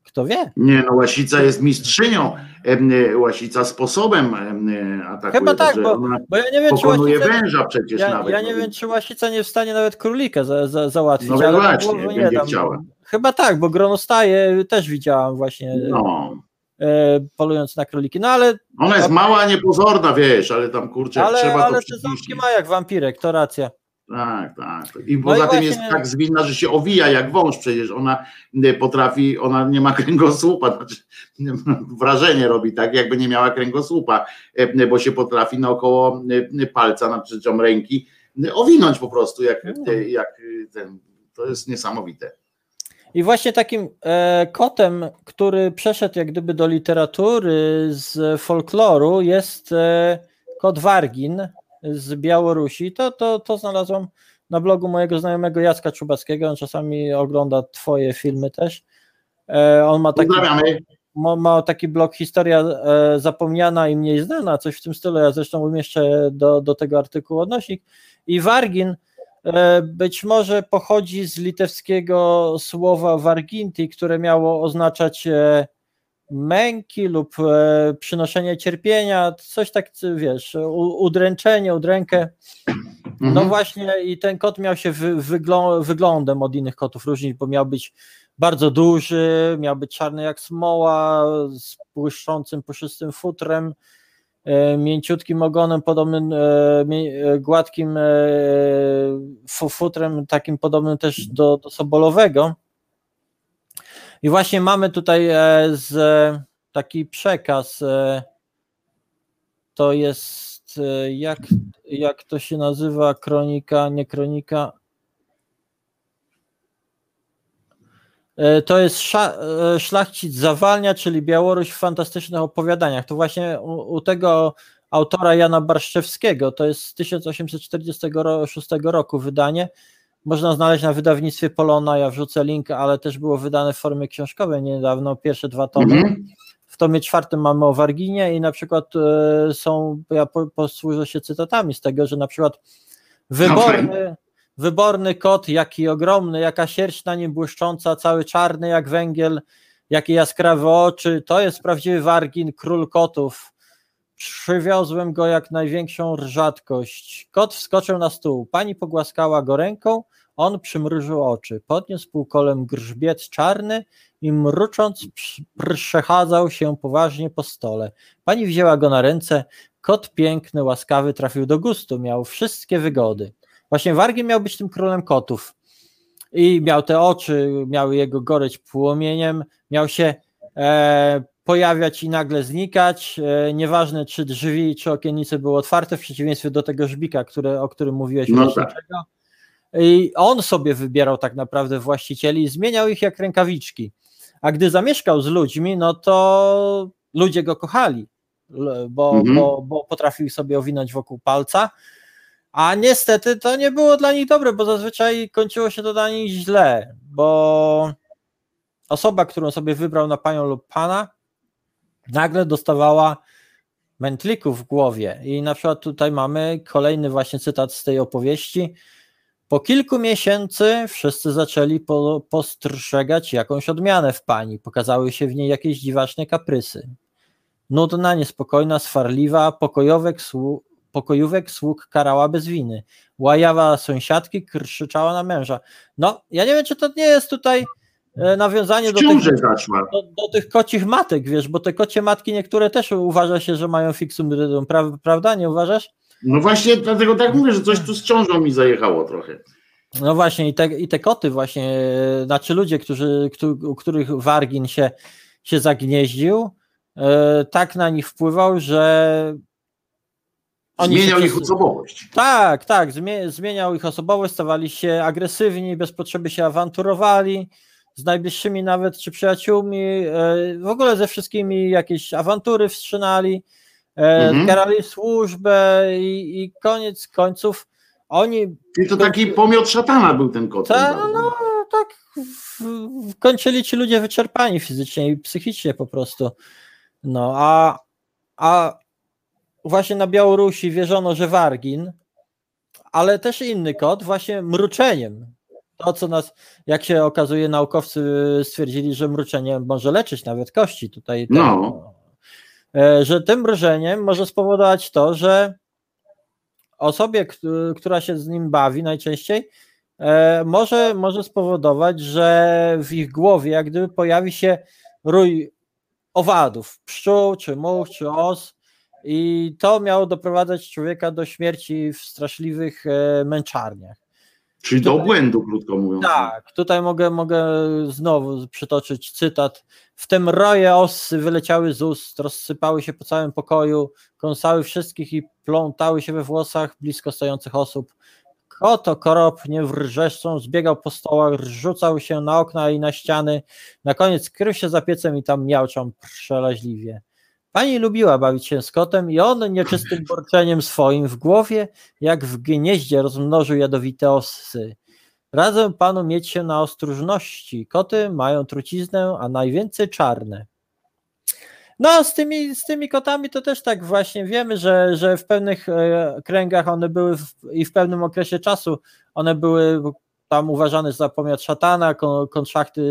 kto wie. Nie, no Łasica jest mistrzynią, e, Łasica sposobem em, e, atakuje. Chyba tak, bo, ona bo ja nie wiem, czy łasica, węża przecież ja, nawet. ja no nie wiem, czy łasica nie w stanie nawet królika za, za, załatwić, No ale właśnie, nie będzie chciała. Chyba tak, bo gronostaje też widziałam właśnie No. e, polując na króliki, no ale, Ona jest mała, niepozorna, wiesz, ale tam kurczę, ale, trzeba ale to te ząbki ma jak wampirek, to racja. Tak, tak. I No poza i tym właśnie- jest tak zwinna, że się owija jak wąż, przecież ona e, potrafi, ona nie ma kręgosłupa, znaczy wrażenie robi tak, jakby nie miała kręgosłupa, e, bo się potrafi naokoło e, palca, na przyczem ręki, e, owinąć po prostu, jak, No. e, jak e, ten, to jest niesamowite. I właśnie takim e, kotem, który przeszedł jak gdyby do literatury z folkloru jest e, kot Wargin z Białorusi. To, to, to znalazłam na blogu mojego znajomego Jacka Czubackiego. On czasami ogląda twoje filmy też. E, on ma taki, ma, ma taki blog Historia e, zapomniana i mniej znana, coś w tym stylu. Ja zresztą umieszczę do, do tego artykułu odnośnik. I Wargin e, być może pochodzi z litewskiego słowa warginti, które miało oznaczać męki lub e, przynoszenie cierpienia, coś tak, wiesz, udręczenie, udrękę. No Mhm. właśnie i ten kot miał się wy, wyglą, wyglądem od innych kotów różnić, bo miał być bardzo duży, miał być czarny jak smoła, z błyszczącym, puszystym futrem, e, mięciutkim ogonem, podobnym, e, gładkim fu- futrem, takim podobnym też do, do sobolowego. I właśnie mamy tutaj e, z, taki przekaz. E, to jest, e, jak, jak to się nazywa, kronika, nie kronika. To jest szlachcic Zawalnia, czyli Białoruś w fantastycznych opowiadaniach. To właśnie u, u tego autora Jana Barszczewskiego, to jest z 1846 roku wydanie. Można znaleźć na wydawnictwie Polona, ja wrzucę link, ale też było wydane w formie książkowej niedawno, pierwsze dwa tomy. Mhm. W tomie czwartym mamy o Warginie i na przykład e, są, ja po, posłużę się cytatami z tego, że na przykład wyborny, wyborny kot, jaki ogromny, jaka sierść na nim błyszcząca, cały czarny jak węgiel, jakie jaskrawe oczy, to jest prawdziwy Wargin, król kotów. Przywiozłem go jak największą rzadkość. Kot wskoczył na stół, pani pogłaskała go ręką, on przymrużył oczy, podniósł półkolem grzbiet czarny i mrucząc przechadzał się poważnie po stole. Pani wzięła go na ręce, kot piękny, łaskawy, trafił do gustu, miał wszystkie wygody. Właśnie Wargin miał być tym królem kotów. I miał te oczy, miały jego goreć płomieniem, miał się e, pojawiać i nagle znikać, e, nieważne czy drzwi, czy okiennice były otwarte, w przeciwieństwie do tego żbika, które, o którym mówiłeś No wcześniejszego. I on sobie wybierał tak naprawdę właścicieli i zmieniał ich jak rękawiczki. A gdy zamieszkał z ludźmi, no to ludzie go kochali, bo, Mhm. bo, bo potrafił sobie owinąć wokół palca. A niestety to nie było dla nich dobre, bo zazwyczaj kończyło się to dla nich źle, bo osoba, którą sobie wybrał na panią lub pana, nagle dostawała mętlików w głowie. I na przykład tutaj mamy kolejny właśnie cytat z tej opowieści. Po kilku miesięcy wszyscy zaczęli po, postrzegać jakąś odmianę w pani. Pokazały się w niej jakieś dziwaczne kaprysy. Nudna, niespokojna, swarliwa, pokojówek, słu, pokojówek sług karała bez winy. Łajawa sąsiadki krzyczała na męża. No, ja nie wiem, czy to nie jest tutaj nawiązanie W do tych, do, do tych kocich matek, wiesz, bo te kocie matki niektóre też uważa się, że mają fixum rydum, pra, prawda? Nie uważasz? No właśnie dlatego tak mówię, że coś tu z ciążą mi zajechało trochę. No właśnie, i te, i te koty właśnie, e, znaczy ludzie, którzy, któ- u których Wargin się, się zagnieździł, e, tak na nich wpływał, że oni Zmieniał ich osobowość. Tak, tak, zmie- zmieniał ich osobowość, stawali się agresywni, bez potrzeby się awanturowali, z najbliższymi nawet czy przyjaciółmi, e, w ogóle ze wszystkimi jakieś awantury wstrzynali, e, Mhm. karali służbę i, i koniec końców oni Czyli to taki pomiot szatana był ten kot. Ta, no, tak w, w, kończyli ci ludzie wyczerpani fizycznie i psychicznie po prostu. No, a, a właśnie na Białorusi wierzono, że Wargin, ale też inny kot, właśnie mruczeniem. To, co nas, jak się okazuje, naukowcy stwierdzili, że mruczenie może leczyć nawet kości tutaj. ten- No. E, Że tym mrużeniem może spowodować to, że osobie, któ- która się z nim bawi najczęściej, e, może, może spowodować, że w ich głowie jak gdyby pojawi się rój owadów, pszczół, czy much, czy os i to miało doprowadzać człowieka do śmierci w straszliwych e, męczarniach. Czyli do błędu, krótko mówiąc. Tak, tutaj mogę, mogę znowu przytoczyć cytat. W tym roje osy wyleciały z ust, rozsypały się po całym pokoju, kąsały wszystkich i plątały się we włosach blisko stojących osób. Kot okropnie wrzeszcząc zbiegał po stołach, rzucał się na okna i na ściany, na koniec krył się za piecem i tam miałczał przeraźliwie. Pani lubiła bawić się z kotem i on nieczystym borczeniem swoim w głowie, jak w gnieździe rozmnożył jadowite osy. Radzę panu mieć się na ostrożności. Koty mają truciznę, a najwięcej czarne. No, z tymi, z tymi kotami to też tak właśnie wiemy, że, że w pewnych e, kręgach one były w, i w pewnym okresie czasu one były tam uważane za pomiot szatana, kon, konszachty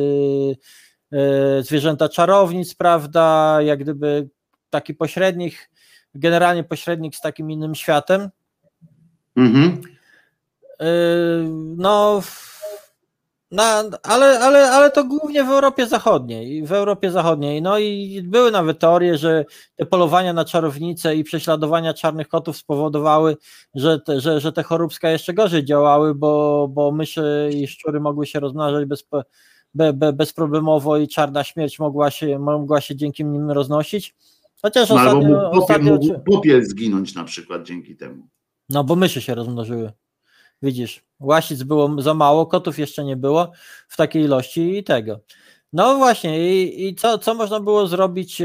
e, zwierzęta czarownic, prawda, jak gdyby taki pośrednik, generalnie pośrednik z takim innym światem. Mhm. Yy, No, na, ale, ale, ale to głównie w Europie Zachodniej. W Europie Zachodniej. No i były nawet teorie, że te polowania na czarownice i prześladowania czarnych kotów spowodowały, że te, że, że te choróbska jeszcze gorzej działały, bo, bo myszy i szczury mogły się rozmnażać bez, be, be, bezproblemowo i czarna śmierć mogła się, mogła się dzięki nim roznosić. Chociaż No, ostatnio, mógł popiel, ostatnio, mógł popiel zginąć na przykład dzięki temu. no bo myszy się rozmnożyły. Widzisz, łasic było za mało, kotów jeszcze nie było w takiej ilości i tego. No właśnie, i, i co, co można było zrobić e,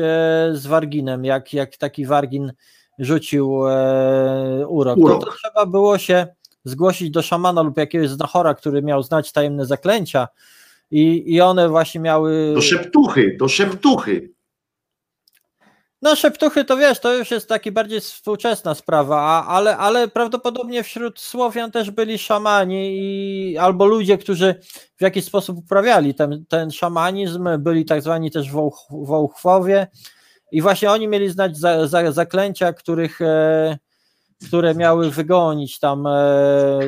z Warginem, jak, jak taki Wargin rzucił e, urok? No Urok. to trzeba było się zgłosić do szamana lub jakiegoś znachora, który miał znać tajemne zaklęcia i, i one właśnie miały... Do szeptuchy, do szeptuchy. No szeptuchy to wiesz, to już jest taki bardziej współczesna sprawa, ale, ale prawdopodobnie wśród Słowian też byli szamani i, albo ludzie, którzy w jakiś sposób uprawiali ten, ten szamanizm, byli tak zwani też wołch, wołchwowie. I właśnie oni mieli znać za, za, zaklęcia, których, e, które miały wygonić tam e,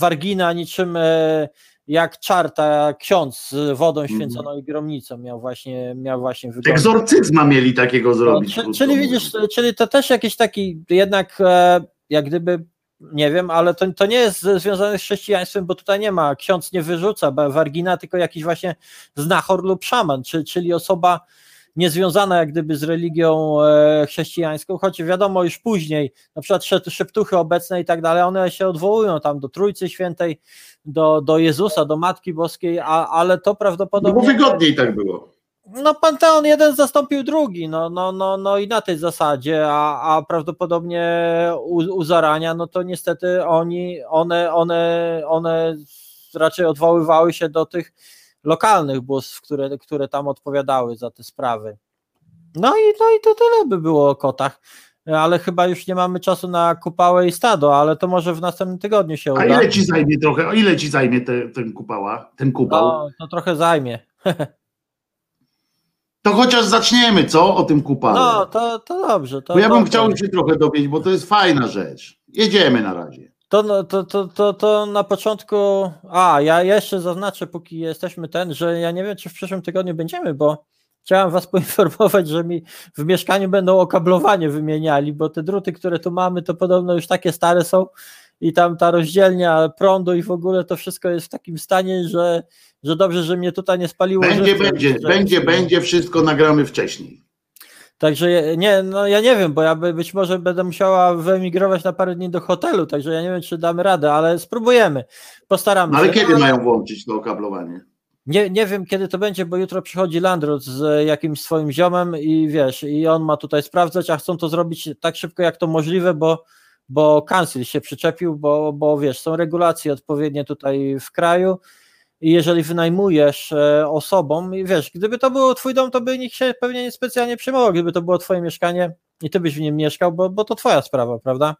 Wargina niczym e, jak czarta ksiądz z wodą święconą i gromnicą miał właśnie, miał właśnie wygonić. Egzorcyzma mieli takiego No, zrobić. krótko czyli mówiąc. widzisz, czyli to też jakiś taki jednak e, jak gdyby nie wiem, ale to, to nie jest związane z chrześcijaństwem, bo tutaj nie ma, ksiądz nie wyrzuca wargina, tylko jakiś właśnie znachor lub szaman, czy, czyli osoba niezwiązana jak gdyby z religią e, chrześcijańską, choć wiadomo już później, na przykład szeptuchy obecne i tak dalej, one się odwołują tam do Trójcy Świętej, do, do Jezusa, do Matki Boskiej, a, ale to prawdopodobnie... No bo wygodniej tak było. No Panteon jeden zastąpił drugi, no, no, no, no i na tej zasadzie, a, a prawdopodobnie u, u zarania, no to niestety oni, one, one, one raczej odwoływały się do tych lokalnych bóstw, które, które tam odpowiadały za te sprawy. No i, no i to tyle by było o kotach. Ale chyba już nie mamy czasu na kupałę i stado, ale to może w następnym tygodniu się uda. A ile ci zajmie trochę? O ile ci zajmie te, ten kupała, ten kupał? No, to trochę zajmie. To chociaż zaczniemy, co? O tym kupale. No, to, to dobrze. To bo ja bym dobrze. chciał się trochę dowiedzieć, bo to jest fajna rzecz. Jedziemy na razie. To, no, to, to, to, to na początku. A, ja jeszcze zaznaczę, póki jesteśmy ten, że ja nie wiem, czy w przyszłym tygodniu będziemy, bo chciałem Was poinformować, że mi w mieszkaniu będą okablowanie wymieniali, bo te druty, które tu mamy, to podobno już takie stare są i tam ta rozdzielnia prądu i w ogóle to wszystko jest w takim stanie, że, że dobrze, że mnie tutaj nie spaliło. Będzie, żywcem, będzie, że- będzie, będzie, wszystko nagramy wcześniej. Także nie, no ja nie wiem, bo ja by, być może będę musiała wyemigrować na parę dni do hotelu, także ja nie wiem, czy damy radę, ale spróbujemy. Postaramy ale się. kiedy mają włączyć to okablowanie? Nie, nie wiem, kiedy to będzie, bo jutro przychodzi Landrut z jakimś swoim ziomem i wiesz, i on ma tutaj sprawdzać, a chcą to zrobić tak szybko, jak to możliwe, bo, bo kancel się przyczepił, bo, bo wiesz, są regulacje odpowiednie tutaj w kraju i jeżeli wynajmujesz e, osobom, i wiesz, gdyby to był twój dom, to by nikt się pewnie nie specjalnie przejmował, gdyby to było twoje mieszkanie i ty byś w nim mieszkał, bo, bo to twoja sprawa, prawda?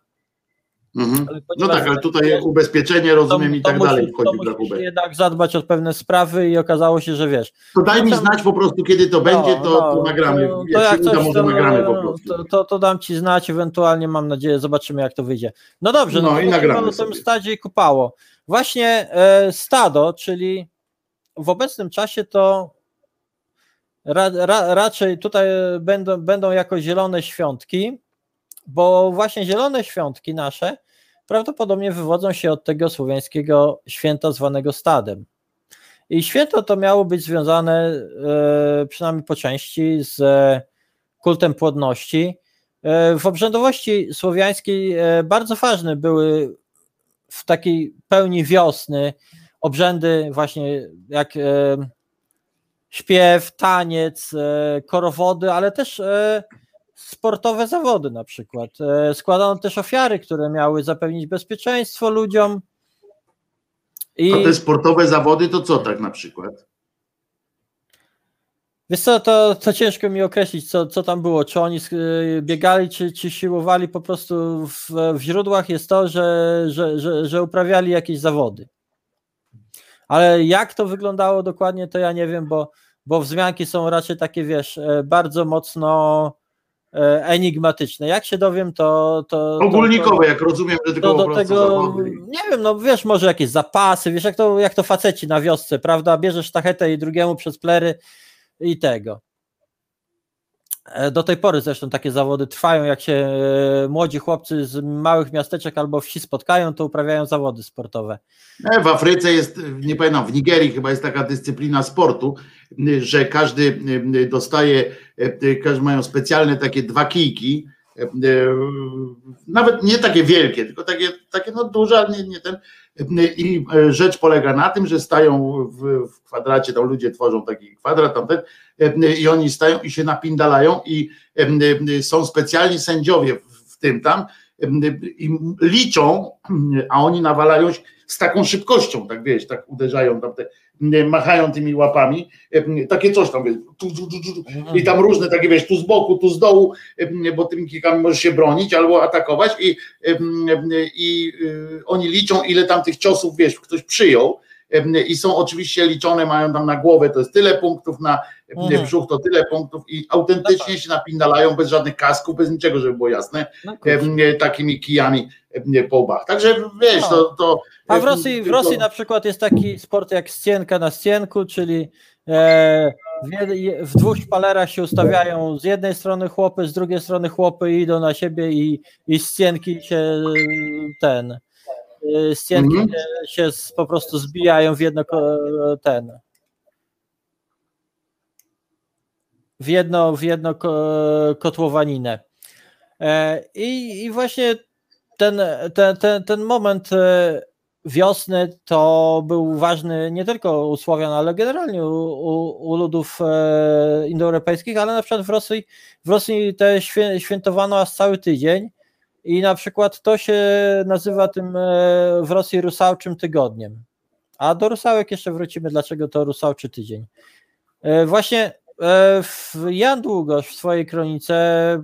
Mhm. No tak, ale tutaj ubezpieczenie, rozumiem, i tak musi- dalej to wchodzi w musi rachubę. jednak zadbać o pewne sprawy i okazało się, że wiesz, To daj mi No tam- znać po prostu, kiedy to będzie, to, no, to nagramy. To, jak to jak uda, coś, może to, nagramy po prostu. To, to, to dam ci znać, ewentualnie mam nadzieję, zobaczymy jak to wyjdzie. No dobrze, No no, i to nagramy o tym stadzie i kupało. Właśnie e, stado, czyli w obecnym czasie to ra, ra, raczej tutaj będą, będą jako zielone świątki, bo właśnie zielone świątki nasze prawdopodobnie wywodzą się od tego słowiańskiego święta zwanego stadem. I święto to miało być związane e, przynajmniej po części z kultem płodności. E, w obrzędowości słowiańskiej e, bardzo ważne były w takiej pełni wiosny obrzędy właśnie jak śpiew, taniec, korowody, ale też sportowe zawody na przykład. E, składano też ofiary, które miały zapewnić bezpieczeństwo ludziom. I... A te sportowe zawody to co tak na przykład? Wiesz co, to, to ciężko mi określić, co, co tam było. Czy oni y, biegali, czy, czy siłowali po prostu w, w źródłach jest to, że, że, że, że uprawiali jakieś zawody. Ale jak to wyglądało dokładnie, to ja nie wiem, bo, bo wzmianki są raczej takie, wiesz, e, bardzo mocno e, enigmatyczne. Jak się dowiem, to. to to- Ogólnikowe, jak rozumiem, że tylko to do tego, nie wiem, no wiesz, może jakieś zapasy, wiesz, jak to, jak to faceci na wiosce, prawda, bierzesz sztachetę i drugiemu przez plery i tego. E, Do tej pory zresztą takie zawody trwają, jak się e, młodzi chłopcy z małych miasteczek albo wsi spotkają, to uprawiają zawody sportowe. E, W Afryce jest, nie pamiętam, w Nigerii chyba jest taka dyscyplina sportu, że każdy dostaje, każdy mają specjalne takie dwa kijki, nawet nie takie wielkie, tylko takie, takie no duże, ale nie, nie ten. I y, rzecz polega na tym, że stają w, w kwadracie, tam ludzie tworzą taki kwadrat, tamten, y, i oni stają i się napindalają i y, są specjalni sędziowie w, tym tam i liczą, a oni nawalają się z taką szybkością, tak wiesz, tak uderzają tam te, machają tymi łapami, e, takie coś tam, wiesz, tu, tu, tu, i tam różne takie, wiesz, tu z boku, tu z dołu, e, bo tymi kikami możesz się bronić albo atakować i, i oni liczą, ile tam tych ciosów, wiesz, ktoś przyjął. I są oczywiście liczone, mają tam na głowę, to jest tyle punktów, na Mhm. brzuch to tyle punktów i autentycznie się napindalają bez żadnych kasków, bez niczego, żeby było jasne, No, takimi kijami po łbach. Także wiesz, to, to A w Rosji, w Rosji na przykład jest taki sport jak scjenka na scjenku, czyli e, w, jed- w dwóch szpalerach się ustawiają z jednej strony chłopy, z drugiej strony chłopy i idą na siebie i, i scjenki się ten y, scjenki Mhm. się, po prostu zbijają w jedno ten w jedno, w jedno ko- kotłowaninę. E, I, i właśnie ten, ten, ten, ten moment e, wiosny to był ważny nie tylko u Słowian, ale generalnie u, u, u ludów e, indoeuropejskich, ale na przykład w Rosji, w Rosji te świę, świętowano aż cały tydzień i na przykład to się nazywa tym e, w Rosji rusałczym tygodniem. A do rusałek jeszcze wrócimy, dlaczego to rusałczy tydzień. E, Właśnie Jan Długosz w swojej kronice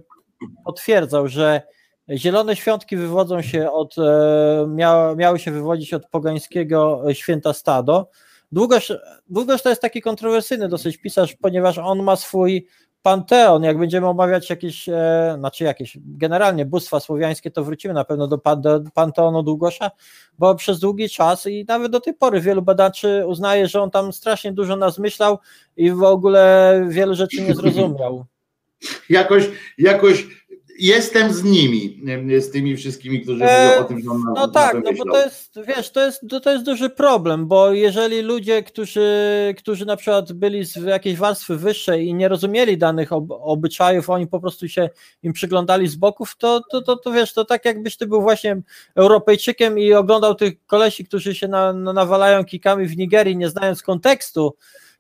potwierdzał, że zielone świątki wywodzą się od, e, mia, miały się wywodzić od pogańskiego święta stado. Długosz, Długosz to jest taki kontrowersyjny dosyć pisarz, ponieważ on ma swój panteon, jak będziemy omawiać jakieś, e, znaczy jakieś, generalnie bóstwa słowiańskie, to wrócimy na pewno do panteonu Długosza, bo przez długi czas i nawet do tej pory wielu badaczy uznaje, że on tam strasznie dużo nas myślał i w ogóle wielu rzeczy nie zrozumiał. Jakoś, jakoś jestem z nimi, z tymi wszystkimi, którzy E, mówią o tym, że on No tak, no bo to jest, wiesz, to jest, to, to jest duży problem, bo jeżeli ludzie, którzy, którzy na przykład byli z jakiejś warstwy wyższej i nie rozumieli danych ob, obyczajów, oni po prostu się im przyglądali z boków, to, to, to, to wiesz, to tak jakbyś ty był właśnie Europejczykiem i oglądał tych kolesi, którzy się na, na, nawalają kikami w Nigerii, nie znając kontekstu,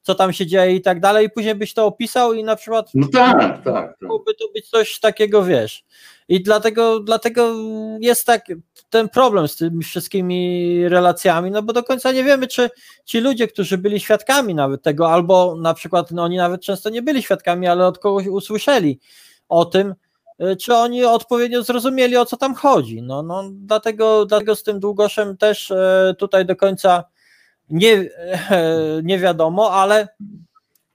co tam się dzieje i tak dalej, i później byś to opisał i na przykład No tak, tak. tak. mogłoby to być coś takiego, wiesz. I dlatego, dlatego jest tak ten problem z tymi wszystkimi relacjami, no bo do końca nie wiemy, czy ci ludzie, którzy byli świadkami nawet tego, albo na przykład no oni nawet często nie byli świadkami, ale od kogoś usłyszeli o tym, y, czy oni odpowiednio zrozumieli, o co tam chodzi. No, no dlatego, dlatego z tym Długoszem też e, tutaj do końca nie, nie wiadomo, ale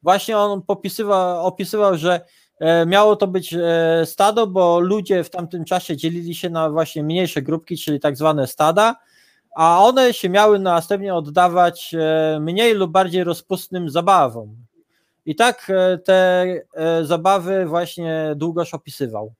właśnie on popisywał, opisywał, że e, miało to być e, stado, bo ludzie w tamtym czasie dzielili się na właśnie mniejsze grupki, czyli tak zwane stada, a one się miały następnie oddawać e, mniej lub bardziej rozpustnym zabawom. I tak te zabawy właśnie Długosz opisywał.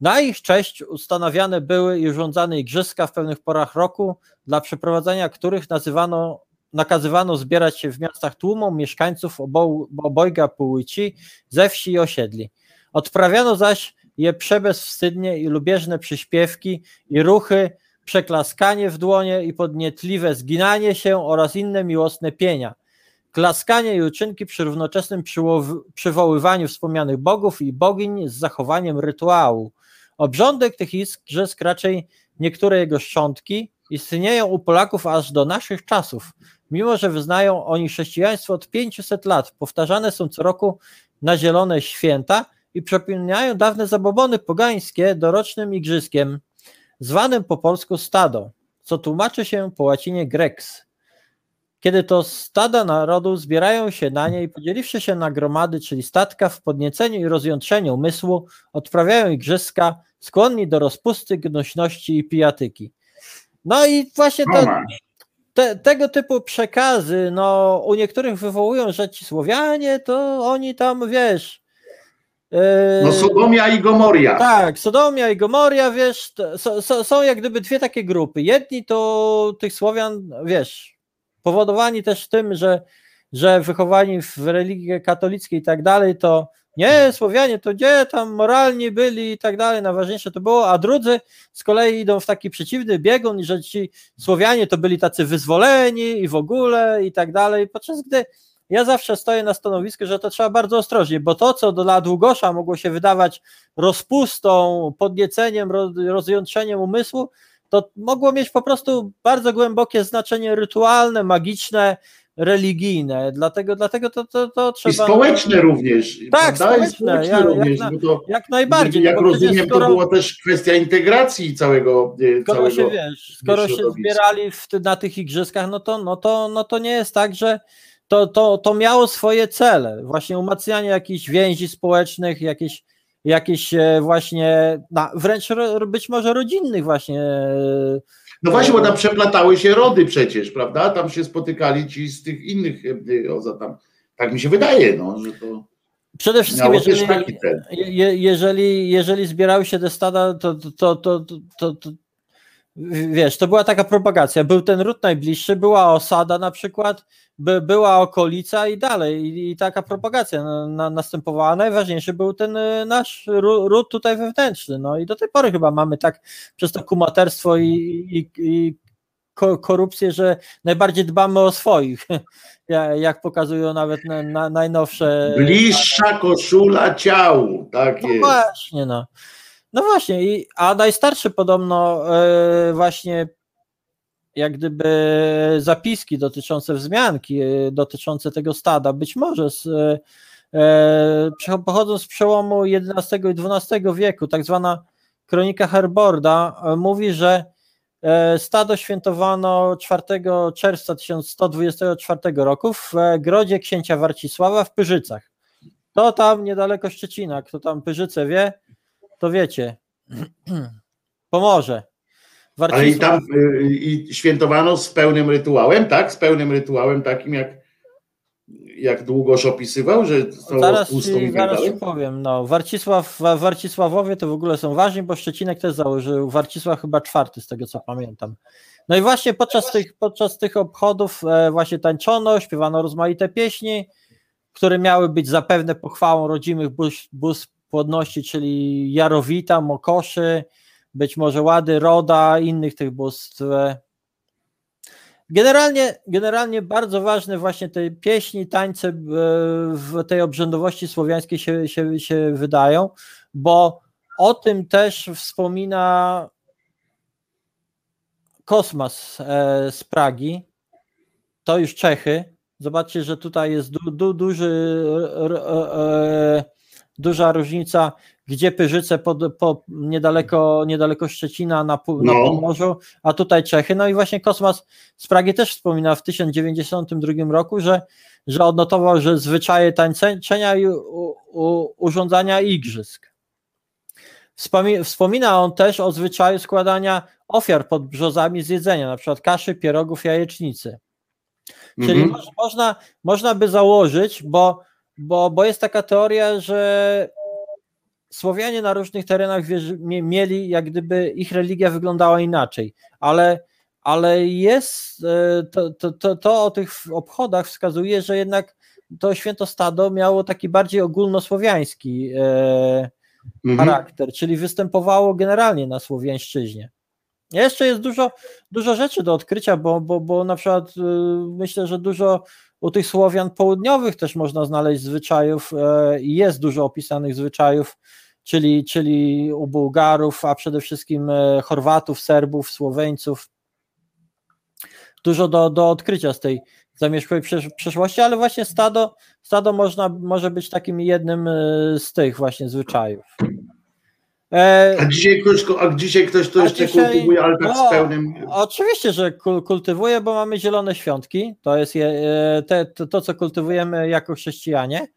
Na ich cześć ustanawiane były i urządzane igrzyska w pewnych porach roku, dla przeprowadzenia których nazywano, nakazywano zbierać się w miastach tłumom mieszkańców obo, obojga płci ze wsi i osiedli. Odprawiano zaś je przebezwstydnie i lubieżne przyśpiewki i ruchy, przeklaskanie w dłonie i podnietliwe zginanie się oraz inne miłosne pienia. Klaskanie i uczynki przy równoczesnym przywoływaniu wspomnianych bogów i bogiń z zachowaniem rytuału. Obrządek tych igrzysk, raczej niektóre jego szczątki, istnieją u Polaków aż do naszych czasów. Mimo, że wyznają oni chrześcijaństwo od 500 lat, powtarzane są co roku na zielone święta i przypominają dawne zabobony pogańskie dorocznym igrzyskiem, zwanym po polsku stado, co tłumaczy się po łacinie grex. Kiedy to stada narodu zbierają się na nie i podzieliwszy się na gromady, czyli statka w podnieceniu i rozjątrzeniu umysłu, odprawiają igrzyska, skłonni do rozpusty, gnośności i pijatyki. No i właśnie to, te, tego typu przekazy, no u niektórych wywołują, że ci Słowianie, to oni tam, wiesz... yy, No Sodomia i Gomoria. tak, Sodomia i Gomoria, wiesz, to, so, so, są jak gdyby dwie takie grupy. Jedni to tych Słowian, wiesz, powodowani też tym, że, że wychowani w religii katolickiej i tak dalej, to nie, Słowianie to gdzie tam moralni byli i tak dalej, najważniejsze to było, a drudzy z kolei idą w taki przeciwny biegun, że ci Słowianie to byli tacy wyzwoleni i w ogóle i tak dalej, podczas gdy ja zawsze stoję na stanowisku, że to trzeba bardzo ostrożnie, bo to, co dla Długosza mogło się wydawać rozpustą, podnieceniem, roz- rozjątrzeniem umysłu, to mogło mieć po prostu bardzo głębokie znaczenie rytualne, magiczne, religijne. Dlatego, dlatego to, to, to I trzeba. społeczne również. Tak? I społeczne. Ja- jak również. na- bo to, Jak najbardziej. jak no rozumiem, to skoro- była też kwestia integracji całego, e, skoro całego się wiesz, skoro się zbierali w, na tych igrzyskach, no to, no to, no to nie jest tak, że to, to, to miało swoje cele. Właśnie umacnianie jakichś więzi społecznych, jakieś, jakieś e, właśnie, na, wręcz być może rodzinnych właśnie. E, No właśnie, bo tam przeplatały się rody przecież, prawda? Tam się spotykali ci z tych innych, e, o, za tam Tak mi się wydaje, no, że to Przede wszystkim, jeżeli, jeżeli, jeżeli zbierały się te stada, to, to, to, to wiesz, to była taka propagacja. Był ten ród najbliższy, była osada na przykład, by, była okolica i dalej. I, i taka propagacja na, na, następowała. Najważniejszy był ten y, nasz ró- ród tutaj wewnętrzny. No i do tej pory chyba mamy tak przez to kumaterstwo i, i, i ko- korupcję, że najbardziej dbamy o swoich. Ja- Jak pokazują nawet na, na, najnowsze. Bliższa koszula ciału, tak No jest. właśnie, no. No właśnie, a najstarszy podobno e, właśnie jak gdyby zapiski dotyczące wzmianki, e, dotyczące tego stada, być może z, e, pochodzą z przełomu XI i XII wieku, tak zwana kronika Herborda mówi, że stado świętowano 4 czerwca 1124 roku w grodzie księcia Warcisława w Pyrzycach. To tam niedaleko Szczecina, kto tam Pyrzyce wie, to wiecie. Pomoże. Ale i Warcisław- tam y, i świętowano z pełnym rytuałem, tak? Z pełnym rytuałem takim jak, jak długoż opisywał, że to Zaraz, pustą i zaraz ci powiem. No, Warcisław, Wa- Warcisławowie to w ogóle są ważni, bo Szczecinek też założył. Warcisław chyba czwarty, z tego co pamiętam. No i właśnie podczas tych, podczas tych obchodów e, właśnie tańczono, śpiewano rozmaite pieśni, które miały być zapewne pochwałą rodzimych bóstw, bóstw płodności, czyli Jarowita, Mokoszy, być może Łady, Roda, innych tych bóstw. Generalnie, generalnie bardzo ważne właśnie te pieśni, tańce e, w tej obrzędowości słowiańskiej się, się, się wydają, bo o tym też wspomina Kosmas e, z Pragi, to już Czechy. Zobaczcie, że tutaj jest du, du, duży, e, duża różnica, gdzie Pyrzyce pod, po, niedaleko, niedaleko Szczecina na, na No. Pomorzu, a tutaj Czechy. No i właśnie Kosmas z Pragi też wspomina w 1092 roku, że, że odnotował, że zwyczaje tańczenia i u, u, urządzania igrzysk. Wspomi- Wspomina on też o zwyczaju składania ofiar pod brzozami z jedzenia, na przykład kaszy, pierogów, jajecznicy. Czyli Mhm. moż- można, można by założyć, bo, bo, bo jest taka teoria, że Słowianie na różnych terenach mieli, jak gdyby ich religia wyglądała inaczej, ale, ale jest, e, to, to, to, to o tych obchodach wskazuje, że jednak to święto stado miało taki bardziej ogólnosłowiański e, Mhm. charakter, czyli występowało generalnie na Słowiańszczyźnie. Jeszcze jest dużo, dużo rzeczy do odkrycia, bo, bo, bo na przykład y, myślę, że dużo u tych Słowian południowych też można znaleźć zwyczajów e, jest dużo opisanych zwyczajów, czyli, czyli u Bułgarów, a przede wszystkim e, Chorwatów, Serbów, Słoweńców. Dużo do, do odkrycia z tej zamieszkłej przesz- przeszłości, ale właśnie stado, stado można, może być takim jednym e, z tych właśnie zwyczajów. E, A dzisiaj ktoś, a dzisiaj ktoś to jeszcze dzisiaj- kultywuje, ale tak no, z pełnym. Oczywiście, że kul- kultywuję, bo mamy zielone świątki. To jest je, e, te, to, to, co kultywujemy jako chrześcijanie.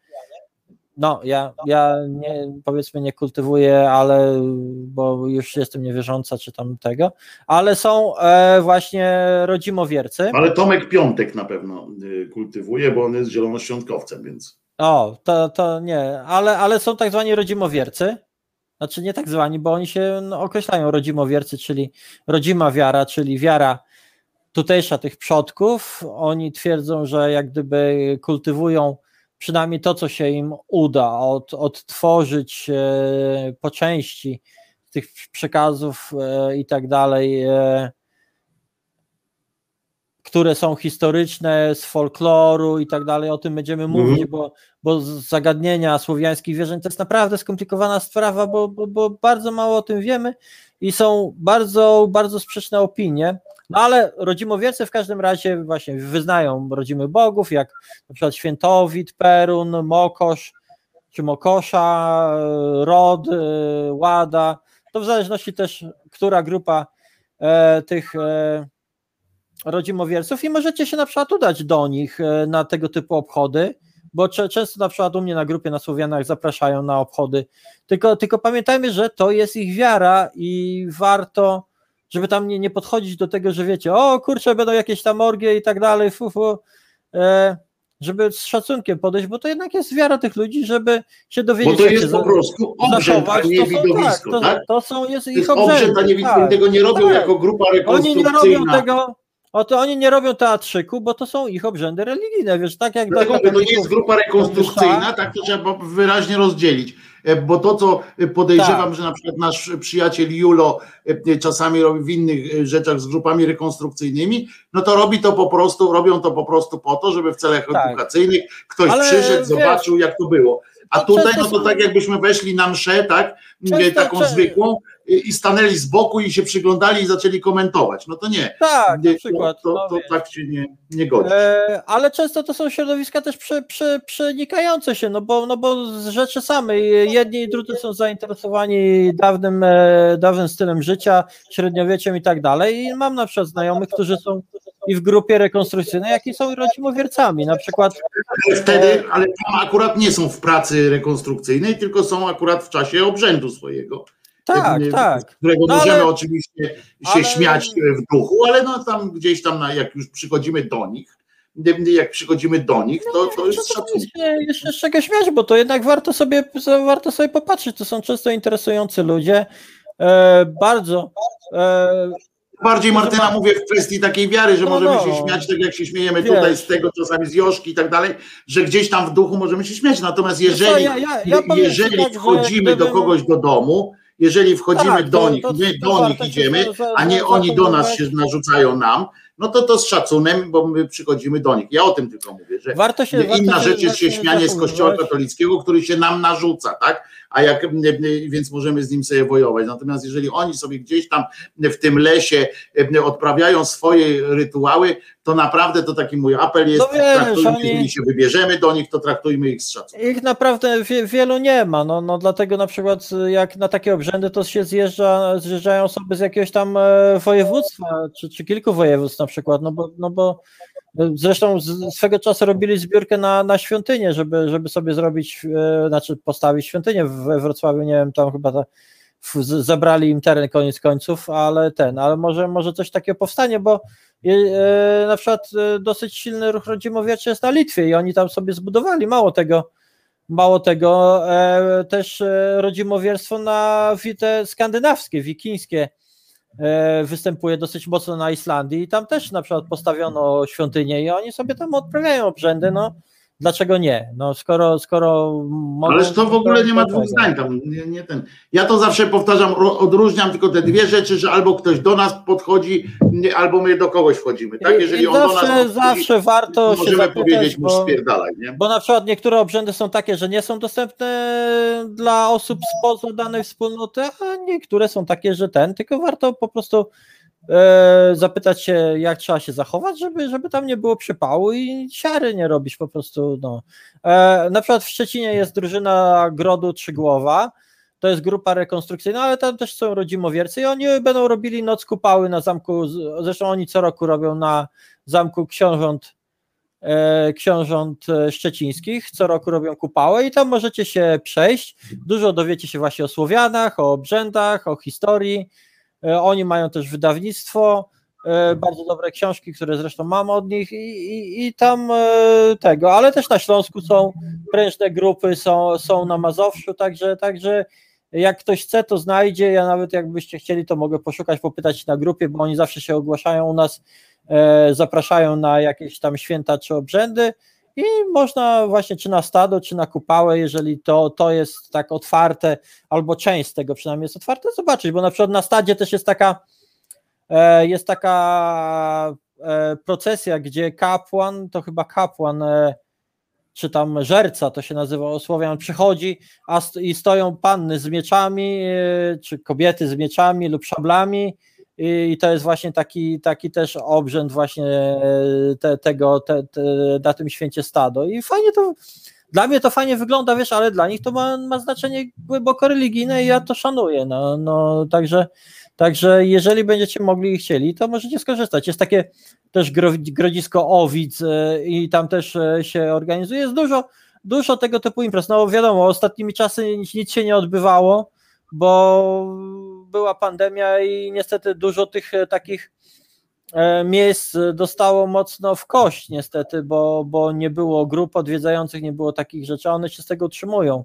No, ja, ja nie, powiedzmy nie kultywuję, ale bo już jestem niewierząca, czy tam tego, ale są e, właśnie rodzimowiercy. Ale Tomek Piątek na pewno y, kultywuje, bo on jest zielonoświątkowcem, więc. O, to, to nie, ale, ale są tak zwani rodzimowiercy. Znaczy nie tak zwani, bo oni się no, określają rodzimowiercy, czyli rodzima wiara, czyli wiara tutejsza tych przodków. Oni twierdzą, że jak gdyby kultywują przynajmniej to, co się im uda, od, odtworzyć e, po części tych przekazów e, i tak dalej, e, które są historyczne, z folkloru i tak dalej, o tym będziemy Mhm. mówić, bo, bo zagadnienia słowiańskich wierzeń to jest naprawdę skomplikowana sprawa, bo, bo, bo bardzo mało o tym wiemy i są bardzo, bardzo sprzeczne opinie. No ale rodzimowiercy w każdym razie właśnie wyznają rodzimych bogów, jak na przykład Świętowit, Perun, Mokosz, czy Mokosza, e, Rod, e, Łada. To w zależności też, która grupa e, tych e, rodzimowierców i możecie się na przykład udać do nich e, na tego typu obchody, bo często na przykład u mnie na grupie na Słowianach zapraszają na obchody. Tylko, tylko pamiętajmy, że to jest ich wiara i warto, żeby tam nie, nie podchodzić do tego, że wiecie, o kurczę, będą jakieś tam orgie i tak dalej, fu, fu. E, żeby z szacunkiem podejść, bo to jednak jest wiara tych ludzi, żeby się dowiedzieć, Bo to jest po prostu obrzęd, a nie To są, tak, widowisko, to, tak? to są jest To ich jest obrzędy. obrzęd, a nie widowisko. tak. Tego nie robią tak. jako grupa Oni nie robią rekonstrukcyjna. tego, o to oni nie robią teatrzyku, bo to są ich obrzędy religijne, wiesz, tak jak Dlatego to nie jest grupa rekonstrukcyjna, tak to trzeba wyraźnie rozdzielić. E, Bo to, co podejrzewam, Tak. że na przykład nasz przyjaciel Julo e, czasami robi w innych e, rzeczach z grupami rekonstrukcyjnymi, no to robi to po prostu, robią to po prostu po to, żeby w celach Tak. edukacyjnych ktoś Ale przyszedł, wiesz, zobaczył, jak to było. A tutaj, często no to tak jakbyśmy weszli na mszę, tak, Często- e, taką czę- zwykłą e, i stanęli z boku i się przyglądali i zaczęli komentować. No to nie. Tak, Nie, na przykład. To, to, no to wiesz. tak się nie, nie godzi. E, ale często to są środowiska też prze, prze, przenikające się, no bo, no bo z rzeczy samej jedni i drudzy są zainteresowani dawnym, e, dawnym stylem życia, średniowieciem i tak dalej. I mam na przykład znajomych, którzy są i w grupie rekonstrukcyjnej, jak i są rodzimowiercami. Na przykład Ale wtedy, ale tam akurat nie są w pracy rekonstrukcyjnej, tylko są akurat w czasie obrzędu swojego. Tak, e, tak. Z którego No, możemy ale- oczywiście się ale- śmiać w duchu, ale no tam gdzieś tam, na, jak już przychodzimy do nich, jak przychodzimy do nich, to, to jest szacunek. jeszcze z czego śmiać, bo to jednak warto sobie, warto sobie popatrzeć. To są często interesujący ludzie. E, bardzo. E, Bardziej Martyna ma- mówię w kwestii takiej wiary, że No, możemy no. się śmiać, tak jak się śmiejemy Wiesz. tutaj z tego, czasami z Joszki i tak dalej, że gdzieś tam w duchu możemy się śmiać. Natomiast co, jeżeli, ja- ja- ja jeżeli tak, wchodzimy do kogoś do domu, jeżeli wchodzimy Tak, do to- nich, my to do warto nich idziemy, a nie oni do nas się narzucają nam, no to to z szacunem, bo my przychodzimy do nich. Ja o tym tylko mówię, że warto się, warto inna się, rzecz jest się śmianie z kościoła katolickiego, który się nam narzuca, tak? A jak, więc możemy z nim sobie wojować. Natomiast jeżeli oni sobie gdzieś tam w tym lesie e, odprawiają swoje rytuały, to naprawdę to taki mój apel jest, No wiesz, traktujmy, oni- jeżeli się wybierzemy do nich, to traktujmy ich z szacunkiem. Ich naprawdę wie, wielu nie ma, no, no dlatego na przykład y, jak na takie obrzędy to się zjeżdża, zjeżdżają osoby z jakiegoś tam e, województwa, czy, czy kilku województw na przykład, no bo, no bo e, zresztą swego czasu robili zbiórkę na, na świątynię, żeby, żeby sobie zrobić, e, znaczy postawić świątynię we Wrocławiu, nie wiem, tam chyba ta, zabrali im teren koniec końców, ale ten, ale może, może coś takiego powstanie, bo e, na przykład e, dosyć silny ruch rodzimowierczy jest na Litwie i oni tam sobie zbudowali, mało tego, Mało tego, też rodzimowierstwo na te skandynawskie, wikińskie występuje dosyć mocno na Islandii i tam też na przykład postawiono świątynię i oni sobie tam odprawiają obrzędy, no dlaczego nie? No skoro, skoro mogą, Ależ to w ogóle nie ma dwóch zdań tam. Nie, nie ten. Ja to zawsze powtarzam, odróżniam tylko te dwie rzeczy, że albo ktoś do nas podchodzi, albo my do kogoś wchodzimy. Tak, jeżeli I on do nas zawsze, podchodzi, zawsze warto to się możemy zapytać, powiedzieć mu spierdalaj, nie? bo na przykład niektóre obrzędy są takie, że nie są dostępne dla osób spoza danej wspólnoty, a niektóre są takie, że ten, tylko warto po prostu zapytać się, jak trzeba się zachować, żeby, żeby tam nie było przypału i siary nie robić po prostu. No. E, na przykład w Szczecinie jest drużyna Grodu Trzygłowa, to jest grupa rekonstrukcyjna, ale tam też są rodzimowiercy i oni będą robili noc kupały na zamku, zresztą oni co roku robią na zamku książąt e, książąt e, szczecińskich, co roku robią kupałę i tam możecie się przejść, dużo dowiecie się właśnie o Słowianach, o obrzędach, o historii, E, oni mają też wydawnictwo, e, bardzo dobre książki, które zresztą mam od nich i, i, i tam e, tego, ale też na Śląsku są prężne grupy, są, są na Mazowszu, także, także jak ktoś chce, to znajdzie, ja nawet jakbyście chcieli, to mogę poszukać, popytać na grupie, bo oni zawsze się ogłaszają u nas, e, zapraszają na jakieś tam święta czy obrzędy i można właśnie czy na stado, czy na kupałę, jeżeli to, to jest tak otwarte, albo część z tego przynajmniej jest otwarte, zobaczyć, bo na przykład na stadzie też jest taka e, jest taka e, procesja, gdzie kapłan, to chyba kapłan e, czy tam żerca, to się nazywa Słowian, przychodzi a st- i stoją panny z mieczami, czy kobiety z mieczami lub szablami i, to jest właśnie taki, taki też obrzęd właśnie e, te, tego, te, te, na tym święcie stado i fajnie to, dla mnie to fajnie wygląda, wiesz, ale dla nich to ma, ma znaczenie głęboko religijne i ja to szanuję, no, no także Także jeżeli będziecie mogli i chcieli, to możecie skorzystać. Jest takie też gro, grodzisko Owic e, i tam też e, się organizuje. Jest dużo, dużo tego typu imprez. No wiadomo, ostatnimi czasy nic się nie odbywało, bo była pandemia i niestety dużo tych e, takich e, miejsc dostało mocno w kość niestety, bo, bo nie było grup odwiedzających, nie było takich rzeczy, a one się z tego utrzymują.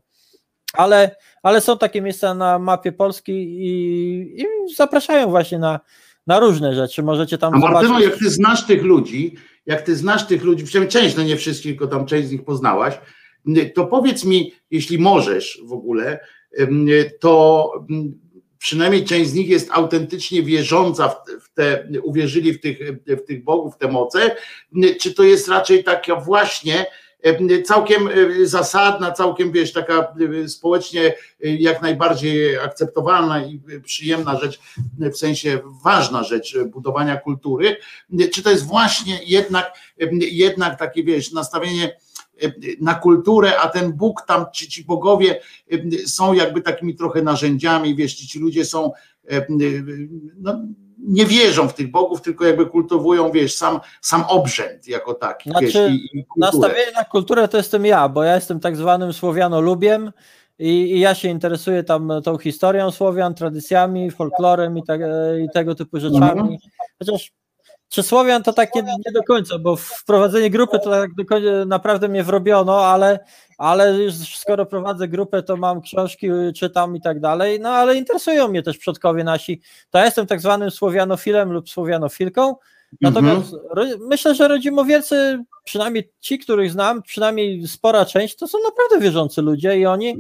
Ale, ale są takie miejsca na mapie Polski i, i zapraszają właśnie na, na różne rzeczy. Możecie tam A Martyno, zobaczyć. jak ty znasz tych ludzi, jak ty znasz tych ludzi, przynajmniej część, no nie wszystkich, tylko tam część z nich poznałaś, to powiedz mi, jeśli możesz w ogóle, to przynajmniej część z nich jest autentycznie wierząca w te, uwierzyli w tych, w tych bogów, w te moce, czy to jest raczej taka właśnie em, całkiem e, zasadna, całkiem wiesz, taka e, społecznie e, jak najbardziej akceptowalna i przyjemna rzecz, w sensie ważna rzecz budowania kultury, czy to jest właśnie jednak, jednak takie wiesz, nastawienie na kulturę, a ten Bóg tam, czy ci bogowie są jakby takimi trochę narzędziami, wiesz, ci, ci ludzie są, no, nie wierzą w tych bogów, tylko jakby kultywują, wiesz, sam, sam obrzęd jako taki, Znaczy, wiesz, i, i. Nastawienie na kulturę to jestem ja, bo ja jestem tak zwanym Słowianolubiem i, i ja się interesuję tam tą historią Słowian, tradycjami, folklorem i, tak, i tego typu rzeczami. Mhm. Chociaż czy Słowian to tak nie, do końca, bo wprowadzenie grupy to tak naprawdę mnie wrobiono, ale, ale już skoro prowadzę grupę, to mam książki, czytam i tak dalej, no ale interesują mnie też przodkowie nasi. To ja jestem tak zwanym Słowianofilem lub Słowianofilką, Natomiast ro, myślę, że rodzimowiercy, przynajmniej ci, których znam, przynajmniej spora część, to są naprawdę wierzący ludzie i oni,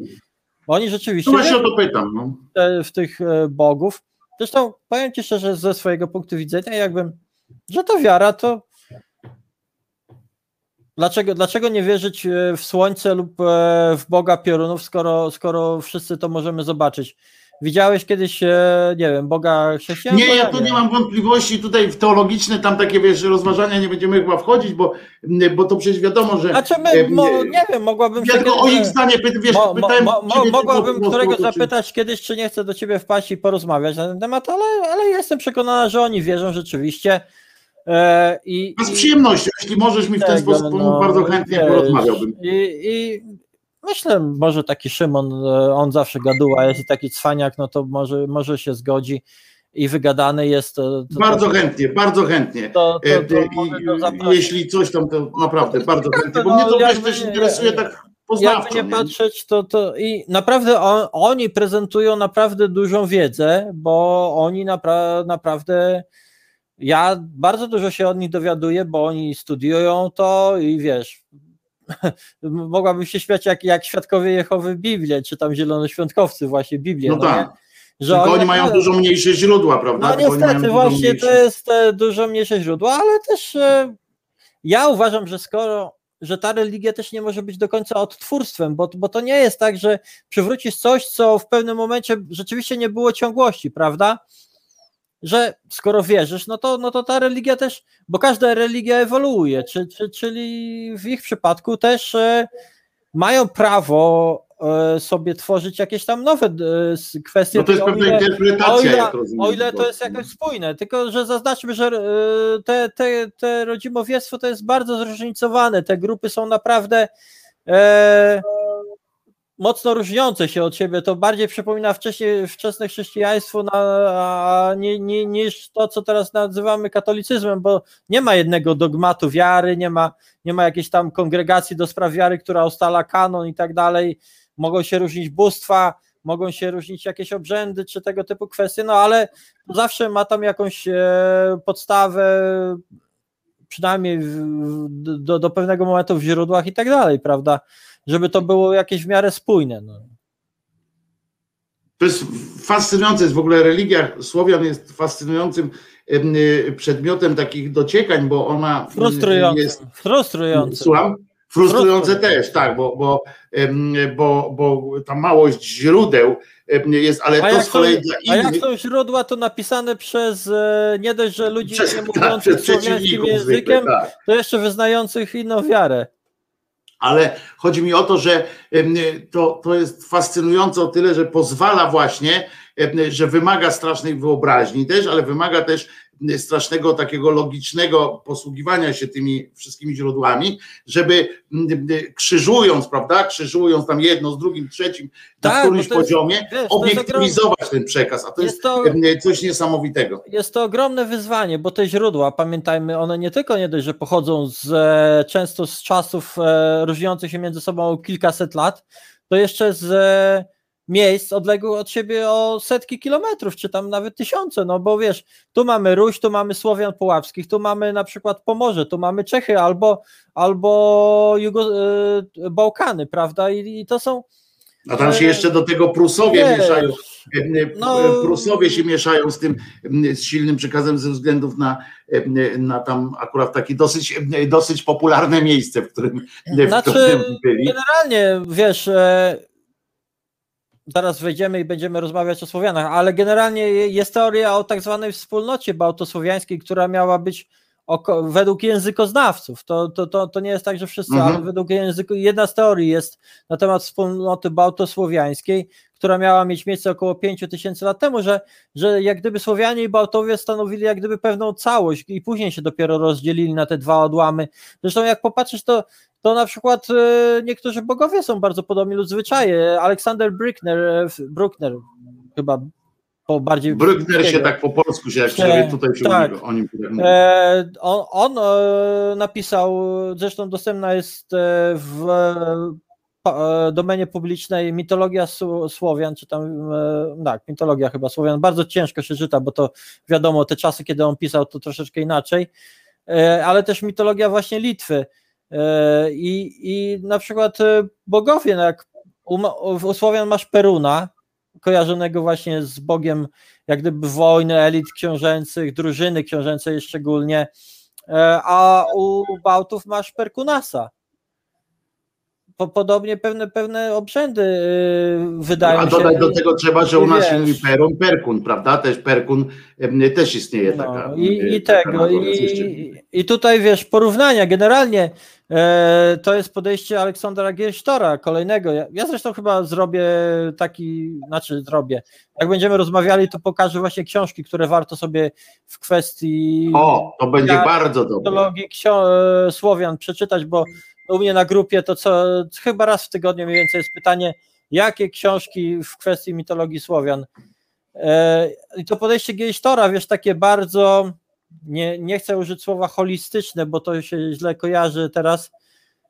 oni rzeczywiście No właśnie o to pytam, no. w tych e, bogów. Zresztą powiem Ci szczerze, ze swojego punktu widzenia, jakbym, że to wiara, to dlaczego, dlaczego nie wierzyć e, w słońce lub e, w Boga piorunów, skoro, skoro wszyscy to możemy zobaczyć? Widziałeś kiedyś, e, nie wiem, Boga chrześcijan? Nie, ja tu nie mam wątpliwości, tutaj w teologiczne tam takie wiesz, rozważania nie będziemy chyba wchodzić, bo, bo to przecież wiadomo, że Znaczy, e, my, mo, nie wiem, mogłabym ja tylko o ich zdanie wiesz, Mo, pytałem mo, mo, ciebie mogłabym po którego prostu, czy- zapytać kiedyś, czy nie chce do ciebie wpaść i porozmawiać na ten temat, ale, ale jestem przekonana, że oni wierzą rzeczywiście. E, i, A z przyjemnością, jeśli możesz mi w ten tego, sposób pomóc, no, bardzo chętnie wiesz, porozmawiałbym. I, I myślę, może taki Szymon, e, on zawsze gaduła, jest taki cwaniak, no to może, może się zgodzi i wygadany jest. To, to, Bardzo chętnie, bardzo chętnie. To, E, e, i-. Jeśli coś tam, to naprawdę bardzo chętnie, bo no, mnie to jakby też interesuje tak Jakby poznawczo. nie nie? patrzeć, to, to i naprawdę on, oni prezentują naprawdę dużą wiedzę, bo oni napra naprawdę. Ja bardzo dużo się od nich dowiaduję, bo oni studiują to i wiesz. Mogłabym się śmiać jak, jak świadkowie Jehowy Biblię, czy tam zielonoświątkowcy właśnie Biblię. No nie? tak. Że Tylko oni mają dużo mniejsze źródła, prawda? no niestety, właśnie to jest e, dużo mniejsze źródło, ale też e, ja uważam, że skoro, że ta religia też nie może być do końca odtwórstwem, bo, bo to nie jest tak, że przywrócisz coś, co w pewnym momencie rzeczywiście nie było ciągłości, prawda? Że skoro wierzysz, no to, no to ta religia też, bo każda religia ewoluuje, czy, czy, czyli w ich przypadku też e, mają prawo e, sobie tworzyć jakieś tam nowe e, kwestie. No to jest pewna ile- interpretacja, o ile, rozumiem. o ile to jest jakoś spójne, tylko że zaznaczmy, że te, te, te rodzimowiectwo to jest bardzo zróżnicowane. Te grupy są naprawdę e, mocno różniące się od siebie. To bardziej przypomina wcześniej, wczesne chrześcijaństwo na, a, nie, nie, niż to, co teraz nazywamy katolicyzmem, bo nie ma jednego dogmatu wiary, nie ma, nie ma jakiejś tam kongregacji do spraw wiary, która ustala kanon i tak dalej. Mogą się różnić bóstwa, mogą się różnić jakieś obrzędy czy tego typu kwestie, no ale zawsze ma tam jakąś e, podstawę, przynajmniej w, do, do pewnego momentu w źródłach i tak dalej, prawda? Żeby to było jakieś w miarę spójne. No. To jest fascynujące, jest w ogóle religia Słowian jest fascynującym y, przedmiotem takich dociekań, bo ona mm, Frustrujące. jest. Frustrujące. Słucham? Frustrujące też, tak, bo, bo, bo, bo ta małość źródeł jest, ale A to z kolei dla a jak innych. są źródła, to napisane przez e, nie dość, że ludzi Przez, nie tak, mówiących słowiańskim językiem, zwykle, tak. to jeszcze wyznających inną wiarę. Ale chodzi mi o to, że to, to jest fascynujące o tyle, że pozwala właśnie, że wymaga strasznej wyobraźni też, ale wymaga też strasznego takiego logicznego posługiwania się tymi wszystkimi źródłami, żeby krzyżując, prawda, krzyżując tam jedno z drugim, trzecim, na Tak, którymś bo to jest- poziomie, wiesz, obiektywizować ten przekaz, a to jest, Jest to- coś niesamowitego. Jest to ogromne wyzwanie, bo te źródła, pamiętajmy, one nie tylko nie dość, że pochodzą z, e, często z czasów e, różniących się między sobą kilkaset lat, to jeszcze z e, miejsc odległych od siebie o setki kilometrów, czy tam nawet tysiące, no bo wiesz, tu mamy Ruś, tu mamy Słowian Połapskich, tu mamy na przykład Pomorze, tu mamy Czechy albo, albo Jugo, e, Bałkany, prawda? I, I to są A tam się E, jeszcze do tego Prusowie wiesz, mieszają. E, no- Prusowie się mieszają z tym z silnym przekazem ze względów na, e, na tam akurat takie dosyć, e, dosyć popularne miejsce, w którym, w Znaczy, którym byli. Generalnie, wiesz, e, zaraz wejdziemy i będziemy rozmawiać o Słowianach, ale generalnie jest teoria o tak zwanej wspólnocie bałtosłowiańskiej, która miała być oko, według językoznawców. To, to, to, to nie jest tak, że wszyscy, Mhm. ale według języku, jedna z teorii jest na temat wspólnoty bałtosłowiańskiej, która miała mieć miejsce około 5 tysięcy lat temu, że, że jak gdyby Słowianie i Bałtowie stanowili jak gdyby pewną całość i później się dopiero rozdzielili na te dwa odłamy. Zresztą jak popatrzysz, to to na przykład e, niektórzy bogowie są bardzo podobni lub zwyczaje. Aleksander Bruckner, e, Bruckner chyba po bardziej Brückner się tak po polsku się, jak się tutaj się tak. o nim tak. E, on on e, napisał, zresztą dostępna jest w domenie publicznej mitologia Sł- Słowian, czy tam, e, tak, mitologia chyba Słowian, bardzo ciężko się czyta, bo to wiadomo, te czasy, kiedy on pisał, to troszeczkę inaczej, e, ale też mitologia właśnie Litwy. E, i, i na przykład e, bogowie, no jak u, u Słowian masz Peruna, kojarzonego właśnie z Bogiem jak gdyby wojny, elit książęcych, drużyny książęcej szczególnie, e, a u Bałtów masz Perkunasa. Po, podobnie pewne, pewne obrzędy y, wydają A się. dodać do tego trzeba, że u nas się wiesz. mówi Perun, Perkun, prawda? Też Perkun em, też istnieje taka. No, i, em, I taka tego, i, i tutaj wiesz, porównania generalnie e, to jest podejście Aleksandra Giersztora, kolejnego. Ja, ja zresztą chyba zrobię taki, znaczy zrobię. Jak będziemy rozmawiali, to pokażę właśnie książki, które warto sobie w kwestii O, to będzie bardzo dobre. e, Słowian przeczytać, bo u mnie na grupie to co chyba raz w tygodniu mniej więcej jest pytanie, jakie książki w kwestii mitologii Słowian. E, I to podejście Geisztora, wiesz, takie bardzo, nie, nie chcę użyć słowa holistyczne, bo to się źle kojarzy teraz,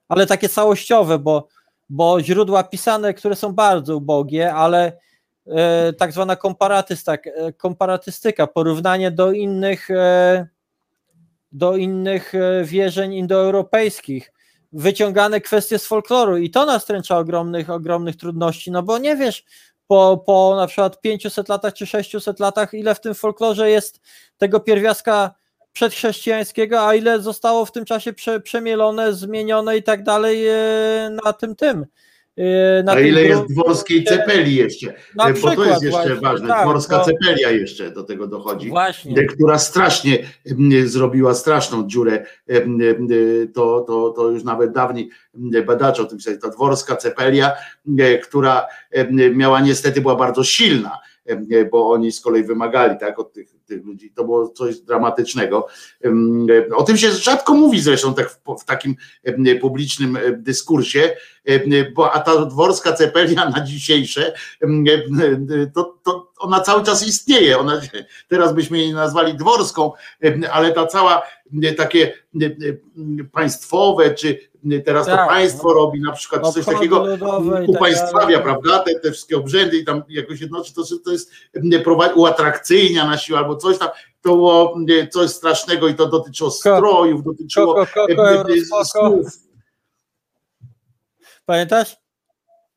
ale takie całościowe, bo, bo źródła pisane, które są bardzo ubogie, ale e, tak zwana komparatysta, e, komparatystyka, porównanie do innych do innych wierzeń indoeuropejskich, wyciągane kwestie z folkloru i to nastręcza ogromnych, ogromnych trudności, no bo nie wiesz po, po na przykład 500 latach czy 600 latach, ile w tym folklorze jest tego pierwiastka przedchrześcijańskiego, a ile zostało w tym czasie prze, przemielone, zmienione i tak dalej e, na tym tym. E, Na A ile jest dworskiej cepeli jeszcze? Na Bo to jest jeszcze właśnie, ważne. tak, Dworska bo- cepelia jeszcze do tego dochodzi. Właśnie. która strasznie m, zrobiła straszną dziurę. em, em, To, to, to już nawet dawniej m, badacze o tym pisali. Ta dworska cepelia, która miała niestety była bardzo silna, bo oni z kolei wymagali tak, od tych, tych ludzi. To było coś dramatycznego. E, O tym się rzadko mówi zresztą tak w, w takim em, publicznym e, dyskursie, bo a ta dworska cepelia na dzisiejsze, e, to, to ona cały czas istnieje. Ona teraz byśmy jej nazwali dworską, ale ta cała takie państwowe, czy teraz to Tak, państwo robi na przykład coś takiego, tak upaństwawia, dalej. prawda, te, te wszystkie obrzędy i tam jakoś jednoczy, to, to jest uatrakcyjnia na siłę albo coś tam, to było coś strasznego i to dotyczyło strojów, dotyczyło em, em, eurospoko. snów. Pamiętasz?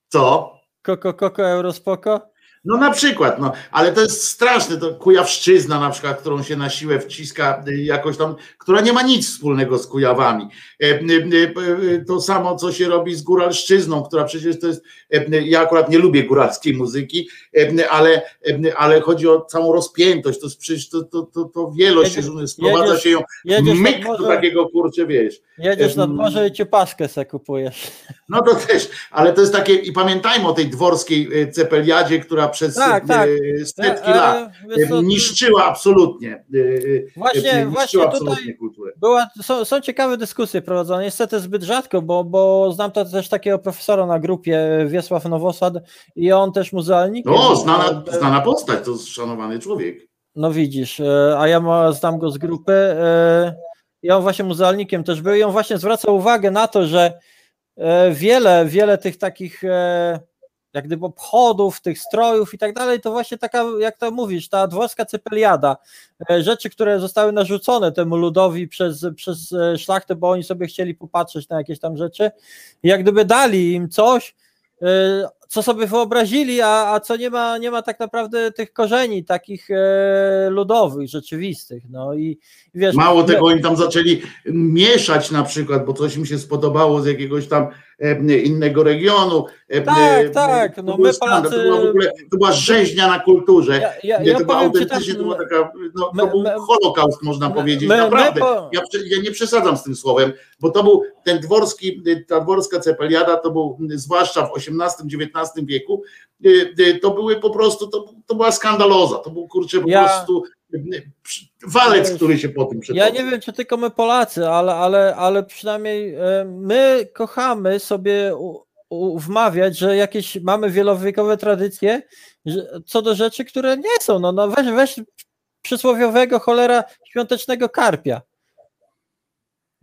Co? Koko, koko, eurospoko? No na przykład, no, ale to jest straszne, to Kujawszczyzna na przykład, którą się na siłę wciska y, jakoś tam, która nie ma nic wspólnego z Kujawami. E, y, y, To samo, co się robi z Góralszczyzną, która przecież to jest, e, ja akurat nie lubię góralskiej muzyki, e, ale, ale chodzi o całą rozpiętość, to jest przecież to, to, to, to wielość, Jedziesz- sprowadza jedziesz- się ją myk do takiego kurczę, wiesz. jedziesz nad morze i ciupaszkę se kupujesz. No to też, ale to jest takie, i pamiętajmy o tej dworskiej cepeliadzie, która przez Tak, tak. e, setki E, lat. e, co, E, Niszczyła absolutnie. Właśnie- właśnie niszczyła tutaj- absolutnie kulturę. Była, są, są ciekawe dyskusje prowadzone, niestety zbyt rzadko, bo, bo znam to też takiego profesora na grupie, Wiesław Nowosad i on też muzealnikiem. O, znana, znana postać, to szanowany człowiek. No widzisz, a ja znam go z grupy i on właśnie muzealnikiem też był i on właśnie zwraca uwagę na to, że wiele, wiele tych takich jak gdyby obchodów, tych strojów i tak dalej, to właśnie taka, jak to mówisz, ta dworska cepeliada, e, rzeczy, które zostały narzucone temu ludowi przez, przez e, szlachtę, bo oni sobie chcieli popatrzeć na jakieś tam rzeczy. Jak gdyby dali im coś, e, co sobie wyobrazili, a, a co nie ma, nie ma tak naprawdę tych korzeni takich e, ludowych, rzeczywistych. No i wiesz, Mało my- tego, oni tam zaczęli mieszać na przykład, bo coś im się spodobało z jakiegoś tam e, innego regionu. E, Tak, e, tak, To, no my Polacy- to, była w ogóle, to była rzeźnia na kulturze. Ja, ja, Nie, ja to była autentycznie, tak, to, była taka, no, my- to był my- holokaust, można powiedzieć, naprawdę. po- Ja, ja nie przesadzam z tym słowem, bo to był ten dworski, ta dworska cepeliada, to był zwłaszcza w XVIII-XIX wieku, y, y, to były po prostu, to, to była skandaloza, to był kurczę po Ja- prostu y, walec, który się po tym Ja przetoczył. nie wiem, czy tylko my Polacy, ale, ale, ale przynajmniej my kochamy sobie u, u, wmawiać, że jakieś mamy wielowiekowe tradycje że, co do rzeczy, które nie są. No, no weź, weź przysłowiowego cholera świątecznego karpia.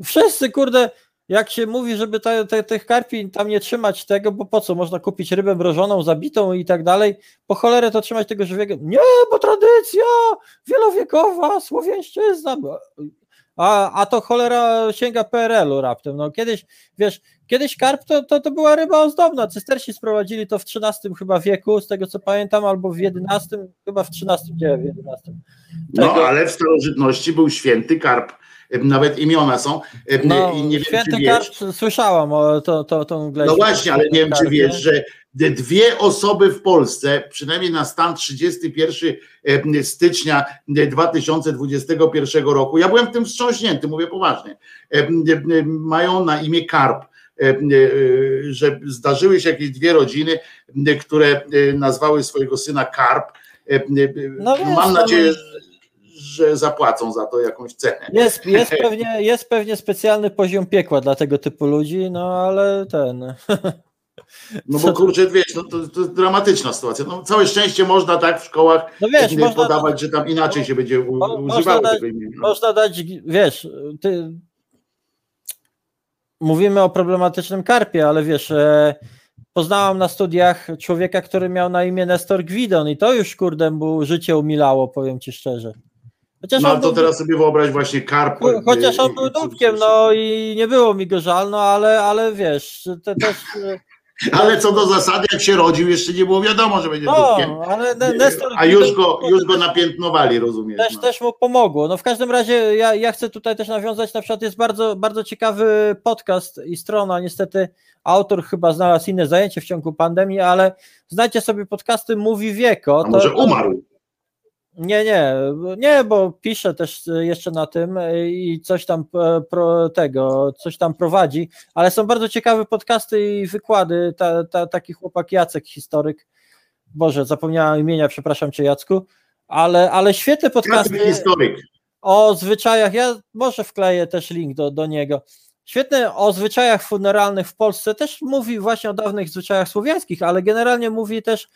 Wszyscy, kurde, jak się mówi, żeby te, te, tych karpi tam nie trzymać tego, bo po co? Można kupić rybę mrożoną, zabitą i tak dalej. Po cholerę to trzymać tego żywego. Nie, bo tradycja wielowiekowa, słowiańszczyzna. A, a to cholera sięga PRL-u raptem. No kiedyś, wiesz, kiedyś karp to, to, to była ryba ozdobna. Cystersi sprowadzili to w XIII chyba wieku, z tego co pamiętam, albo w XI, chyba w XIII, nie, w XI. No, Tego- ale w starożytności był święty karp. Y, Nawet imiona są. y, No, I nie wiem, święty czy wiesz, słyszałam o to, to, tą No właśnie, ale nie wiem, czy wiesz, że dwie osoby w Polsce, przynajmniej na stan 31 e, stycznia e, 2021 roku, ja byłem tym wstrząśnięty, mówię poważnie, e, e, mają na imię Karp. e, e, Że zdarzyły się jakieś dwie rodziny, e, które e, nazwały swojego syna Karp. E, e, No wiesz, Mam no, nadzieję, że- że zapłacą za to jakąś cenę. Jest, jest, pewnie, jest pewnie specjalny poziom piekła dla tego typu ludzi, no ale ten. No bo kurczę, wiesz, no to, to jest dramatyczna sytuacja. No, całe szczęście można tak w szkołach No wiesz, można, podawać, że tam inaczej się będzie u, mo- używało dać- tego imienia. można dać, wiesz, ty, mówimy o problematycznym karpie, ale wiesz, e, poznałam na studiach człowieka, który miał na imię Nestor Gwidon i to już kurde mu życie umilało, powiem ci szczerze. Chociaż No on to był, teraz sobie wyobraź właśnie karp. cho- chociaż on był dupkiem, no i nie było mi go żal, no ale, ale wiesz, te, też... e, Ale co do zasady, jak się rodził, jeszcze nie było wiadomo, że będzie. No, Nestor A już go, już go napiętnowali, rozumiesz? też, no. też mu pomogło. No w każdym razie ja, ja chcę tutaj też nawiązać, na przykład jest bardzo, bardzo ciekawy podcast i strona, niestety autor chyba znalazł inne zajęcie w ciągu pandemii, ale znajdzie sobie podcasty Mówi Wieko. A może umarł? Nie, nie, nie, bo pisze też jeszcze na tym i coś tam e, pro, tego, coś tam prowadzi, ale są bardzo ciekawe podcasty i wykłady, ta, ta, taki chłopak Jacek, historyk, Boże, zapomniałem imienia, przepraszam Cię Jacku, ale, ale świetne podcasty Jacek historyk. o zwyczajach, ja może wkleję też link do, do niego. Świetne o zwyczajach funeralnych w Polsce, też mówi właśnie o dawnych zwyczajach słowiańskich, ale generalnie mówi też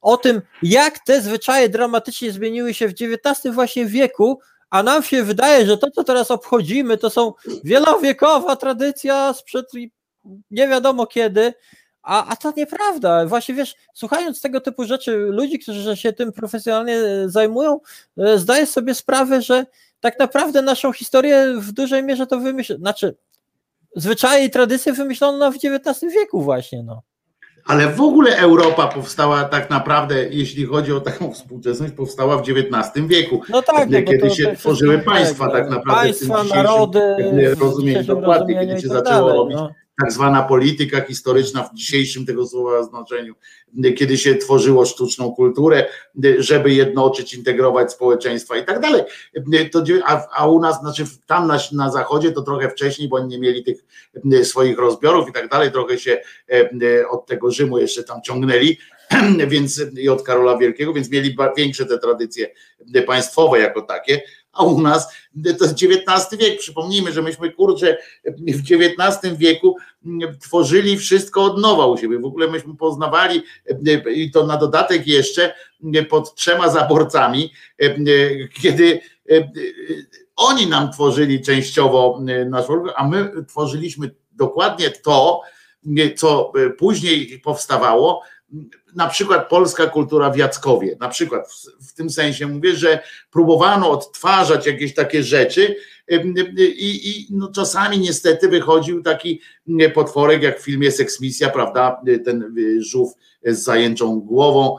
o tym, jak te zwyczaje dramatycznie zmieniły się w XIX właśnie wieku, a nam się wydaje, że to, co teraz obchodzimy, to są wielowiekowa tradycja sprzed nie wiadomo kiedy, a, a to nieprawda. Właśnie wiesz, słuchając tego typu rzeczy, ludzi, którzy się tym profesjonalnie zajmują, e, zdaję sobie sprawę, że tak naprawdę naszą historię w dużej mierze to wymyśl, znaczy zwyczaje i tradycje wymyślono w XIX wieku właśnie, no. Ale w ogóle Europa powstała tak naprawdę, jeśli chodzi o taką współczesność, powstała w XIX wieku. No tak, no, kiedy to- się to tworzyły państwa tak naprawdę w tym Państwa, narody, dzisiejszym dokładnie, kiedy się tak zaczęło dalej, robić no. Tak zwana polityka historyczna w dzisiejszym tego słowa znaczeniu, kiedy się tworzyło sztuczną kulturę, żeby jednoczyć, integrować społeczeństwa i tak dalej. A, u nas, znaczy tam na, na zachodzie to trochę wcześniej, bo oni nie mieli tych swoich rozbiorów i tak dalej, trochę się od tego Rzymu jeszcze tam ciągnęli, więc i od Karola Wielkiego, więc mieli większe te tradycje państwowe jako takie, a u nas to XIX wiek. Przypomnijmy, że myśmy kurczę w XIX wieku tworzyli wszystko od nowa u siebie. W ogóle myśmy poznawali i to na dodatek jeszcze pod trzema zaborcami, kiedy oni nam tworzyli częściowo nasz a my tworzyliśmy dokładnie to, co później powstawało, na przykład polska kultura w Jackowie, na przykład w, w, tym sensie mówię, że próbowano odtwarzać jakieś takie rzeczy i, i no czasami niestety wychodził taki potworek jak w filmie Seksmisja, prawda, ten żółw z zajęczą głową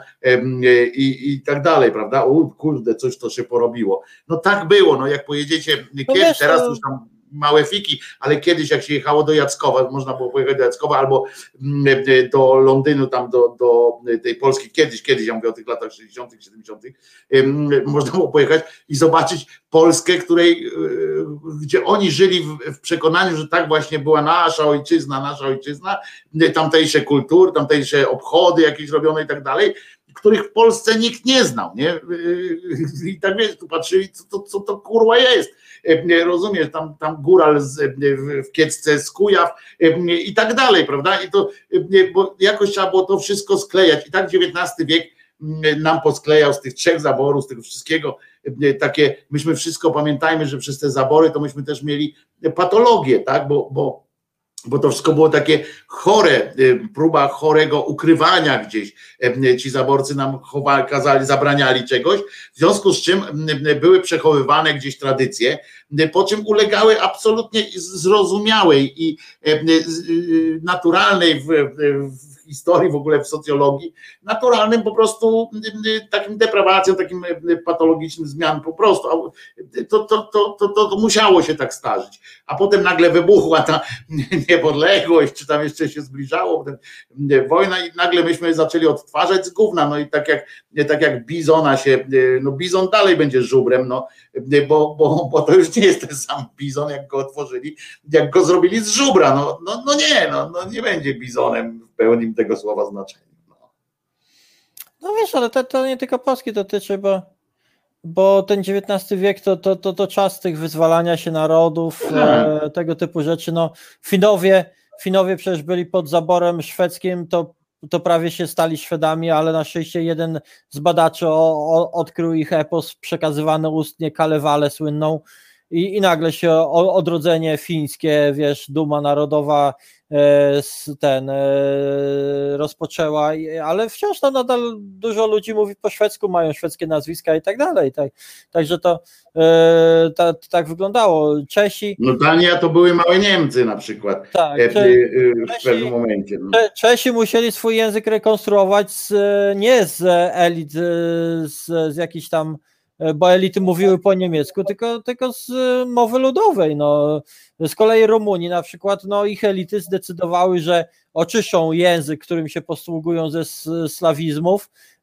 i, i tak dalej, prawda, o kurde, coś to się porobiło. No tak było, no jak pojedziecie, no kiedy, teraz już tam małe fiki, ale kiedyś jak się jechało do Jackowa, można było pojechać do Jackowa albo mm, e, do Londynu, tam do, do tej Polski, kiedyś, kiedyś, ja mówię o tych latach 60., 70., można było pojechać i zobaczyć Polskę, której, e, gdzie oni żyli w, przekonaniu, że tak właśnie była nasza ojczyzna, nasza ojczyzna, tamtejsze kultury, tamtejsze obchody jakieś robione i tak dalej, których w Polsce nikt nie znał, nie? I tak wiesz, tu patrzyli, co to, co to kurwa jest E, rozumiesz, tam, tam góral z, e, w Kiecce z Kujaw e, i tak dalej, prawda? I to, bo jakoś trzeba było to wszystko sklejać i tak XIX wiek nam posklejał z tych trzech zaborów, z tego wszystkiego, takie, myśmy wszystko, pamiętajmy, że przez te zabory to myśmy też mieli patologię, tak, bo, bo bo to wszystko było takie chore, y, próba chorego ukrywania gdzieś. Y, ci zaborcy nam chowali, kazali, zabraniali czegoś, w związku z czym były przechowywane gdzieś tradycje, po czym ulegały absolutnie zrozumiałej i naturalnej w, w historii, w ogóle w socjologii, naturalnym po prostu takim deprawacją, takim patologicznym zmian po prostu. To, to, to, to, to musiało się tak starzyć. A potem nagle wybuchła ta niepodległość, czy tam jeszcze się zbliżało potem wojna i nagle myśmy zaczęli odtwarzać z gówna, no i tak jak, tak jak bizona się, no bizon dalej będzie żubrem, no bo, bo, bo to już nie jest ten sam bizon, jak go otworzyli, jak go zrobili z żubra, no, no, no nie, no, no nie będzie bizonem w pełnym tego słowa znaczeniu. No, no wiesz, ale to, to nie tylko Polski dotyczy, bo bo ten XIX wiek to, to, to, to czas tych wyzwalania się narodów, e, tak. tego typu rzeczy. No, Finowie, Finowie przecież byli pod zaborem szwedzkim, to, to prawie się stali Szwedami, ale na szczęście jeden z badaczy o, o, odkrył ich epos przekazywany ustnie Kalewale słynną i, i nagle się odrodzenie fińskie, wiesz, duma narodowa E, ten e, rozpoczęła, ale wciąż tam nadal dużo ludzi mówi po szwedzku, mają szwedzkie nazwiska i tak dalej. Tak, także to e, ta, tak wyglądało. Czesi. No Dania to były małe Niemcy na przykład. Tak, w Czesi, pewnym momencie. No. Czesi musieli swój język rekonstruować z, nie z elit, z, z jakichś tam bo elity mówiły po niemiecku, tylko, tylko z mowy ludowej. No. Z kolei Rumunii na przykład, no ich elity zdecydowały, że oczyszczą język, którym się posługują ze slawizmów e,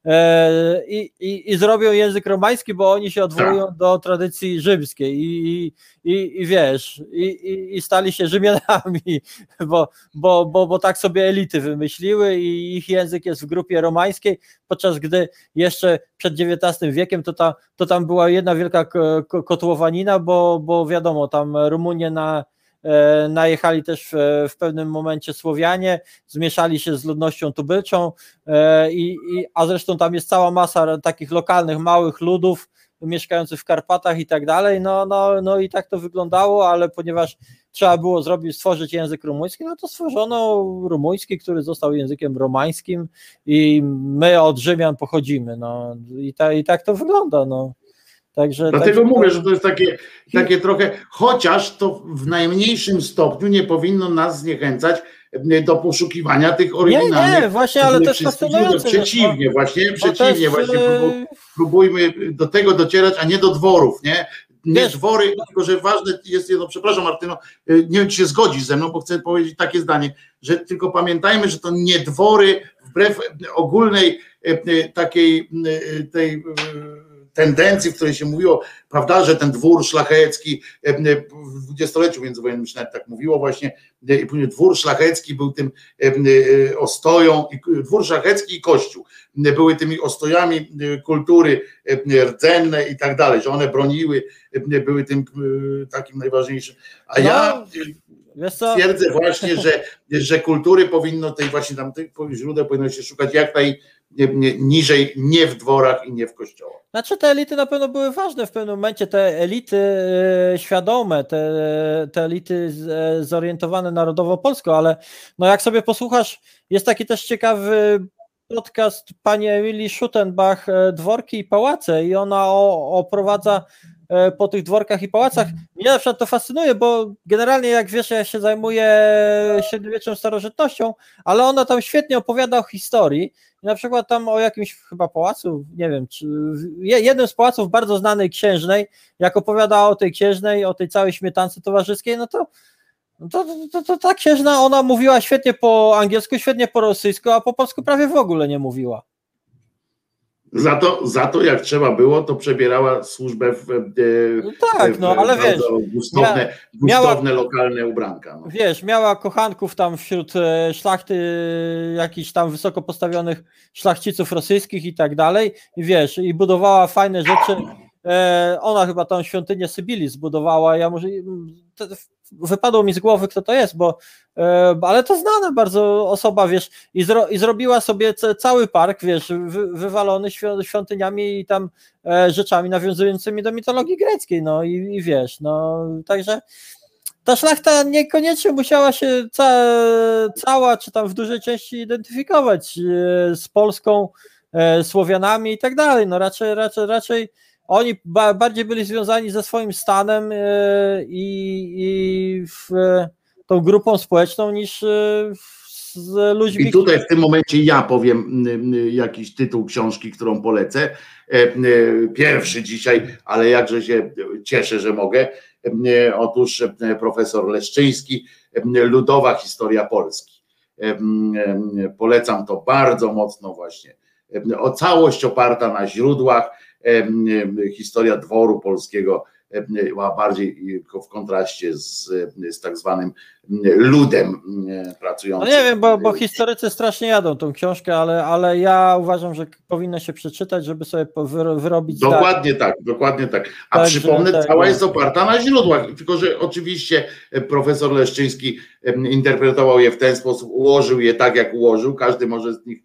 i, i, i zrobią język romański, bo oni się odwołują tak. do tradycji rzymskiej i, i, i wiesz, i, i, stali się Rzymianami, bo, bo, bo, bo tak sobie elity wymyśliły i ich język jest w grupie romańskiej, podczas gdy jeszcze przed XIX wiekiem to, ta, to tam była jedna wielka kotłowanina, bo, bo wiadomo, tam Rumunie na E, najechali też w, w pewnym momencie Słowianie, zmieszali się z ludnością tubylczą, e, i, i, a zresztą tam jest cała masa takich lokalnych, małych ludów mieszkających w Karpatach i tak dalej, no, no, no i tak to wyglądało, ale ponieważ trzeba było zrobić, stworzyć język rumuński, no to stworzono rumuński, który został językiem romańskim i my od Rzymian pochodzimy, no i, ta, i tak to wygląda, no. Także, Dlatego także mówię, to... że to jest takie, takie trochę, chociaż to w najmniejszym stopniu nie powinno nas zniechęcać e, do poszukiwania tych oryginalnych. Nie, nie, właśnie, ale też fascynujące. Przeciwnie, właśnie, przeciwnie, też, właśnie próbujmy do tego docierać, a nie do dworów, nie? nie Wiesz- dwory, tylko że ważne jest jedno, przepraszam Martyno, y, nie wiem czy się zgodzisz ze mną, bo chcę powiedzieć takie zdanie, że tylko pamiętajmy, że to nie dwory, wbrew ogólnej takiej tej tendencji, w której się mówiło, prawda, że ten dwór szlachecki y, y, w dwudziestoleciu międzywojennym się nawet tak mówiło właśnie, y, i później dwór szlachecki był tym ostoją, i- dwór szlachecki i kościół były tymi ostojami kultury y, rdzenne i tak dalej, że one broniły, były tym takim najważniejszym. A No, ja twierdzę właśnie, że, że kultury powinno tej właśnie tam tych źródeł powinno się szukać jak najniżej, nie w dworach i nie w kościołach. Znaczy te elity na pewno były ważne w pewnym momencie, te elity e, świadome, te, te elity e, zorientowane narodowo-polsko, ale no jak sobie posłuchasz, jest taki też ciekawy podcast pani Emilii Schuttenbach e, Dworki i Pałace i ona oprowadza po tych dworkach i pałacach. Mnie na przykład to fascynuje, bo generalnie jak wiesz, ja się zajmuję średniowieczną starożytnością, ale ona tam świetnie opowiada o historii i na przykład tam o jakimś chyba pałacu, nie wiem, czy je- jednym z pałaców bardzo znanej księżnej, jak opowiadała o tej księżnej, o tej całej śmietance towarzyskiej, no to no to, to, to, to ta księżna, ona mówiła świetnie po angielsku, świetnie po rosyjsku, a po polsku prawie w ogóle nie mówiła. Za to, za to jak trzeba było, to przebierała służbę w, e, No tak, w no ale wiesz, gustowne, miała- gustowne lokalne ubranka. No. wiesz, miała kochanków tam wśród e, szlachty, jakichś tam wysoko postawionych szlachciców rosyjskich i tak dalej, i wiesz, i budowała fajne rzeczy. E, ona chyba tą świątynię Sybilii zbudowała, ja może to, wypadło mi z głowy, kto to jest, bo e, ale to znana bardzo osoba, wiesz, i, zro, i zrobiła sobie ca- cały park, wiesz, wy, wywalony świąt, świątyniami i tam e, rzeczami nawiązującymi do mitologii greckiej, no i, i wiesz, no także ta szlachta niekoniecznie musiała się ca, cała, czy tam w dużej części identyfikować e, z Polską, Słowianami i tak dalej. No raczej, raczej, raczej oni ba, bardziej byli związani ze swoim stanem e, i, i w, e, tą grupą społeczną niż e, z ludźmi. I tutaj w tym momencie ja powiem jakiś tytuł książki, którą polecę. Pierwszy dzisiaj, ale jakże się cieszę, że mogę. Otóż profesor Leszczyński, Ludowa historia Polski. Polecam to bardzo mocno właśnie. O całość oparta na źródłach. Historia dworu polskiego była bardziej w kontraście z, z tak zwanym ludem e, No pracującym. nie wiem, bo, bo historycy strasznie jadą tą książkę, ale, ale ja uważam, że powinno się przeczytać, żeby sobie wyrobić zdanie. Dokładnie tak, dokładnie tak. A Także przypomnę, tak, cała jest oparta na źródłach, tylko że oczywiście profesor Leszczyński interpretował je w ten sposób, ułożył je tak, jak ułożył. Każdy może z nich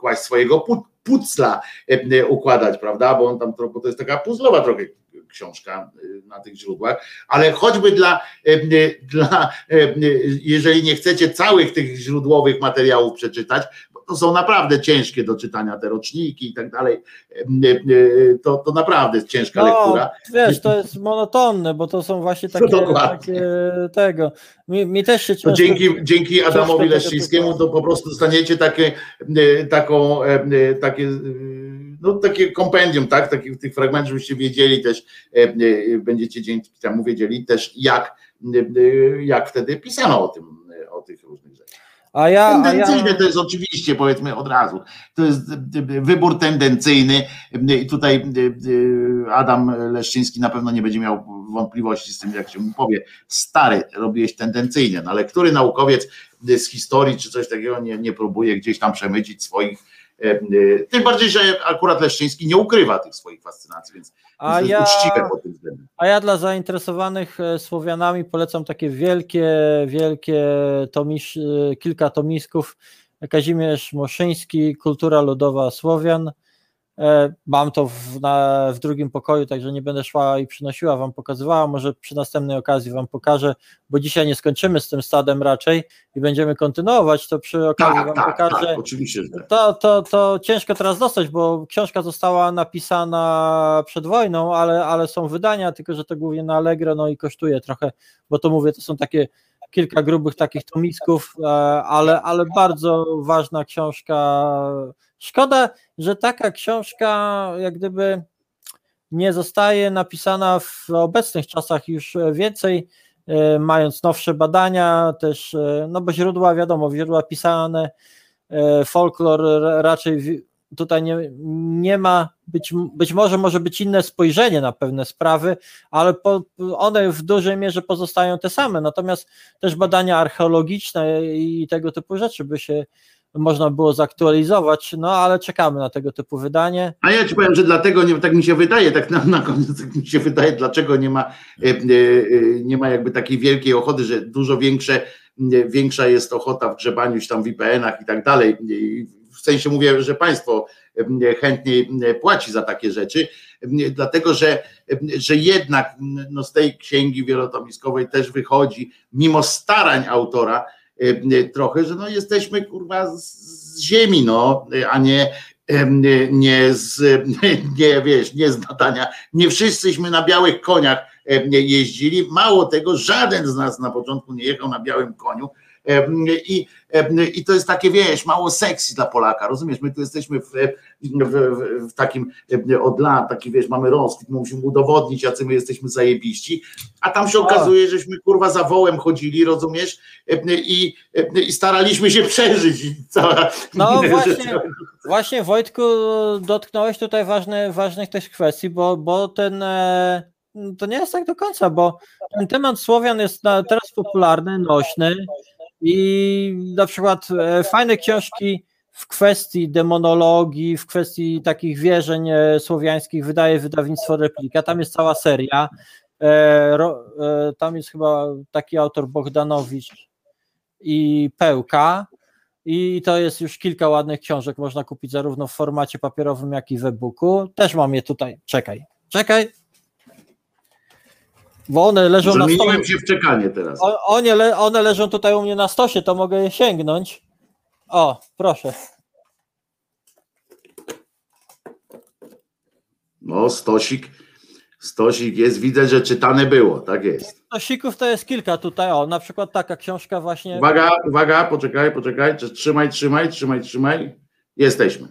kłaść swojego pu- pucla, e, układać, prawda? Bo on tam bo to jest taka puzzlowa trochę książka e, na tych źródłach, ale choćby dla, e, dla e, jeżeli nie chcecie całych tych źródłowych materiałów przeczytać, to są naprawdę ciężkie do czytania te roczniki i tak dalej, to, to naprawdę jest ciężka No, lektura. wiesz, to jest monotonne, bo to są właśnie takie, dokładnie. takie tego. Mi, mi też się często- dzięki, dzięki Adamowi Leszczyńskiemu to po prostu dostaniecie takie, e, taką, e, e, takie, no, takie kompendium, tak? Takich tych fragmentów, żebyście wiedzieli też, będziecie dzięki temu wiedzieli też, jak, jak wtedy pisano o tym, o tych różnych rzeczach. A ja, a Tendencyjne ja, to jest oczywiście, powiedzmy od razu. To jest e, e, wybór tendencyjny e, i tutaj Adam Leszczyński na pewno nie będzie miał wątpliwości z tym, jak się mu powie. Stary, robiłeś tendencyjnie, no ale który naukowiec z historii czy coś takiego nie, nie próbuje gdzieś tam przemycić swoich tym bardziej, że akurat Leszczyński nie ukrywa tych swoich fascynacji, więc a ja, uczciwe pod tym względem. a ja dla zainteresowanych e, Słowianami polecam takie wielkie, wielkie tomisz, e, kilka tomisków. Kazimierz Moszyński, Kultura Ludowa Słowian. E, Mam to w, na, w drugim pokoju, także nie będę szła i przynosiła, wam pokazywała. Może przy następnej okazji wam pokażę, bo dzisiaj nie skończymy z tym stadem raczej i będziemy kontynuować. To przy okazji Tak, wam tak, pokażę. tak, oczywiście. To, to, to ciężko teraz dostać, bo książka została napisana przed wojną, ale, ale są wydania, tylko że to głównie na Allegro, no i kosztuje trochę, bo to mówię, to są takie kilka grubych takich tomisków, e, ale, ale bardzo ważna książka. Szkoda, że taka książka jak gdyby nie zostaje napisana w obecnych czasach już więcej, e, mając nowsze badania, też, e, no bo źródła wiadomo, źródła pisane, folklor ra- raczej tutaj nie, nie ma, być, być może może być inne spojrzenie na pewne sprawy, ale po, one w dużej mierze pozostają te same, natomiast też badania archeologiczne i tego typu rzeczy by się można było zaktualizować, no ale czekamy na tego typu wydanie. A ja ci powiem, że dlatego nie, tak mi się wydaje, tak na, na koniec tak mi się wydaje, dlaczego nie ma, e, e, nie ma jakby takiej wielkiej ochoty, że dużo większe, większa jest ochota w grzebaniu się tam w IPN-ach i tak dalej. Sensie mówię, że państwo chętniej płaci za takie rzeczy, dlatego że, że jednak no, z tej księgi wielotomiskowej też wychodzi, mimo starań autora, trochę, że no jesteśmy kurwa z, z ziemi, no, a nie nie, z, nie wiesz, nie z nadania. Nie wszyscyśmy na białych koniach jeździli. Mało tego, żaden z nas na początku nie jechał na białym koniu. I, em, I to jest takie, wiesz, mało sexy dla Polaka, rozumiesz? My tu jesteśmy w, w, w, w takim em, od lat, taki wiesz, mamy rozkwit, musimy udowodnić, jacy my jesteśmy zajebiści, a tam się okazuje, żeśmy kurwa za wołem chodzili, rozumiesz? I, i staraliśmy się przeżyć. Cała, No właśnie, właśnie Wojtku, dotknąłeś tutaj ważne, ważnych też kwestii, bo, bo ten e, to nie jest tak do końca, bo ten temat Słowian jest na, teraz popularny, nośny i na przykład e, fajne książki w kwestii demonologii, w kwestii takich wierzeń e, słowiańskich wydaje wydawnictwo Replika, tam jest cała seria, e, tam jest chyba taki autor Bogdanowicz i Pełka, i to jest już kilka ładnych książek, można kupić zarówno w formacie papierowym, jak i w e-booku. Też mam je tutaj. Czekaj, czekaj. Bo one leżą na stole. Zamieniłem się w czekanie teraz. O- One, le, one leżą tutaj u mnie na stosie, to mogę je sięgnąć. O, proszę. No, stosik, stosik jest, widzę, że czytane było, tak jest. Stosików to jest kilka tutaj. O, na przykład taka książka właśnie. Uwaga, uwaga, poczekaj, poczekaj, trzymaj, trzymaj, trzymaj, trzymaj. Jesteśmy.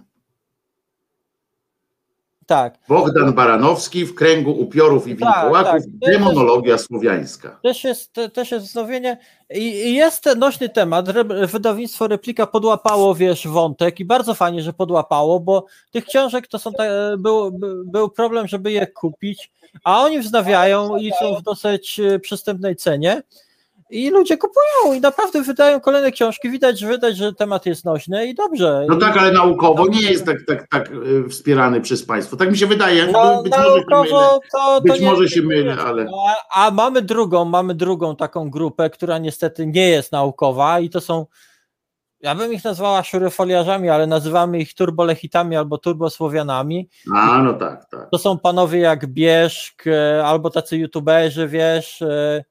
Tak. Bogdan Baranowski w kręgu upiorów i Tak, wilkołaków, tak. demonologia słowiańska. Też jest, te- też jest wznowienie i, jest nośny temat. Wydawnictwo Replika podłapało, wiesz, wątek i bardzo fajnie, że podłapało, bo tych książek to są był, by- był problem, żeby je kupić, a oni wznawiają i są w dosyć e, przystępnej cenie i ludzie kupują i naprawdę wydają kolejne książki. Widać, że widać, że temat jest nośny i dobrze. No tak, ale naukowo nie jest tak, tak, tak e, wspierany przez państwo. Tak mi się wydaje. No, być może się mylę. naukowo to, to Być nie może się mylę, ale- A, a mamy drugą, mamy drugą taką grupę, która niestety nie jest naukowa i to są, ja bym ich nazwała szuryfoliarzami, ale nazywamy ich turbolechitami albo turbosłowianami. A, no tak, tak. To są panowie jak Bieszk e, albo tacy youtuberzy, wiesz, e,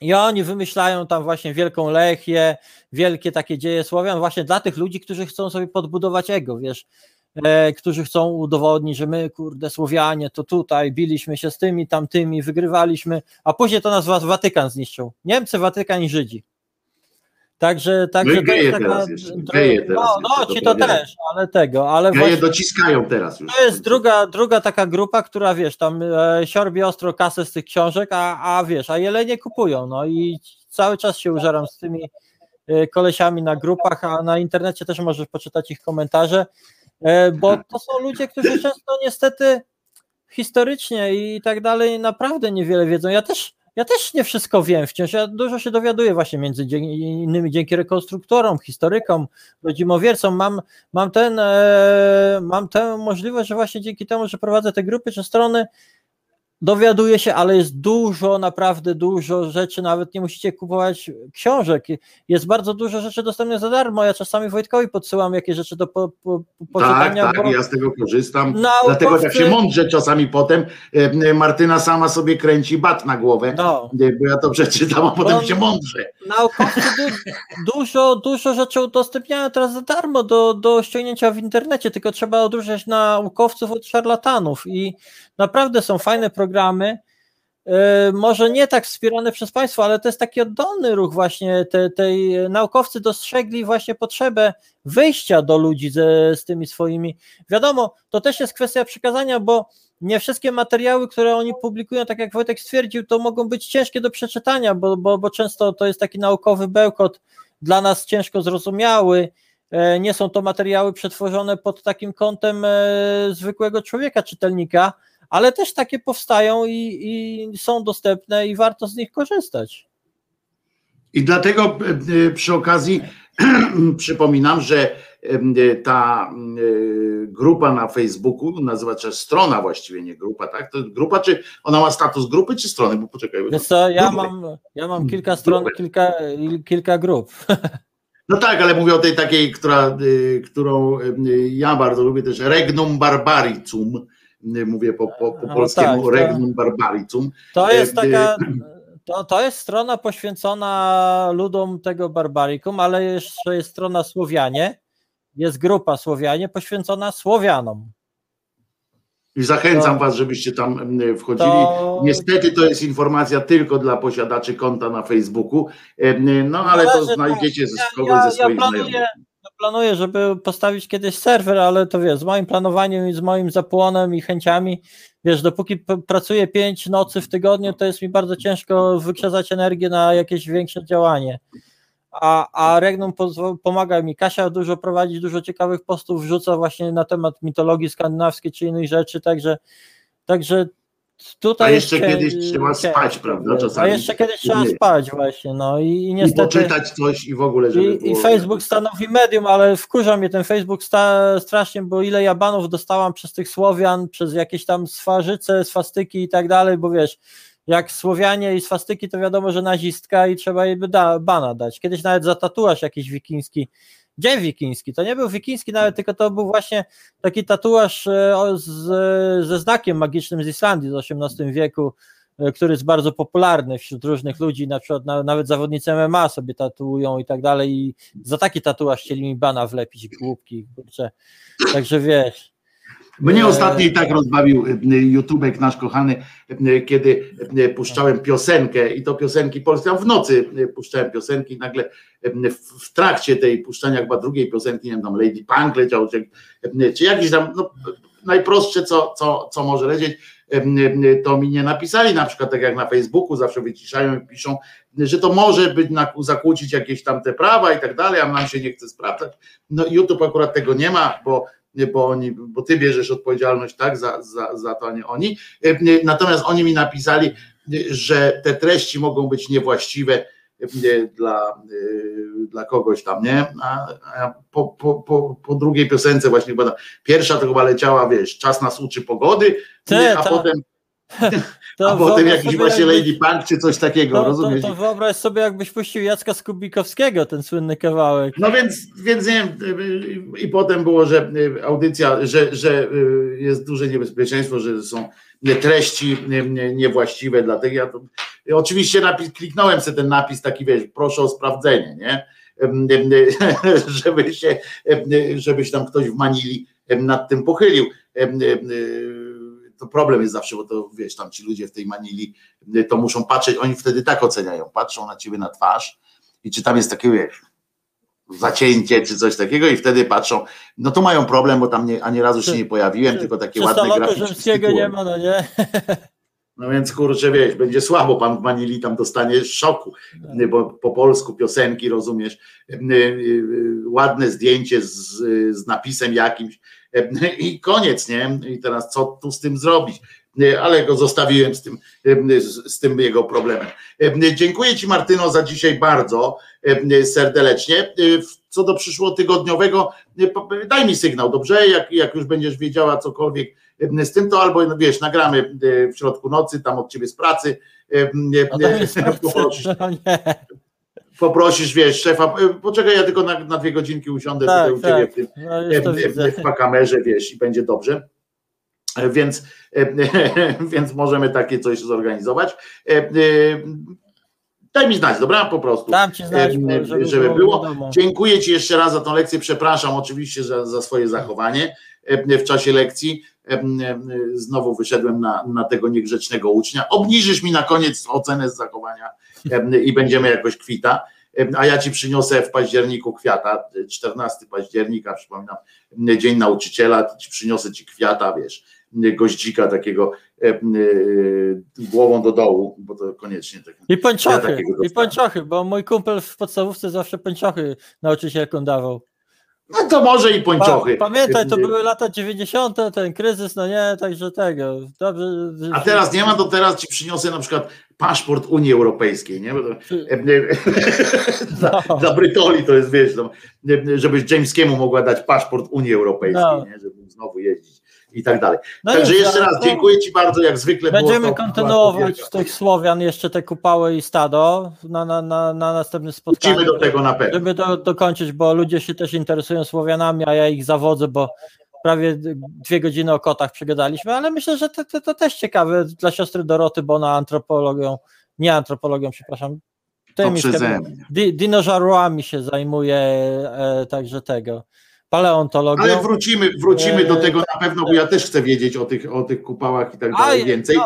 i oni wymyślają tam właśnie wielką lechię, wielkie takie dzieje Słowian, właśnie dla tych ludzi, którzy chcą sobie podbudować ego, wiesz, e, którzy chcą udowodnić, że my, kurde, Słowianie, to tutaj biliśmy się z tymi, tamtymi, wygrywaliśmy, a później to nas Wa- Watykan zniszczył. Niemcy, Watykan i Żydzi. Także, także No geje to jest teraz taka, jeszcze, geje teraz no, no ci to też, ale tego, ale Ja je właśnie, dociskają teraz już. to jest druga, druga taka grupa, która wiesz, tam e, siorbie ostro kasę z tych książek, a, a wiesz, a jelenie kupują, no i cały czas się użeram z tymi e, kolesiami na grupach, a na internecie też możesz poczytać ich komentarze, e, bo to są ludzie, którzy często niestety historycznie i tak dalej naprawdę niewiele wiedzą. Ja też, ja też nie wszystko wiem wciąż, ja dużo się dowiaduję właśnie między innymi dzięki rekonstruktorom, historykom, rodzimowiercom. Mam, mam, ten, e, mam tę możliwość, że właśnie dzięki temu, że prowadzę te grupy czy strony, dowiaduję się, ale jest dużo, naprawdę dużo rzeczy, nawet nie musicie kupować książek. Jest bardzo dużo rzeczy dostępnych za darmo. Ja czasami Wojtkowi podsyłam jakieś rzeczy do po, po, Tak, poczytania. tak, bo- ja z tego korzystam. Naukowcy- Dlatego tak się mądrze czasami potem Martyna sama sobie kręci bat na głowę, No. bo ja to przeczytam, a potem Bo- się mądrze. Naukowcy du- dużo, dużo rzeczy udostępniają teraz za darmo do, do ściągnięcia w internecie, tylko trzeba odróżniać naukowców od szarlatanów i naprawdę są fajne programy, e, może nie tak wspierane przez państwo, ale to jest taki oddolny ruch właśnie, te, tej naukowcy dostrzegli właśnie potrzebę wyjścia do ludzi ze, z tymi swoimi, wiadomo, to też jest kwestia przekazania, bo nie wszystkie materiały, które oni publikują, tak jak Wojtek stwierdził, to mogą być ciężkie do przeczytania, bo, bo, bo często to jest taki naukowy bełkot, dla nas ciężko zrozumiały. E, nie są to materiały przetworzone pod takim kątem e, zwykłego człowieka, czytelnika, ale też takie powstają i, i są dostępne i warto z nich korzystać. I dlatego e, przy okazji przypominam, że ta grupa na Facebooku nazywa się strona właściwie, nie grupa, tak? To grupa, czy ona ma status grupy, czy strony? Bo poczekaj. Wiesz co, ja mam, ja mam kilka stron, kilka, kilka grup. No tak, ale mówię o tej takiej, która, y, którą y, ja bardzo lubię też, Regnum Barbaricum, mówię po, po, po no polskiemu, tak, Regnum Barbaricum. To jest taka, to, to jest strona poświęcona ludom tego Barbaricum, ale jeszcze jest strona Słowianie, jest grupa Słowianie poświęcona Słowianom. I zachęcam to, Was, żebyście tam wchodzili. To, Niestety to jest informacja tylko dla posiadaczy konta na Facebooku, no ale to znajdziecie z kogoś ze swoich ja planuję, znajomych. Planuję, żeby postawić kiedyś serwer, ale to wiesz, z moim planowaniem i z moim zapłonem i chęciami, wiesz, dopóki pracuję pięć nocy w tygodniu, to jest mi bardzo ciężko wykrzesać energię na jakieś większe działanie a, a Regnum pomaga mi. Kasia dużo prowadzi, dużo ciekawych postów wrzuca właśnie na temat mitologii skandynawskiej czy innych rzeczy, także, także tutaj. A jeszcze kiedyś trzeba spać, prawda? Czasami. A jeszcze kiedyś trzeba spać właśnie, no i, niestety. I poczytać coś i w ogóle, żeby I, i Facebook stanowi medium, ale wkurza mnie ten Facebook sta, strasznie, bo ile ja banów dostałam przez tych Słowian, przez jakieś tam swarzyce, swastyki i tak dalej, bo wiesz, jak Słowianie i swastyki, to wiadomo, że nazistka i trzeba jej by da, bana dać. Kiedyś nawet za tatuaż jakiś wikiński, dzień wikiński, to nie był wikiński nawet, tylko to był właśnie taki tatuaż e, z, ze znakiem magicznym z Islandii z XVIII wieku, e, który jest bardzo popularny wśród różnych ludzi, na przykład nawet zawodnicy MMA sobie tatuują i tak dalej i za taki tatuaż chcieli mi bana wlepić, głupki, kurczę. Także wiesz, mnie ostatnio i tak rozbawił y, y, YouTubek nasz kochany, kiedy puszczałem piosenkę i to piosenki polskie, w nocy puszczałem piosenki i nagle w trakcie tej puszczania chyba drugiej piosenki, nie wiem, tam Lady Punk leciał, czy, czy jakiś tam, no, najprostsze, co, co, co może lecieć, to mi nie napisali, na przykład tak jak na Facebooku, zawsze wyciszają i piszą, że to może być na, zakłócić jakieś tam te prawa i tak dalej, a nam się nie chce sprawdzać. No YouTube akurat tego nie ma, bo bo, oni, bo ty bierzesz odpowiedzialność tak za, za, za to, a nie oni. E, natomiast oni mi napisali, że te treści mogą być niewłaściwe e, dla, e, dla kogoś tam, nie? A, a po, po, po, po, drugiej piosence właśnie chyba pierwsza to chyba leciała, wiesz, czas nas uczy pogody, a potem to A potem jakiś właśnie jakbyś, Lady Punk czy coś takiego, to, rozumiesz? To, to wyobraź sobie, jakbyś puścił Jacka Skubikowskiego, ten słynny kawałek. No więc, więc nie wiem, i potem było, że audycja, że, że jest duże niebezpieczeństwo, że są treści niewłaściwe, dlatego ja to, oczywiście napis, kliknąłem sobie ten napis taki, wiesz, proszę o sprawdzenie, nie? żeby się, żeby się tam ktoś w Manili nad tym pochylił to problem jest zawsze, bo to wiesz, tam ci ludzie w tej Manili y, to muszą patrzeć, oni wtedy tak oceniają, patrzą na ciebie na twarz i czy tam jest takie, wiesz, zacięcie czy coś takiego i wtedy patrzą, no to mają problem, bo tam nie, ani razu się nie pojawiłem, czy, tylko takie ładne grafiki. nie ma, no nie? No więc kurczę, wiesz, będzie słabo, pan w Manili tam dostanie szoku, tak. bo po polsku piosenki, rozumiesz, y, y, ładne zdjęcie z, z napisem jakimś, i koniec, nie? I teraz co tu z tym zrobić? Ale go zostawiłem z tym, z tym jego problemem. Dziękuję Ci, Martyno, za dzisiaj bardzo serdecznie. Co do przyszłotygodniowego, daj mi sygnał, dobrze? Jak, jak już będziesz wiedziała cokolwiek z tym, to albo wiesz, nagramy w środku nocy, tam od ciebie z pracy. Poprosisz, poprosisz, wiesz, szefa, e, poczekaj, ja tylko na, na dwie godzinki usiądę tak, tutaj tak. u ciebie w, tym, no, w, w, kamerze, wiesz, i będzie dobrze. E, więc, e, więc możemy takie coś zorganizować. Daj mi znać, dobra? Po prostu. Dam ci znać, żeby, żeby było. było. Dziękuję Ci jeszcze raz za tą lekcję. Przepraszam oczywiście za, za swoje zachowanie w czasie lekcji. Znowu wyszedłem na, na tego niegrzecznego ucznia. Obniżysz mi na koniec ocenę z zachowania i będziemy jakoś kwita. A ja ci przyniosę w październiku kwiata, 14 października, przypominam, Dzień Nauczyciela, ci przyniosę ci kwiata, wiesz, goździka takiego e, głową do dołu, bo to koniecznie tak. I Ja takiego i pończochy, bo mój kumpel w podstawówce zawsze pończochy nauczycielkom dawał. No to może i pończochy. pamiętaj, to były lata 90., ten kryzys, no nie, także tego. Dobrze. A teraz nie ma, to teraz ci przyniosę na przykład paszport Unii Europejskiej, nie? Dla, No. dla Brytoli to jest, wiesz, no, żebyś Jameskiemu mogła dać paszport Unii Europejskiej, No. nie? Żeby znowu jeździć i tak dalej. No Także jeszcze raz dziękuję Ci bardzo, jak zwykle Będziemy to- kontynuować to tych Słowian jeszcze te kupały i stado na, na, na, na następnym spotkaniu. Wrócimy do tego na pewno. Żeby to dokończyć, bo ludzie się też interesują Słowianami, a ja ich zawodzę, bo prawie dwie godziny o kotach przegadaliśmy, ale myślę, że to, to, to też ciekawe dla siostry Doroty, bo ona antropologią, nie antropologią, przepraszam, To tymi di, dinożarłami się zajmuje, e, także tego, paleontologią. Ale wrócimy, wrócimy do E, tego na pewno, bo ja też chcę wiedzieć o tych, o tych kupałach i tak dalej więcej.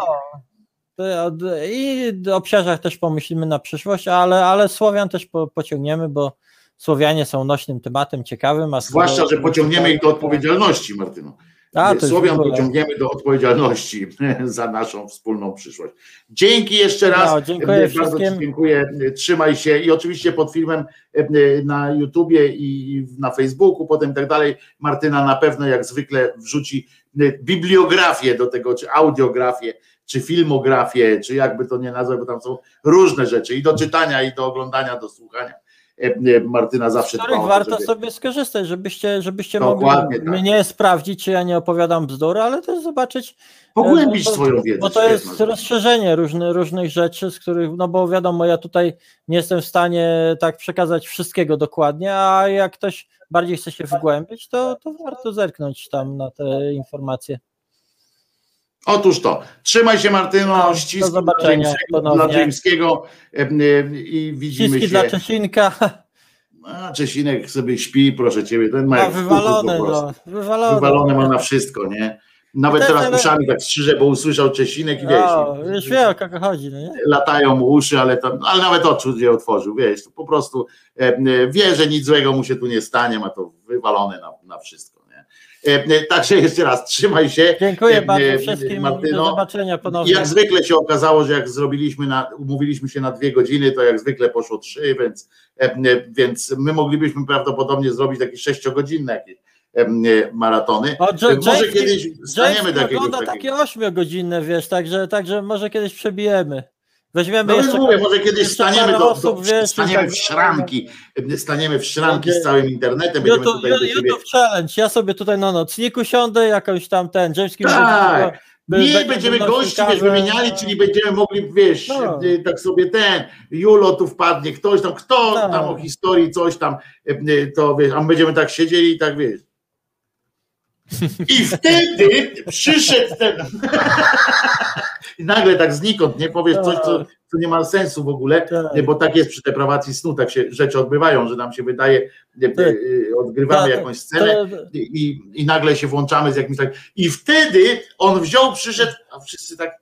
No, I o obsiarzach też pomyślimy na przyszłość, ale, ale Słowian też po, pociągniemy, bo Słowianie są nośnym tematem ciekawym. A Zwłaszcza, że pociągniemy ich do odpowiedzialności, Martyno. A, Słowian pociągniemy do odpowiedzialności za naszą wspólną przyszłość. Dzięki jeszcze raz. No, dziękuję Bardzo wszystkim. Dziękuję. Trzymaj się i oczywiście pod filmem e, na YouTubie i na Facebooku, potem tak dalej. Martyna na pewno jak zwykle wrzuci e, bibliografię do tego, czy audiografię, czy filmografię, czy jakby to nie nazwać, bo tam są różne rzeczy i do czytania, i do oglądania, do słuchania. E, e, Martyna zawsze z których dba to, warto żeby- sobie skorzystać, żebyście, żebyście Dokładnie mogli tak. mnie sprawdzić, czy ja nie opowiadam bzdury, ale też zobaczyć, pogłębić bo swoją wiedzę. bo to jest rozszerzenie różnych, różnych rzeczy, z których, no bo wiadomo, ja tutaj nie jestem w stanie tak przekazać wszystkiego dokładnie, a jak ktoś bardziej chce się wgłębić, to, to warto zerknąć tam na te informacje. Otóż to. Trzymaj się Martyno, No, do ściski dla zobaczenia dla Jamskiego e, i widzimy Ściski się. dla Czesinka, A, Czesinek sobie śpi, proszę ciebie, ten ma ma jak w wywalone, kuku po prostu. no, wywalone. Wywalone ma na wszystko, nie? Nawet teraz ale- uszami tak strzyże, bo usłyszał Czesinek i wiesz, No, już wie o kogo chodzi, no nie? latają mu uszy, ale, tam, ale nawet oczu nie otworzył, wiesz, to po prostu e, wie, że nic złego mu się tu nie stanie, ma to wywalone na, na wszystko, Także jeszcze raz, trzymaj się. Dziękuję E, bardzo e, wszystkim, Martyno. do zobaczenia ponownie. jak zwykle się okazało, że jak zrobiliśmy na, umówiliśmy się na dwie godziny, to jak zwykle poszło trzy, więc, e, e, więc my moglibyśmy prawdopodobnie zrobić takie sześciogodzinne jakieś e, e, maratony. O, E, James- Może kiedyś staniemy do jakiegoś takiego. takie ośmiogodzinne, wiesz, także, także może kiedyś przebijemy. Weźmiemy No jeszcze, mówię, może kiedyś staniemy, do, do, osób, wiesz, i staniemy tak w szranki, e, staniemy w szranki z całym internetem, będziemy YouTube, tutaj do siebie YouTube challenge, ja sobie tutaj na nocniku siądę, jakąś tam ten, Jameskim Tak. Nie będzie będziemy gości, wiesz, wymieniali, czyli będziemy mogli, wiesz, No. y, tak sobie ten, Julo tu wpadnie, ktoś tam, kto Tak. tam o historii, coś tam, y, to wiesz, a my będziemy tak siedzieli i tak, wiesz. I wtedy przyszedł ten. I nagle tak znikąd, nie powiesz coś, co, co nie ma sensu w ogóle, Tak. nie, bo tak jest przy deprawacji snu, tak się rzeczy odbywają, że nam się wydaje, y, Tak. y, odgrywamy Tak, jakąś scenę, i, i nagle się włączamy z jakimś tak. I wtedy on wziął, przyszedł, a wszyscy tak,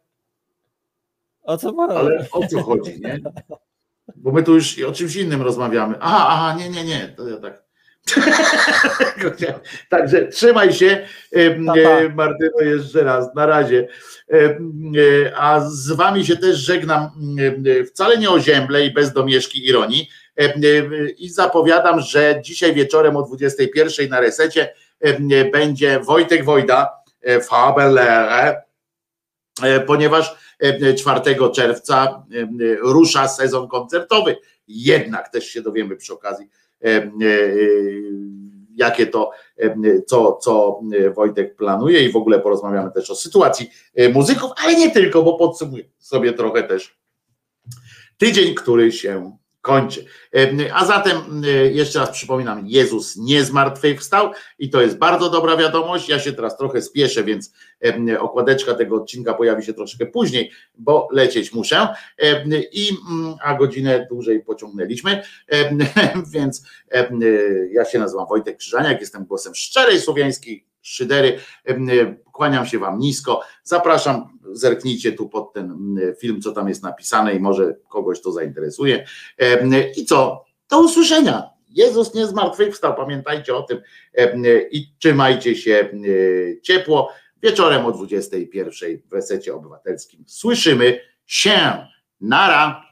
o co ma? ale o co chodzi, nie? Bo my tu już o czymś innym rozmawiamy. Aha, aha, nie, nie, nie, to ja tak. Także trzymaj się, Pa, pa. Martyno, jeszcze raz, na razie. E, A z wami się też żegnam wcale nie o ziemble i bez domieszki ironii. E, I zapowiadam, że dzisiaj wieczorem o 21 na resecie e, będzie Wojtek Wojda, e, Fabelere, e, ponieważ e, 4 czerwca rusza sezon koncertowy. Jednak też się dowiemy przy okazji, jakie to, e, co, co Wojtek planuje i w ogóle porozmawiamy też o sytuacji e, muzyków, ale nie tylko, bo podsumuję sobie trochę też. Tydzień, który się kończy. A zatem jeszcze raz przypominam, Jezus nie zmartwychwstał i to jest bardzo dobra wiadomość. Ja się teraz trochę spieszę, więc okładeczka tego odcinka pojawi się troszkę później, bo lecieć muszę. I, mm, a godzinę dłużej pociągnęliśmy, więc ja się nazywam Wojtek Krzyżaniak, jestem głosem szczerej słowiańskiej szydery. E, Kłaniam się Wam nisko. Zapraszam, zerknijcie tu pod ten film, co tam jest napisane i może kogoś to zainteresuje. E, I co? Do usłyszenia. Jezus nie zmartwychwstał, pamiętajcie o tym e, i trzymajcie się ciepło, wieczorem o 21 w Resecie Obywatelskim. Słyszymy się. Nara.